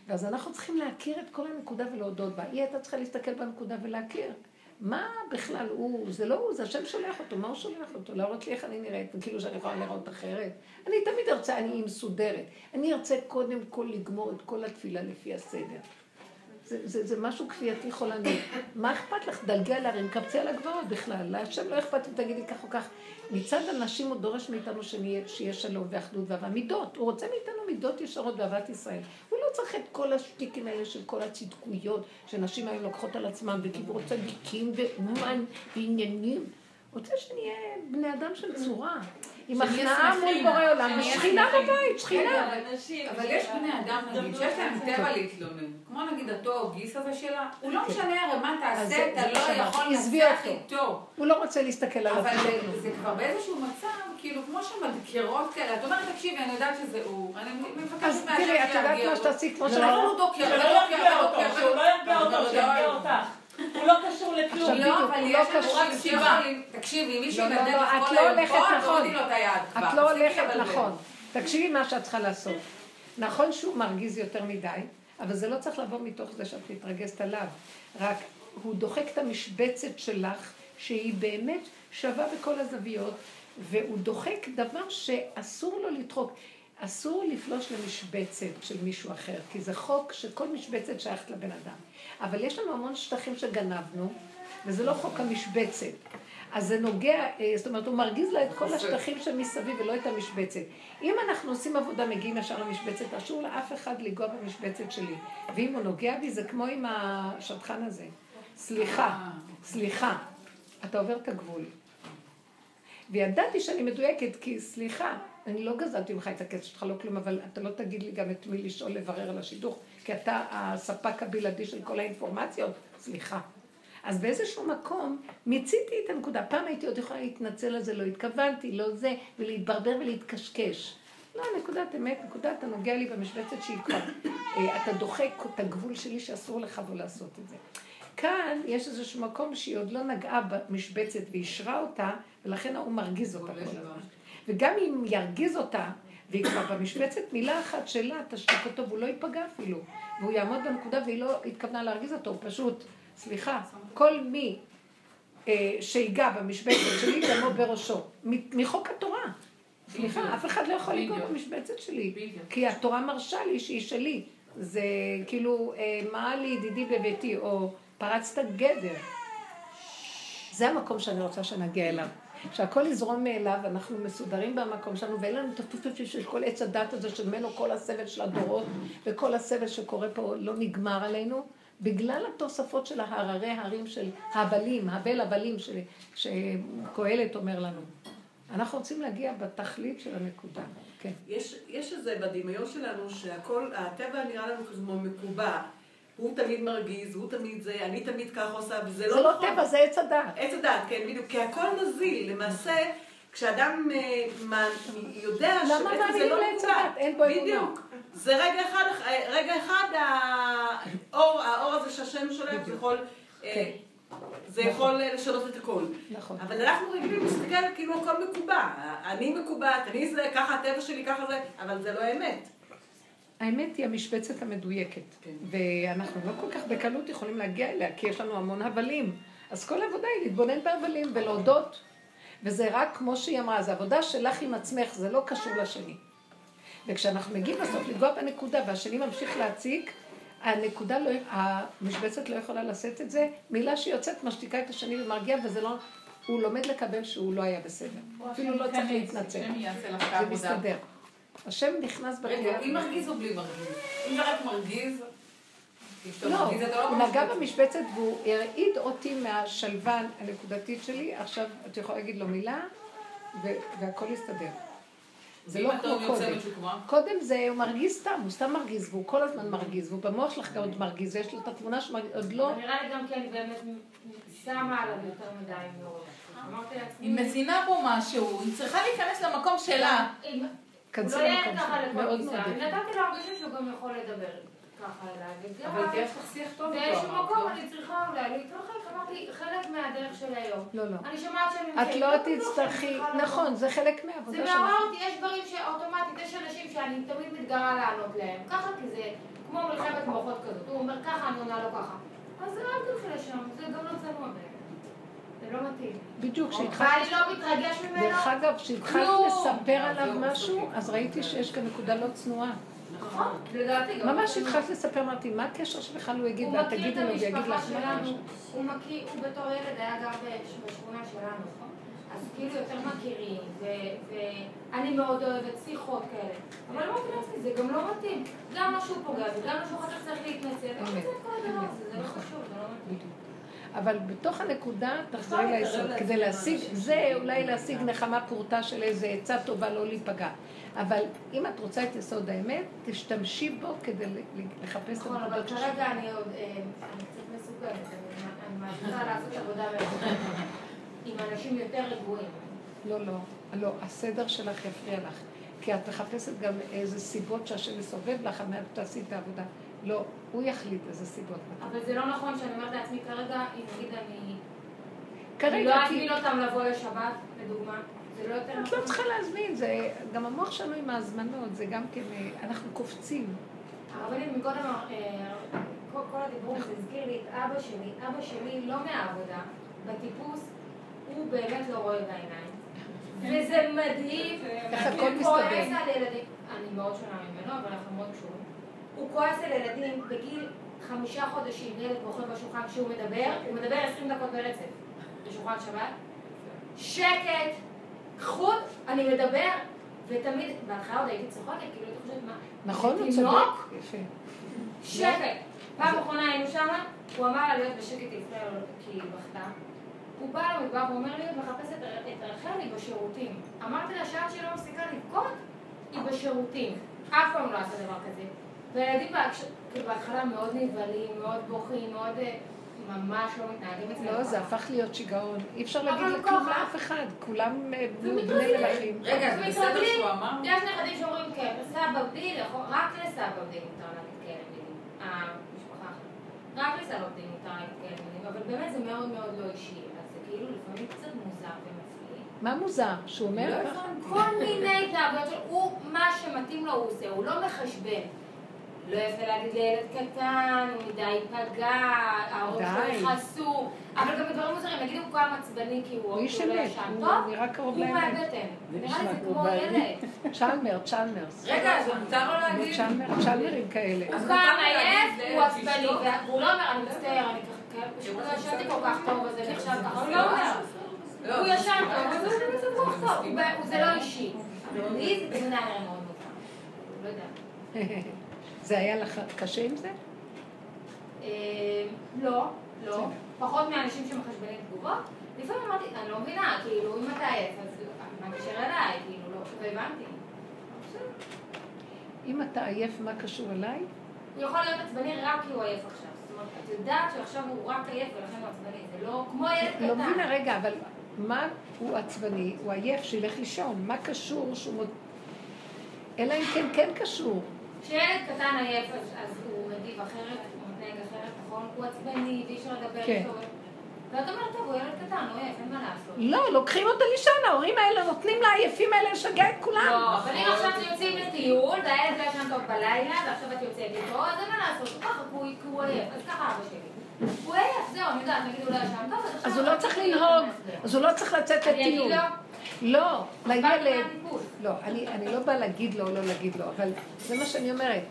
ואז אנחנו צריכים להכיר את כל הנקודה ולהודות בה. היא הייתה צריכה להסתכל בנקודה ולהכיר. מה בכלל הוא, זה לא הוא, זה השם שולח אותו, מה הוא שולח אותו? להראות לי איך אני נראית, כאילו שאני יכולה לראות אחרת. אני תמיד ארצה, אני מסודרת. אני ארצה קודם כל לגמור את כל התפילה לפי הסדר. זה, זה, זה משהו כפייתי חולני. מה אכפת לך? דלגי על ההרים, קבצי על הגבעות בכלל. להשם לא אכפת אם תגידי כך או כך. מצד הנשים הוא דורש מאיתנו שנהיה, שיהיה שלום ואחדות ואהבה. מידות. הוא רוצה מאיתנו מידות ישרות ואהבת ישראל. הוא לא צריך את כל השטיקים האלה של כל הצדקויות שנשים היום לוקחות על עצמם בקיבור צדיקים ואומן ועניינים. רוצה שנהיה בני אדם של צורה. עם הכנעה מול בורא עולם, שמחים. בבית, שכינה. אבל יש בני אדם, נגיד, שיש להם טבע להתלונן. כמו נגיד אותו גיס הזה שלה, הוא לא משנה הרי מה אז תעשה, אתה לא יכול לנצח אותו. איתו. הוא לא רוצה להסתכל על אבל. זה- כבר באיזשהו מצב, כאילו, כמו שמדקרות כאלה, את אומרת, תקשיבי, אני יודעת שזה הוא, אני מבקשת אז מהשם תראי, את יודעת מה אותו. שתעשי כמו לא, שאמרת? לא, לא ירגיע אותו, דוקר, שהוא לא ירגיע אותו, שירגיע. אותך. הוא לא קשור לכלום. עכשיו, לא, בדיוק, אבל הוא יש לא לנו קשור. רק שיכולים, תקשיבי, אם מישהו לא, לא, ינדב את כל היום פה, נכון. תורידי לו את היד כבר. את לא הולכת. נכון. תקשיבי מה שאת צריכה לעשות. נכון שהוא מרגיז יותר מדי, אבל זה לא צריך לבוא מתוך זה שאת מתרגזת עליו. רק הוא דוחק את המשבצת שלך, שהיא באמת שווה בכל הזוויות, והוא דוחק דבר שאסור לו לדחוק. אסור לפלוש למשבצת של מישהו אחר, כי זה חוק שכל משבצת שייכת לבן אדם. אבל יש לנו המון שטחים שגנבנו, וזה לא חוק המשבצת. אז זה נוגע, אה, זאת אומרת, הוא מרגיז לה את כל השטחים שמסביב ולא את המשבצת. אם אנחנו עושים עבודה, מגיעים ישר למשבצת, אסור לאף אחד לנגוע במשבצת שלי. ואם הוא נוגע בי, זה כמו עם השטחן הזה. סליחה, סליחה, אתה עובר את הגבול. וידעתי שאני מדויקת, כי סליחה, אני לא גזלתי ממך את הכסף שלך, לא כלום, אבל אתה לא תגיד לי גם את מי לשאול לברר על השידוך, כי אתה הספק הבלעדי של כל האינפורמציות, סליחה. אז באיזשהו מקום מיציתי את הנקודה. פעם הייתי עוד יכולה להתנצל על זה, לא התכוונתי, לא זה, ולהתברבר ולהתקשקש. לא, נקודת אמת, נקודה, אתה נוגע לי במשבצת שהיא כבר, אה, אתה דוחק את הגבול שלי שאסור לך בו לעשות את זה. כאן יש איזשהו מקום שהיא עוד לא נגעה במשבצת ואישרה אותה, ולכן ההוא מרגיז אותה כל הזמן. וגם אם ירגיז אותה, והיא כבר במשבצת, מילה אחת שלה תשתיק אותו והוא לא ייפגע אפילו. והוא יעמוד בנקודה והיא לא התכוונה להרגיז אותו, הוא פשוט, סליחה, כל מי אה, שיגע במשבצת שלי, דמו בראשו. מחוק התורה. סליחה, אף אחד לא יכול בדיוק. במשבצת שלי. כי התורה מרשה לי שהיא שלי. זה כאילו, אה, מה לי ידידי בביתי, או פרצת גדר. זה המקום שאני רוצה שנגיע אליו. שהכל יזרום מאליו, אנחנו מסודרים במקום שלנו, ואין לנו את הטופטופים של כל עץ הדת הזה, שממנו כל הסבל של הדורות, וכל הסבל שקורה פה לא נגמר עלינו, בגלל התוספות של ההררי הרים של הבלים, הבל הבלים שקהלת אומר לנו. אנחנו רוצים להגיע בתכלית של הנקודה. כן. יש, יש איזה בדמיון שלנו שהכל, הטבע נראה לנו כמו מקובע. הוא תמיד מרגיז, הוא תמיד זה, אני תמיד כך עושה, וזה לא זה לא נכון. טבע, זה עץ הדת. עץ הדעת, כן, בדיוק, כי הכל נזיל. למעשה, כשאדם אה, יודע שבעצם זה לא. הדת? אין בו אמונה. בדיוק. זה רגע אחד, רגע אחד, האור, האור הזה שהשם שולח, בדיוק. יכול... אה, כן. זה יכול אה, לשנות את הכל. נכון. אבל אנחנו רגילים להסתכל כאילו הכל מקובע. אני מקובעת, אני זה, ככה הטבע שלי, ככה זה, אבל זה לא אמת. האמת היא המשבצת המדויקת. כן. ואנחנו לא כל כך בקלות יכולים להגיע אליה, כי יש לנו המון הבלים. אז כל העבודה היא להתבונן בהבלים ולהודות. וזה רק, כמו שהיא אמרה, זו עבודה שלך עם עצמך, זה לא קשור לשני. וכשאנחנו מגיעים בסוף לגוע בנקודה והשני ממשיך להציג, הנקודה לא, המשבצת לא יכולה לשאת את זה, מילה שיוצאת משתיקה את השני ומרגיעה, וזה לא, הוא לומד לקבל שהוא לא היה בסדר. אפילו לא צריך להתנצל. זה. מסתדר. השם נכנס רגע, בתנועה. אם מרגיז או בלי מרגיז? אם זה רק מרגיז, לא, לא הוא נגע. במשבצת והוא הרעיד אותי מהשלווה הנקודתית שלי, עכשיו את יכולה להגיד לו מילה והכל יסתדר. זה לא כמו קודם. קודם זה, הוא מרגיז סתם, הוא סתם מרגיז, והוא כל הזמן מרגיז, והוא במוח שלך גם עוד מרגיז, ויש לו את התמונה שעוד לא... נראה לי גם כי אני באמת שמה עליו יותר מדי מאוד. אמרתי לעצמי... היא מזינה בו משהו, היא צריכה להיכנס למקום שלה. הוא כנסי לא מאוד אני יפה. נתתי לו הרגשה שהוא גם יכול לדבר ככה אליי. אבל יש לך שיח טוב איתו. באיזשהו מקום לא? אני צריכה אולי להתרחק. אמרתי, חלק מהדרך של היום. לא, לא. אני שומעת שהם את לא שאני תצטרכי, צריכה לבוא. נכון, זה חלק זה מהעבודה מעורר שלך. אותי, יש דברים שאוטומטית, יש אנשים שאני תמיד מתגרה לענות להם. ככה, כי זה כמו מלחמת מוחות כזאת. הוא אומר ככה, אני עונה לו ככה. אז אל תלכי לשם, זה גם לא צנוע באמת. לא מתאים. בדיוק, כשהתחלת... ואני לא מתרגש ממנו. דרך אגב, כשהתחלת. לספר אה, עליו זהו, משהו, אוקיי. אז ראיתי שיש כאן נקודה לא צנועה. נכון, לדעתי גם. ממש התחלת לספר, אמרתי, מה הקשר שבכלל הוא יגיד, הוא ואת תגידי לו ויגיד המשפחה לך מה שלנו, יש. הוא מכיר, הוא בתור ילד היה גר בש- בשכונה שלנו, אז כאילו יותר מכירים, ו- ואני מאוד אוהבת שיחות כאלה, אבל אמרתי לעצמי, זה גם לא מתאים, גם מה שהוא פוגע בי, גם מה שהוא חושב שצריך להתנצל, רוצה את כל הדבר הזה, זה לא חשוב, זה לא מתאים. אבל בתוך הנקודה תחזרי ליסוד, כדי להשיג, זה אולי להשיג. נחמה פורטה של איזה עצה טובה לא להיפגע. אבל אם את רוצה את יסוד האמת, תשתמשי בו כדי לחפש את נכון, אבל. כרגע אני עוד, אה, אני קצת מסוכנת, אני- מעדיפה לעשות עבודה עם אנשים יותר רגועים. לא, לא, לא, הסדר שלך יפריע לך. כי את מחפשת גם איזה סיבות שהשם מסובב לך, על מנת שתעשי את העבודה. לא, הוא יחליט איזה סיבות. אבל זה לא נכון שאני אומרת לעצמי כרגע, אם נגיד אני... אני כרגע, לא כי אזמין אותם לבוא לשבת, לדוגמה. זה לא את נכון. לא צריכה להזמין, זה גם המוח שלנו עם ההזמנות, זה גם כן, אה, אנחנו קופצים. הרבנית מקודם, אה, כל הדיבור הזה הזכיר לי את אבא שלי. אבא שלי לא מהעבודה, בטיפוס, הוא באמת לא רואה בעיניים. וזה מדהים. איך הכל מסתדר. אני מאוד שונה ממנו, אבל אנחנו מאוד קשורים. הוא כועס על ילדים בגיל חמישה חודשים, ילד בוחר בשולחן כשהוא מדבר, הוא מדבר עשרים דקות ברצף. בשולחן שבת. שקט, חוט, אני מדבר, ותמיד, בהתחלה עוד הייתי צוחקת, כאילו הייתי חושבת, מה? נכון, הוא? צודק. יפה. שקט. פעם אחרונה היינו שם, הוא אמר לה להיות בשקט לפני, כי היא בכתה. הוא בא למטבח ואומר לי, את מחפשת את רחלי בשירותים. אמרתי לה שעד שהיא לא מפסיקה לבכות, היא בשירותים. אף פעם לא עשה דבר כזה. והילדים כאילו בהתחלה מאוד נבהלים, מאוד בוכים, מאוד... אה, ממש לא מתנהגים אצלנו. לא, זה. הפך להיות שיגעון. אי אפשר להגיד לכלום. לאף אחד. כולם אה, בני. מלכים. רגע, זה בסדר. שהוא אמר? יש נכדים שאומרים כן, סבא יכול- רק לסבא בדי מותר להגיד מילים. המשפחה אחרת. רק לסבא בדי מותר להגיד מילים, אבל באמת זה מאוד מאוד לא אישי. אז זה כאילו לפעמים קצת מוזר ומפליא. מה מוזר? שהוא אומר לא. כל מיני התנהגויות. הוא, מה שמתאים לו הוא עושה, הוא לא מחשבן. לא יפה להגיד לילד קטן, הוא מדי ייפגע, הראש. שלו חסום. אבל גם בדברים מוזרים, נגיד הוא קם עצבני כי הוא הוא הוא לא ישן הוא טוב, נראה קרוב הוא לאמת. מהבטן. זה נראה לי זה כמו. ילד. צ'למר, צ'למרס. רגע, זה מותר לו להגיד? צ'למר, צ'למרים כאלה. הוא אז מותר עייף, הוא? עצבני, והוא לא אומר, אני מצטער, אני ככה, פשוט לא ישנתי כל כך טוב, אז אני עכשיו ככה, הוא לא אומר. לא, הוא ישן. טוב, אז הוא במצב רוח טוב, הוא זה לא אישי. אבל לי זה נראה מאוד מוזר. לא יודעת. [LAUGHS] זה היה לך קשה עם זה? אה, לא, לא. פחות מאנשים שמחשבנים תגובות. לפעמים אמרתי, אני לא מבינה, כאילו, אם אתה עייף, אז מה קשר אליי? כאילו, לא, והבנתי. בסדר. אם אתה עייף, מה קשור אליי? הוא יכול להיות עצבני רק כי הוא עייף עכשיו. זאת אומרת, את יודעת שעכשיו הוא רק עייף ולכן הוא עצבני. זה לא כמו ילד קטן. לא מבינה, רגע, אבל מה הוא עצבני? הוא עייף, שילך לישון. מה קשור שהוא מוד... אלא אם כן כן קשור. כשילד קטן עייף, אז, הוא מגיב אחרת, הוא מתנהג אחרת, נכון? הוא עצבני, ואי אפשר לדבר כן. איתו. ואת אומרת, טוב, הוא ילד קטן, הוא עייף, אין מה לעשות. לא, לוקחים אותו לישון, ההורים האלה נותנים לעייפים האלה לשגע את כולם. לא, אבל אם עכשיו יוצאים לטיול, והילד לא ישן טוב בלילה, ועכשיו את יוצאת איתו, אז אין מה לעשות, הוא ככה, הוא- עייף, אז ככה אבא שלי. הוא עייף, זהו, אני יודעת, נגיד הוא לא ישן טוב, אז הוא לא צריך לנהוג, אז הוא לא צריך לצאת אני אגיד לטיול. לא, לילד... לא, אני, אני לא באה להגיד לו או לא להגיד לו, אבל זה מה שאני אומרת.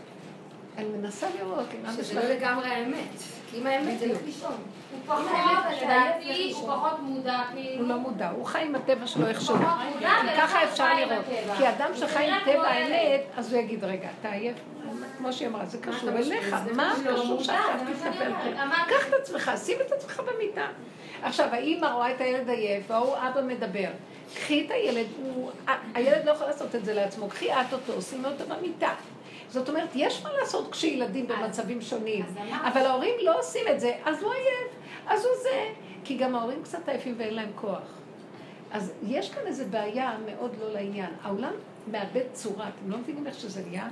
אני מנסה לראות אם אבא שזה לא שלך... לגמרי האמת. אם האמת זה לך לישון. הוא פחות, הוא מודע, כאילו. הוא לא מודע, הוא חי עם הטבע שלו איכשהו. ככה אפשר לראות. כי אדם שחי עם טבע האמת, אז הוא יגיד, רגע, אתה עייף? כמו שהיא אמרה, זה קשור אליך. מה לא קשור שעכשיו. בו? אמרתי- קח את עצמך, שים את עצמך במיטה. עכשיו, האמא רואה את הילד עייף, והוא אבא מדבר. קחי את הילד, הוא- הילד לא יכול לעשות את זה לעצמו, קחי את אותו, שימי אותו במיטה. זאת אומרת, יש מה לעשות כשילדים במצבים שונים, אבל ההורים לא עושים את זה, אז הוא עייף, אז הוא זה, כי גם ההורים קצת עייפים ואין להם כוח. אז יש כאן איזו בעיה מאוד לא לעניין. העולם מאבד צורה, אתם לא מבינים איך שזה נהיה?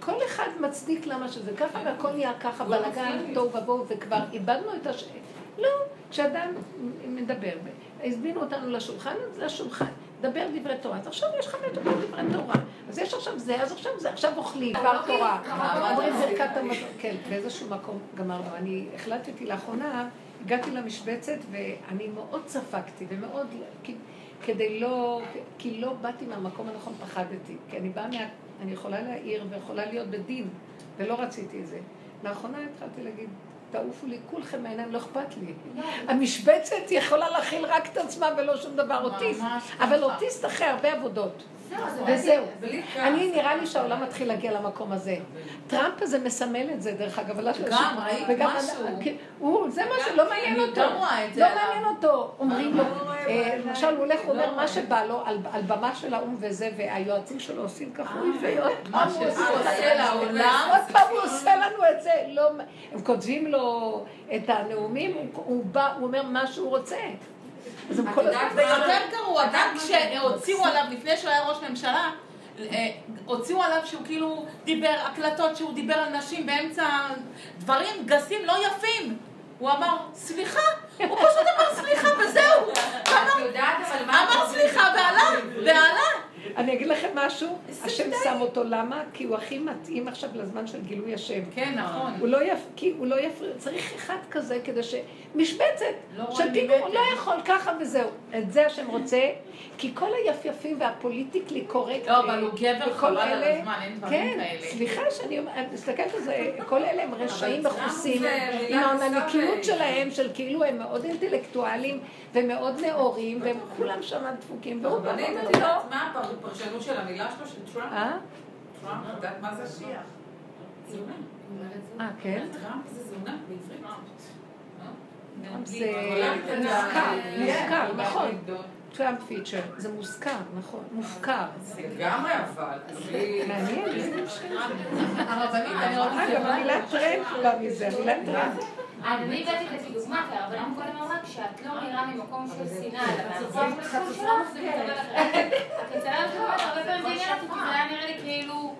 כל אחד מצדיק למה שזה ככה, והכל נהיה ככה, בלאגן, תוהו ובוהו, וכבר איבדנו את הש... לא, כשאדם מדבר, הזמינו אותנו לשולחן, אז לשולחן, דבר דברי תורה. אז עכשיו יש חמש דקות דברי תורה. אז יש עכשיו זה, אז עכשיו זה, עכשיו אוכלים, דבר תורה. אומרים ברכת המזון. כן, באיזשהו מקום גמרנו. אני החלטתי לאחרונה, הגעתי למשבצת ואני מאוד ספגתי, ומאוד, כדי לא, כי לא באתי מהמקום הנכון, פחדתי. כי אני באה מה... אני יכולה להעיר ויכולה להיות בדין, ולא רציתי את זה. לאחרונה התחלתי להגיד, תעופו לי כולכם מהעיניים, לא אכפת לי. המשבצת יכולה להכיל רק את עצמה ולא שום דבר, אוטיסט. אבל. אוטיסט אחרי הרבה עבודות. וזהו. אני, נראה לי שהעולם מתחיל להגיע למקום הזה. טראמפ הזה מסמל את זה, דרך אגב, אבל גם, ראית משהו? כן, הוא, זה מה שלא מעניין אותו. לא עליו. מעניין אותו. אומרים לו, אה, למשל, הוא הולך, הוא אומר מה שבא לו, על במה של האו"ם וזה, והיועצים שלו עושים ככה, אוי ועוד פעם הוא עושה לעולם. עוד פעם הוא עושה לנו את זה. לא, הם כותבים לו את הנאומים, הוא בא, הוא אומר מה שהוא רוצה. אז הם כל הזמן... ויותר גרוע, גם כשהוציאו עליו, לפני שהוא היה ראש ממשלה, אה, הוציאו עליו שהוא כאילו דיבר, הקלטות שהוא דיבר על נשים באמצע דברים גסים לא יפים. הוא אמר, סליחה, הוא פשוט אמר סליחה וזהו. אמר סליחה ועלה, ועלה. אני אגיד לכם משהו, השם שם אותו, למה? כי הוא הכי מתאים עכשיו לזמן של גילוי השם. כן, נכון. הוא לא יפ... כי הוא לא יפריע, צריך אחד כזה כדי ש... משבצת לא של פיגור, ממטר. לא יכול ככה וזהו. את זה השם רוצה, כי כל היפיפים והפוליטיקלי קורקט... לא, אבל הוא גבר, חבל על אלה- הזמן, אין דברים כן, כאלה. סליחה שאני אומרת, מסתכלת על זה, כל אלה הם רשעים מכוסים, זה עם העונניקיות שלהם, של כאילו הם מאוד אינטלקטואלים ומאוד נאורים, והם כולם שם דפוקים, והוא בא ואומר לו, מה הפרשנות של המילה שלו, של טראמפ? אה? טראמפ, את יודעת מה זה השיח? זונה. אה, כן? tramp זה זונה בעברית. זה באנגלית. מוזכר, כן, מוזכר, נכון. tramp feature, זה מוזכר, נכון, מופקר. לגמרי אבל. בלי- מעניין. הרבנית, אני רוצה... אגב, המילה טרמפ באה מזה, המילה טרמפ. אני הבאתי את זה כדוגמה, כי הרבנים קודם אמרה, כשאת לא מעירה ממקום של שנאה, אלא מהמקום של שלך, זה מתקבל אחרת. אצלנו כמובן, הרבה פעמים זה עניין אותי, זה היה נראה לי כאילו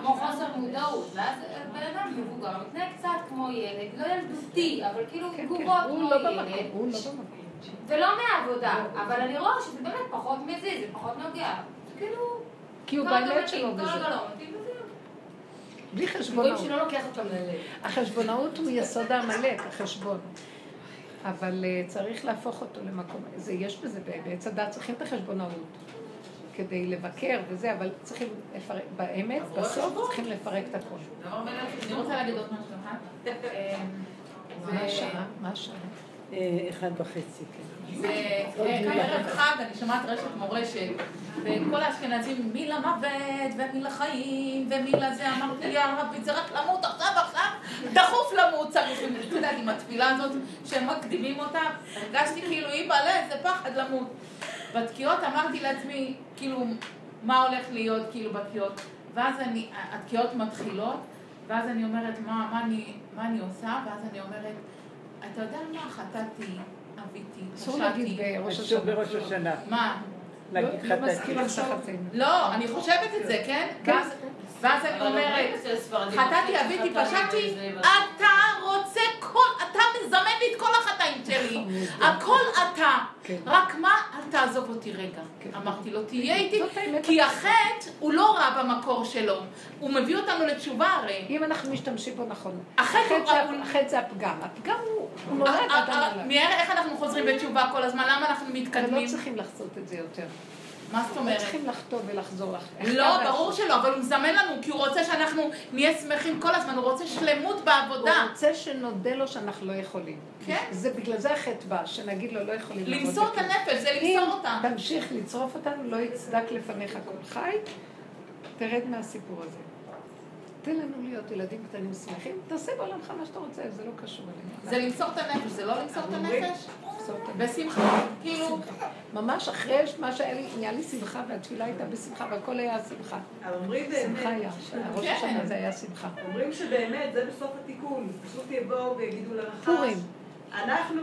כמו חוסר מודעות. ואז בן אדם מבוגר מתנהג קצת כמו ילד, לא ילדותי, אבל כאילו כן, כן, תגובות כמו לא ילד. הוא לא. ולא מהעבודה, אבל אני רואה שזה באמת פחות מזיז, זה פחות נוגע. כאילו... כי הוא באמת שלו כרגע בזה. לא. בלי רואים חשבונאות. שלא לוקח אותם ללב. החשבונאות הוא יסוד העמלק, החשבון. אבל אה, צריך להפוך אותו למקום, זה יש בזה, בעץ הדת צריכים את החשבונאות. כדי לבקר וזה, אבל צריכים לפרק, באמת, בסוף צריכים לפרק את הכול. דבר מלך. אני רוצה להגיד עוד משהו אחד. [LAUGHS] אה, מה השעה? מה השעה? אה, אחד וחצי, כן. וכאן ערב חג אני שומעת רשת מורשת, וכל האשכנזים מי למוות ומי לחיים ומי לזה, אמרתי יא רבי זה רק למות עכשיו עכשיו, דחוף למות צריך, את יודעת עם התפילה הזאת שהם מקדימים אותה, הרגשתי כאילו אימא'לה זה פחד למות. בתקיעות אמרתי לעצמי, כאילו, מה הולך להיות כאילו בתקיעות, ואז אני, התקיעות מתחילות, ואז אני אומרת מה, מה, אני, מה אני עושה, ואז אני אומרת, אתה יודע מה חטאתי, אסור להגיד בראש השנה. מה? להגיד לא חטאתי. שחצנו. לא, אני חושבת את זה, כן? ואז, אני אומרת, חטאתי, אביתי, פשעתי, אתה רוצה כל, אתה מזמן לי את כל החטאים שלי. מתגלה. [LAUGHS] הכל אתה. כן. רק מה, אל תעזוב אותי רגע. כן. אמרתי לו, תהיה איתי. כי החטא הוא לא רע במקור שלו. הוא מביא אותנו לתשובה הרי. אם אנחנו משתמשים בו נכון. החטא זה- הפגם. הפגם הוא נולד אה, אה, עליו. איך אנחנו חוזרים בתשובה כל הזמן, למה אנחנו אבל מתקדמים? לא צריכים לחצות את זה יותר. מה זאת לא אומרת? צריכים לחטוא ולחזור לך. לא, ברור שלא, אבל הוא מזמן לנו, כי הוא רוצה שאנחנו נהיה שמחים כל הזמן, הוא רוצה שלמות הוא בעבודה. רוצה שנודה לו שאנחנו לא יכולים. כן. זה בגלל זה החטא בא, שנגיד לו לא יכולים לעבוד למסור את. הנפש, זה אם למסור אותה. תמשיך לצרוף אותנו, לא יצדק לפניך כל חי, תרד מהסיפור הזה. תן לנו להיות ילדים קטנים שמחים, תעשה בעולמך מה שאתה רוצה, זה לא קשור אלינו. זה למסור את הנפש, זה לא למסור את הנפש? הנפש. בשמחה, כאילו, ממש אחרי מה שהיה לי, נהיה לי שמחה, והתפילה הייתה בשמחה, והכל היה שמחה. אבל אומרים שמחה באמת, היה, ראש כן. השנה זה היה שמחה. אומרים שבאמת זה בסוף התיקון. פשוט יבואו ויגידו לרחש. פורים. אנחנו,